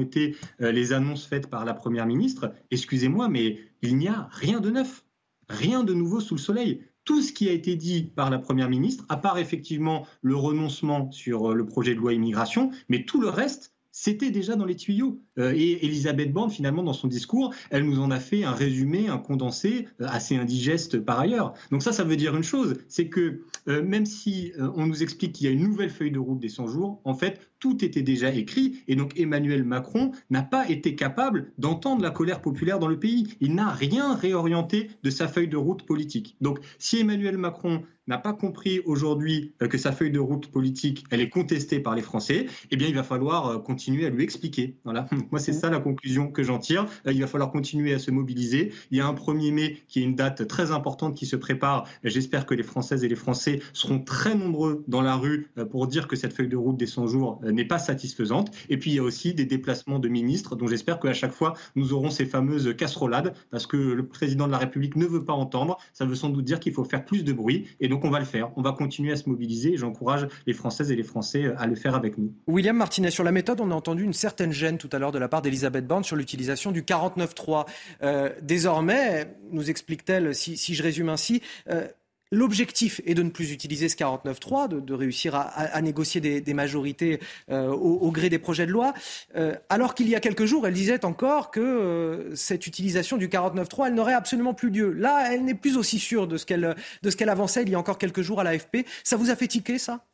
été euh, les annonces faites par la Première ministre, excusez-moi, mais il n'y a rien de neuf, rien de nouveau sous le soleil tout ce qui a été dit par la Première ministre, à part effectivement le renoncement sur euh, le projet de loi immigration, mais tout le reste, c'était déjà dans les tuyaux. Euh, et Elisabeth Borne, finalement, dans son discours, elle nous en a fait un résumé, un condensé euh, assez indigeste par ailleurs. Donc ça, ça veut dire une chose, c'est que euh, même si on nous explique qu'il y a une nouvelle feuille de route des 100 jours, en fait, tout était déjà écrit et donc Emmanuel Macron n'a pas été capable d'entendre la colère populaire dans le pays. Il n'a rien réorienté de sa feuille de route politique. Donc si Emmanuel Macron n'a pas compris aujourd'hui euh, que sa feuille de route politique, elle est contestée par les Français, eh bien, il va falloir euh, continuer à lui expliquer. Voilà. Moi, c'est ça la conclusion que j'en tire. Euh, il va falloir continuer à se mobiliser. Il y a un 1er mai qui est une date très importante qui se prépare. J'espère que les Françaises et les Français seront très nombreux dans la rue pour dire que cette feuille de route des 100 jours n'est pas satisfaisante. Et puis, il y a aussi des déplacements de ministres dont j'espère qu'à chaque fois, nous aurons ces fameuses casserolades parce que le président de la République ne veut pas entendre. Ça veut sans doute dire qu'il faut faire plus de bruit. Et donc, on va le faire. On va continuer à se mobiliser j'encourage les Françaises et les Français à le faire avec nous. William Martinet, sur la méthode, on a entendu une certaine gêne tout à l'heure de la part d'Elisabeth Borne sur l'utilisation du 49.3. Euh, désormais, nous explique-t-elle, si, si, je résume ainsi, euh, L'objectif est de ne plus utiliser ce 49.3, de, de réussir à, négocier des, majorités euh, au, gré des projets de loi, euh, alors qu'il y a quelques jours, elle disait encore que euh, cette utilisation du 49.3, elle n'aurait absolument plus lieu. Là, elle n'est plus aussi sûre de ce qu'elle avançait il y a encore quelques jours à l'AFP. Ça vous a fait tiquer, ça?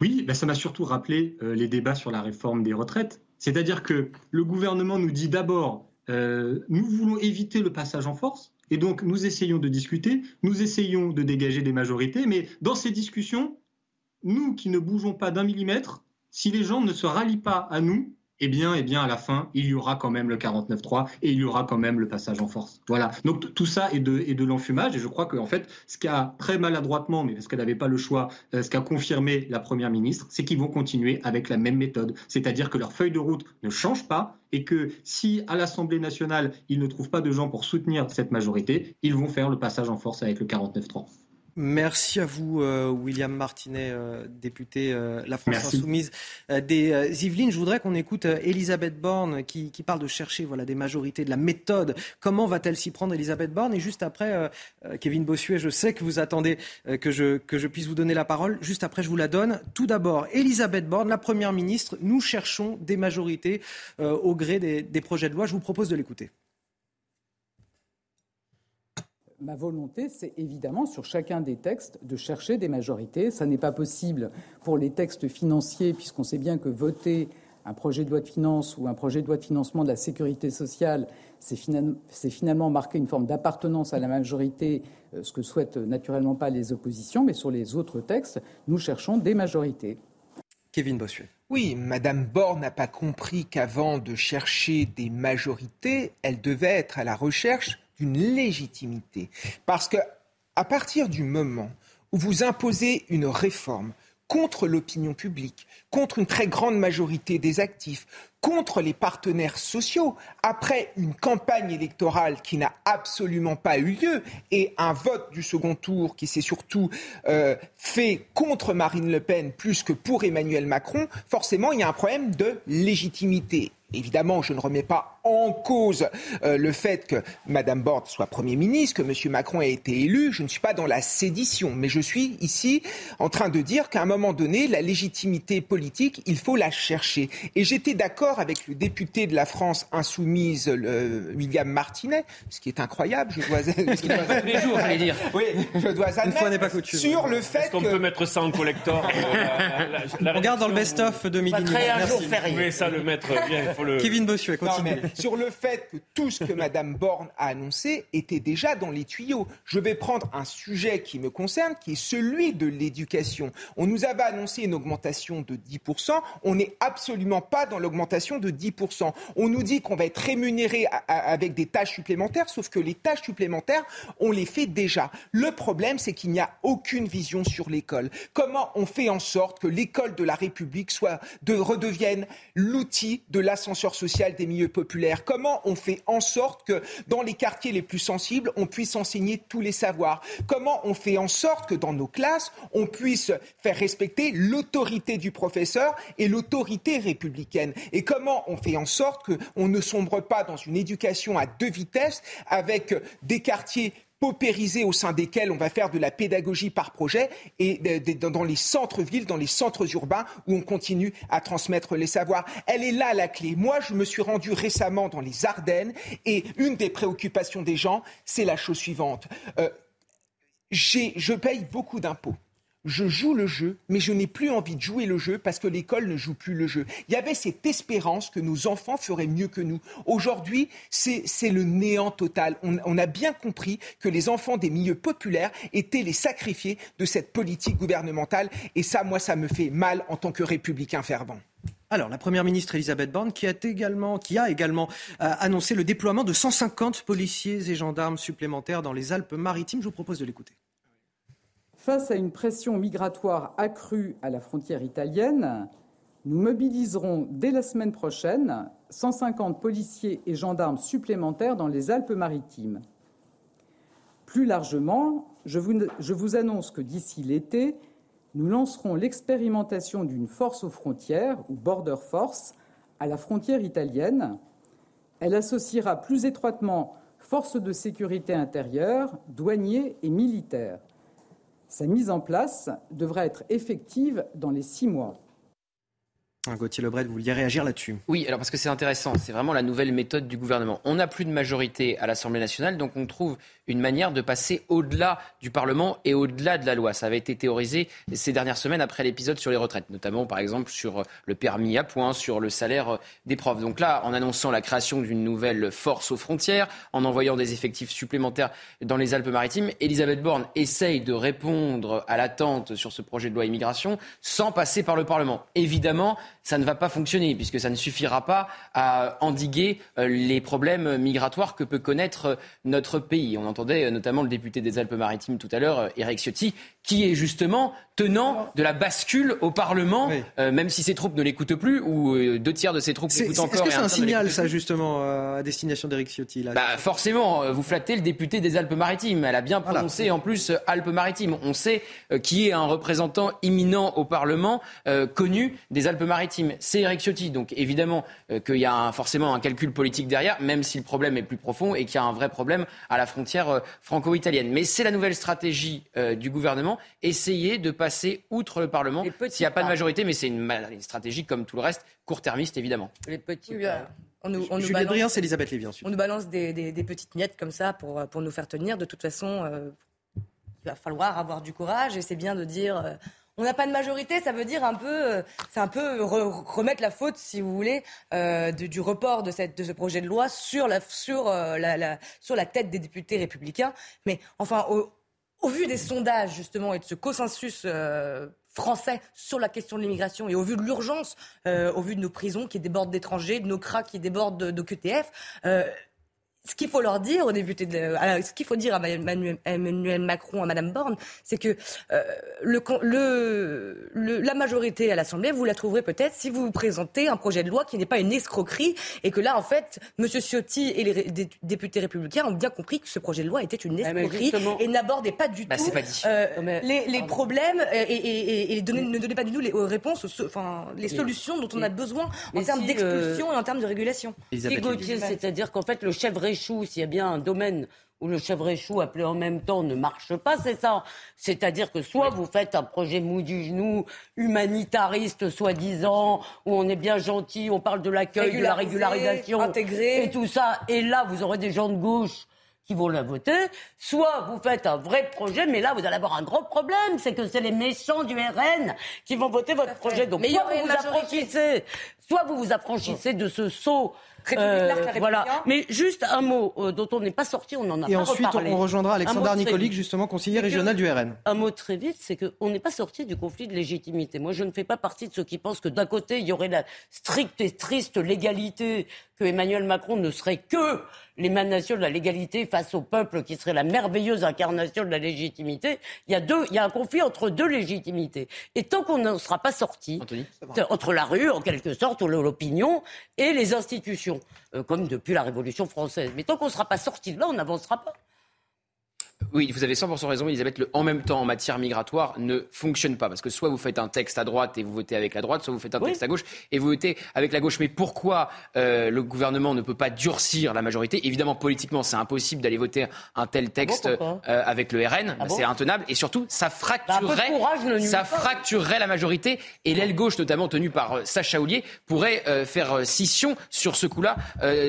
Oui, ben ça m'a surtout rappelé les débats sur la réforme des retraites. C'est-à-dire que le gouvernement nous dit d'abord, nous voulons éviter le passage en force, et donc, nous essayons de discuter, nous essayons de dégager des majorités, mais dans ces discussions, nous qui ne bougeons pas d'un millimètre, si les gens ne se rallient pas à nous, eh bien, eh bien, à la fin, il y aura quand même le 49-3 et il y aura quand même le passage en force. Voilà. Donc tout ça est de, l'enfumage et je crois qu'en fait, ce qui a très maladroitement, mais parce qu'elle n'avait pas le choix, euh, ce qu'a confirmé la première ministre, c'est qu'ils vont continuer avec la même méthode, c'est-à-dire que leur feuille de route ne change pas et que si à l'Assemblée nationale ils ne trouvent pas de gens pour soutenir cette majorité, ils vont faire le passage en force avec le 49-3. Merci à vous, euh, William Martinet, euh, député euh, La France Insoumise des Yvelines. Je voudrais qu'on écoute Elisabeth Borne qui, parle de chercher voilà, des majorités, de la méthode. Comment va-t-elle s'y prendre, Elisabeth Borne? Et juste après, Kevin Bossuet, je sais que vous attendez que, je, que je puisse vous donner la parole. Juste après, je vous la donne. Tout d'abord, Elisabeth Borne, la Première ministre, nous cherchons des majorités au gré des projets de loi. Je vous propose de l'écouter. Ma volonté, c'est évidemment sur chacun des textes de chercher des majorités. Ça n'est pas possible pour les textes financiers, puisqu'on sait bien que voter un projet de loi de finances ou un projet de loi de financement de la sécurité sociale, c'est finalement marquer une forme d'appartenance à la majorité, euh, ce que souhaitent naturellement pas les oppositions. Mais sur les autres textes, nous cherchons des majorités. Kevin Bossuet. Oui, Madame Borne n'a pas compris qu'avant de chercher des majorités, elle devait être à la recherche d'une légitimité. Parce que à partir du moment où vous imposez une réforme contre l'opinion publique, contre une très grande majorité des actifs, contre les partenaires sociaux, après une campagne électorale qui n'a absolument pas eu lieu et un vote du second tour qui s'est surtout euh, fait contre Marine Le Pen plus que pour Emmanuel Macron, forcément il y a un problème de légitimité. Évidemment, je ne remets pas en cause euh, le fait que Mme Borne soit Premier ministre, que M. Macron ait été élu. Je ne suis pas dans la sédition, mais je suis ici en train de dire qu'à un moment donné, la légitimité politique, il faut la chercher. Et j'étais d'accord avec le député de la France insoumise, William Martinet, ce qui est incroyable. Je dois, tous les jours, j'allais dire. Oui, je dois admettre. pas Sur le fait Est-ce qu'on peut mettre ça en collector euh, Regarde dans le best-of de Midi Vous ça le mettre bien. Il faut Kevin Bossuet, continue. sur le fait que tout ce que Mme Borne a annoncé était déjà dans les tuyaux. Je vais prendre un sujet qui me concerne, qui est celui de l'éducation. On nous avait annoncé une augmentation de 10%. On n'est absolument pas dans l'augmentation de 10%. On nous dit qu'on va être rémunéré avec des tâches supplémentaires, sauf que les tâches supplémentaires, on les fait déjà. Le problème, c'est qu'il n'y a aucune vision sur l'école. Comment on fait en sorte que l'école de la République soit, de, redevienne l'outil de social des milieux populaires. Comment on fait en sorte que dans les quartiers les plus sensibles, on puisse enseigner tous les savoirs? Comment on fait en sorte que dans nos classes, on puisse faire respecter l'autorité du professeur et l'autorité républicaine? Et comment on fait en sorte qu'on ne sombre pas dans une éducation à deux vitesses avec des quartiers paupérisés au sein desquels on va faire de la pédagogie par projet et dans les centres-villes, dans les centres urbains où on continue à transmettre les savoirs. Elle est là la clé. Moi, je me suis rendu récemment dans les Ardennes et une des préoccupations des gens, c'est la chose suivante. Euh, je paye beaucoup d'impôts je joue le jeu, mais je n'ai plus envie de jouer le jeu parce que l'école ne joue plus le jeu. Il y avait cette espérance que nos enfants feraient mieux que nous. Aujourd'hui, c'est le néant total. On, a bien compris que les enfants des milieux populaires étaient les sacrifiés de cette politique gouvernementale. Et ça, moi, ça me fait mal en tant que républicain fervent. Alors, la Première ministre Elisabeth Borne, qui a également, euh, annoncé le déploiement de 150 policiers et gendarmes supplémentaires dans les Alpes-Maritimes, je vous propose de l'écouter. Face à une pression migratoire accrue à la frontière italienne, nous mobiliserons dès la semaine prochaine 150 policiers et gendarmes supplémentaires dans les Alpes-Maritimes. Plus largement, je vous, annonce que d'ici l'été, nous lancerons l'expérimentation d'une force aux frontières, ou Border Force, à la frontière italienne. Elle associera plus étroitement forces de sécurité intérieure, douaniers et militaires. Sa mise en place devrait être effective dans les six mois. Gauthier Lebret, vous vouliez réagir là-dessus? Oui, alors parce que c'est intéressant, c'est vraiment la nouvelle méthode du gouvernement. On n'a plus de majorité à l'Assemblée nationale, donc on trouve une manière de passer au-delà du Parlement et au-delà de la loi. Ça avait été théorisé ces dernières semaines après l'épisode sur les retraites, notamment par exemple sur le permis à points, sur le salaire des profs. Donc là, en annonçant la création d'une nouvelle force aux frontières, en envoyant des effectifs supplémentaires dans les Alpes-Maritimes, Elisabeth Borne essaye de répondre à l'attente sur ce projet de loi immigration sans passer par le Parlement. Évidemment, ça ne va pas fonctionner, puisque ça ne suffira pas à endiguer euh, les problèmes migratoires que peut connaître notre pays. On entendait notamment le député des Alpes-Maritimes tout à l'heure, Eric Ciotti, qui est justement tenant de la bascule au Parlement, euh, même si ses troupes ne l'écoutent plus, ou euh, deux tiers de ses troupes l'écoutent encore. Est-ce que c'est un, signal, ça, justement, euh, à destination d'Eric Ciotti là, bah, Forcément, vous flattez le député des Alpes-Maritimes. Elle a bien prononcé, en plus, Alpes-Maritimes. On sait qui est un représentant imminent au Parlement, connu des Alpes-Maritimes. C'est Eric Ciotti. Donc, évidemment, qu'il y a forcément un calcul politique derrière, même si le problème est plus profond et qu'il y a un vrai problème à la frontière franco-italienne. Mais c'est la nouvelle stratégie du gouvernement. Essayer de passer outre le Parlement s'il n'y a pas de majorité, mais c'est une, stratégie comme tout le reste, court-termiste évidemment. Les petits. on nous, on nous balance, Elisabeth Lévy On nous balance des, petites miettes comme ça pour, pour nous faire tenir. De toute façon, euh, il va falloir avoir du courage et c'est bien de dire. Euh, on n'a pas de majorité, ça veut dire un peu, euh, c'est un peu remettre la faute, si vous voulez, du, report de, cette, de ce projet de loi sur la, la tête des députés républicains. Mais enfin, au, vu des sondages, justement, et de ce consensus euh, français sur la question de l'immigration et au vu de l'urgence, euh, au vu de nos prisons qui débordent d'étrangers, de nos cracks qui débordent de, de QTF, euh, ce qu'il faut leur dire aux députés, de, ce qu'il faut dire à Emmanuel Macron, à Madame Borne, c'est que euh, le, le, la majorité à l'Assemblée, vous la trouverez peut-être si vous présentez un projet de loi qui n'est pas une escroquerie et que là, en fait, Monsieur Ciotti et les députés républicains ont bien compris que ce projet de loi était une ah, escroquerie et n'abordait pas du bah, tout euh, les, les problèmes et, et, et ne donnait pas du tout les réponses, enfin les solutions dont on a besoin en termes d'expulsion et en termes de régulation. C'est-à-dire qu'en fait, le chef s'il y a bien un domaine où le chèvre échoue appelé en même temps ne marche pas, c'est ça. C'est-à-dire que soit vous faites un projet mou du genou, humanitariste soi-disant, où on est bien gentil, on parle de l'accueil, de la régularisation, intégré. et tout ça, et là vous aurez des gens de gauche qui vont la voter, soit vous faites un vrai projet, mais là vous allez avoir un gros problème, c'est que c'est les méchants du RN qui vont voter votre projet. Donc soit vous vous affranchissez, soit vous vous affranchissez de ce saut euh, voilà. Mais juste un mot euh, dont on n'est pas sorti, on en a Et ensuite, on rejoindra Alexandre Nicolic, justement conseiller régional du RN. Un mot très vite, c'est qu'on n'est pas sorti du conflit de légitimité. Moi, je ne fais pas partie de ceux qui pensent que d'un côté, il y aurait la stricte et triste légalité, que Emmanuel Macron ne serait que l'émanation de la légalité face au peuple, qui serait la merveilleuse incarnation de la légitimité. Il y a deux, il y a un conflit entre deux légitimités. Et tant qu'on n'en sera pas sorti, entre la rue, en quelque sorte, ou l'opinion, et les institutions, euh, comme depuis la Révolution française. Mais tant qu'on ne sera pas sorti de là, on n'avancera pas. Oui, vous avez 100% raison, Elisabeth. Le en même temps en matière migratoire ne fonctionne pas. Parce que soit vous faites un texte à droite et vous votez avec la droite, soit vous faites un texte à gauche et vous votez avec la gauche. Mais pourquoi euh, le gouvernement ne peut pas durcir la majorité? Évidemment, politiquement, c'est impossible d'aller voter un tel texte euh, avec le RN. Ah c'est intenable. Et surtout, ça bah, fracturerait, ça fracturerait la majorité. Et l'aile gauche, notamment tenue par euh, Sacha Oulier, pourrait faire scission sur ce coup-là,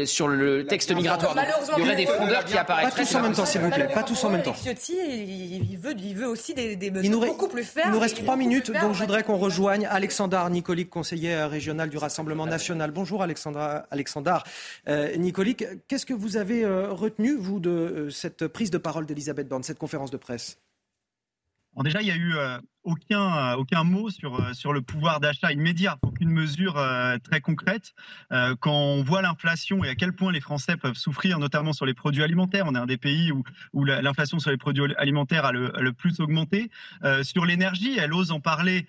sur le texte migratoire. il y aurait des frondeurs qui apparaîtraient. Pas tous en même temps, s'il vous plaît. Pas tous en même temps. Ciotti, il veut, il veut aussi des, des mesures beaucoup plus fermes. Il nous reste trois minutes, donc je voudrais qu'on rejoigne Alexandre Nicolic, conseiller régional du Rassemblement national. Bonjour Alexandre. Alexandre. Euh, Nicolic, qu'est-ce que vous avez euh, retenu, vous, de euh, cette prise de parole d'Elisabeth Borne, cette conférence de presse? Déjà, il y a eu aucun, euh, aucun mot sur, euh, sur le pouvoir d'achat immédiat, aucune mesure euh, très concrète. quand on voit l'inflation et à quel point les Français peuvent souffrir, notamment sur les produits alimentaires, on est un des pays où, l'inflation sur les produits alimentaires a le, plus augmenté. sur l'énergie, elle ose en parler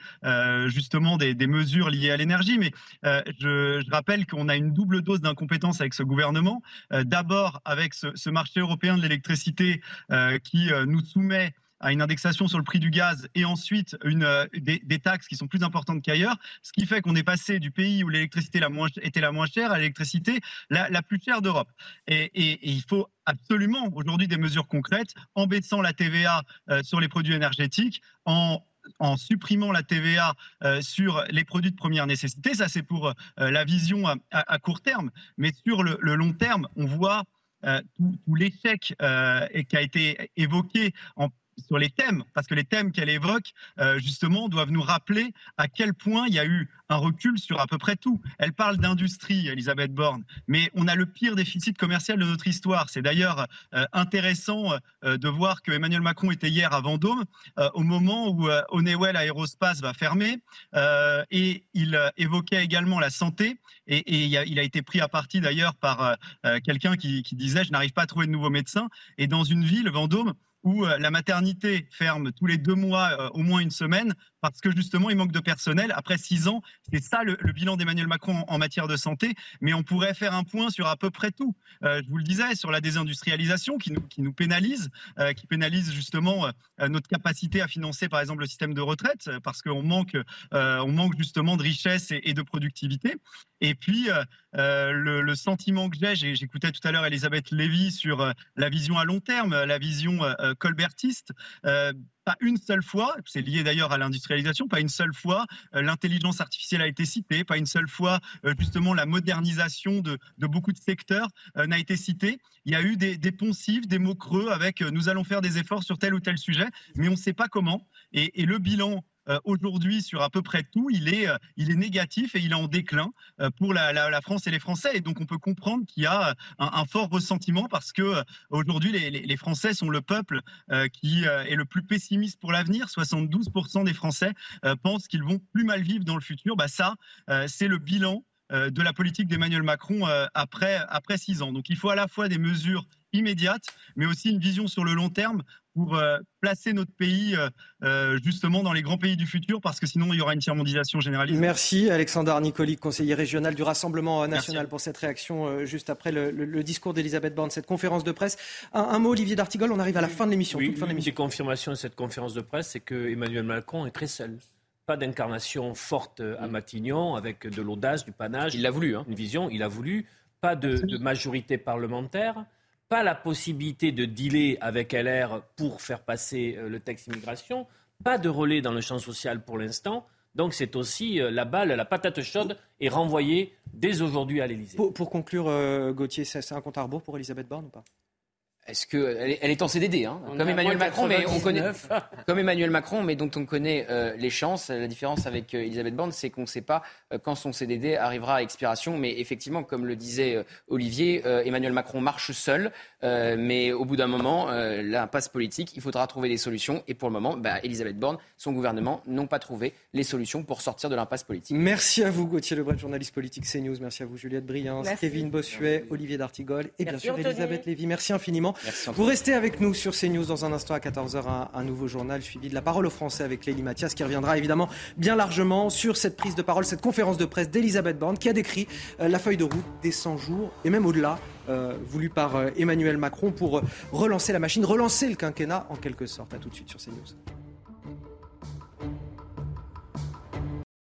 justement des, mesures liées à l'énergie, mais je, rappelle qu'on a une double dose d'incompétence avec ce gouvernement. D'abord avec ce, marché européen de l'électricité qui nous soumet une indexation sur le prix du gaz et ensuite euh, des, taxes qui sont plus importantes qu'ailleurs, ce qui fait qu'on est passé du pays où l'électricité était la moins chère à l'électricité la, plus chère d'Europe. Et, il faut absolument aujourd'hui des mesures concrètes en baissant la TVA euh, sur les produits énergétiques, en en supprimant la TVA euh, sur les produits de première nécessité. Ça, c'est pour la vision à, court terme. Mais sur le, long terme, on voit tout, tout l'échec qui a été évoqué en sur les thèmes, parce que les thèmes qu'elle évoque, euh, justement, doivent nous rappeler à quel point il y a eu un recul sur à peu près tout. Elle parle d'industrie, Elisabeth Borne, mais on a le pire déficit commercial de notre histoire. C'est d'ailleurs euh, intéressant euh, de voir que Emmanuel Macron était hier à Vendôme, au moment où Honeywell Aerospace va fermer, et il évoquait également la santé, et, il, a, été pris à partie d'ailleurs par quelqu'un qui, qui disait, je n'arrive pas à trouver de nouveaux médecins, et dans une ville, Vendôme, où euh, la maternité ferme tous les deux mois euh, au moins une semaine parce que justement il manque de personnel. Après six ans, c'est ça le, bilan d'Emmanuel Macron en, matière de santé. Mais on pourrait faire un point sur à peu près tout. Euh, je vous le disais, sur la désindustrialisation qui nous, pénalise, qui pénalise justement notre capacité à financer par exemple le système de retraite parce qu'on manque, on manque justement de richesse et, de productivité. Et puis le, le, sentiment que j'ai, j'écoutais tout à l'heure Elisabeth Lévy sur la vision à long terme, la vision colbertiste. Euh, pas une seule fois, c'est lié d'ailleurs à l'industrialisation, pas une seule fois euh, l'intelligence artificielle a été citée, pas une seule fois euh, justement la modernisation de, beaucoup de secteurs n'a été citée. Il y a eu des, des, poncifs, des mots creux avec nous allons faire des efforts sur tel ou tel sujet, mais on ne sait pas comment. Et, le bilan aujourd'hui sur à peu près tout, il est, euh, il est négatif et il est en déclin euh, pour la, France et les Français. Et donc on peut comprendre qu'il y a un, fort ressentiment parce que aujourd'hui les, Français sont le peuple qui est le plus pessimiste pour l'avenir. 72% des Français pensent qu'ils vont plus mal vivre dans le futur. Bah ça, c'est le bilan de la politique d'Emmanuel Macron après, après six ans. Donc il faut à la fois des mesures immédiates, mais aussi une vision sur le long terme pour euh, placer notre pays euh, euh, justement dans les grands pays du futur, parce que sinon il y aura une tiers-mondisation généralisée. Merci Alexandre Nicoli, conseiller régional du Rassemblement national, pour cette réaction juste après le, discours d'Elisabeth Borne, cette conférence de presse. Un, mot, Olivier d'Artigol, on arrive à la fin de l'émission. Oui, une des confirmations de cette conférence de presse, c'est que Emmanuel Macron est très seul pas d'incarnation forte à mm. Matignon, avec de l'audace, du panache. Il l'a voulu. Hein. Une vision, il a voulu. Pas de, de majorité parlementaire pas la possibilité de dealer avec LR pour faire passer euh, le texte immigration, pas de relais dans le champ social pour l'instant. Donc c'est aussi euh, la balle, la patate chaude est renvoyée dès aujourd'hui à l'Élysée. Pour, conclure, euh, Gauthier, c'est un compte à rebours pour Elisabeth Borne ou pas? Est-ce que elle est, en CDD, hein, comme Emmanuel Macron, mais on connaît comme Emmanuel Macron, mais dont on connaît euh, les chances. La différence avec euh, Elisabeth Borne, c'est qu'on ne sait pas euh, quand son CDD arrivera à expiration. Mais effectivement, comme le disait Olivier, Emmanuel Macron marche seul, mais au bout d'un moment, l'impasse politique, il faudra trouver des solutions. Et pour le moment, bah, Elisabeth Borne, son gouvernement n'ont pas trouvé les solutions pour sortir de l'impasse politique. Merci à vous, Gauthier Lebret, journaliste politique CNews. Merci à vous, Juliette Briand, Kevin Bossuet, Olivier D'Artigol et bien sûr Elisabeth Lévy. Merci infiniment. Vous restez avec nous sur CNews dans un instant à 14h, un, nouveau journal suivi de la parole aux Français avec Lélie Mathias qui reviendra évidemment bien largement sur cette prise de parole, cette conférence de presse d'Elisabeth Borne qui a décrit euh, la feuille de route des 100 jours et même au-delà euh, voulu par euh, Emmanuel Macron pour relancer la machine, relancer le quinquennat en quelque sorte. À tout de suite sur CNews.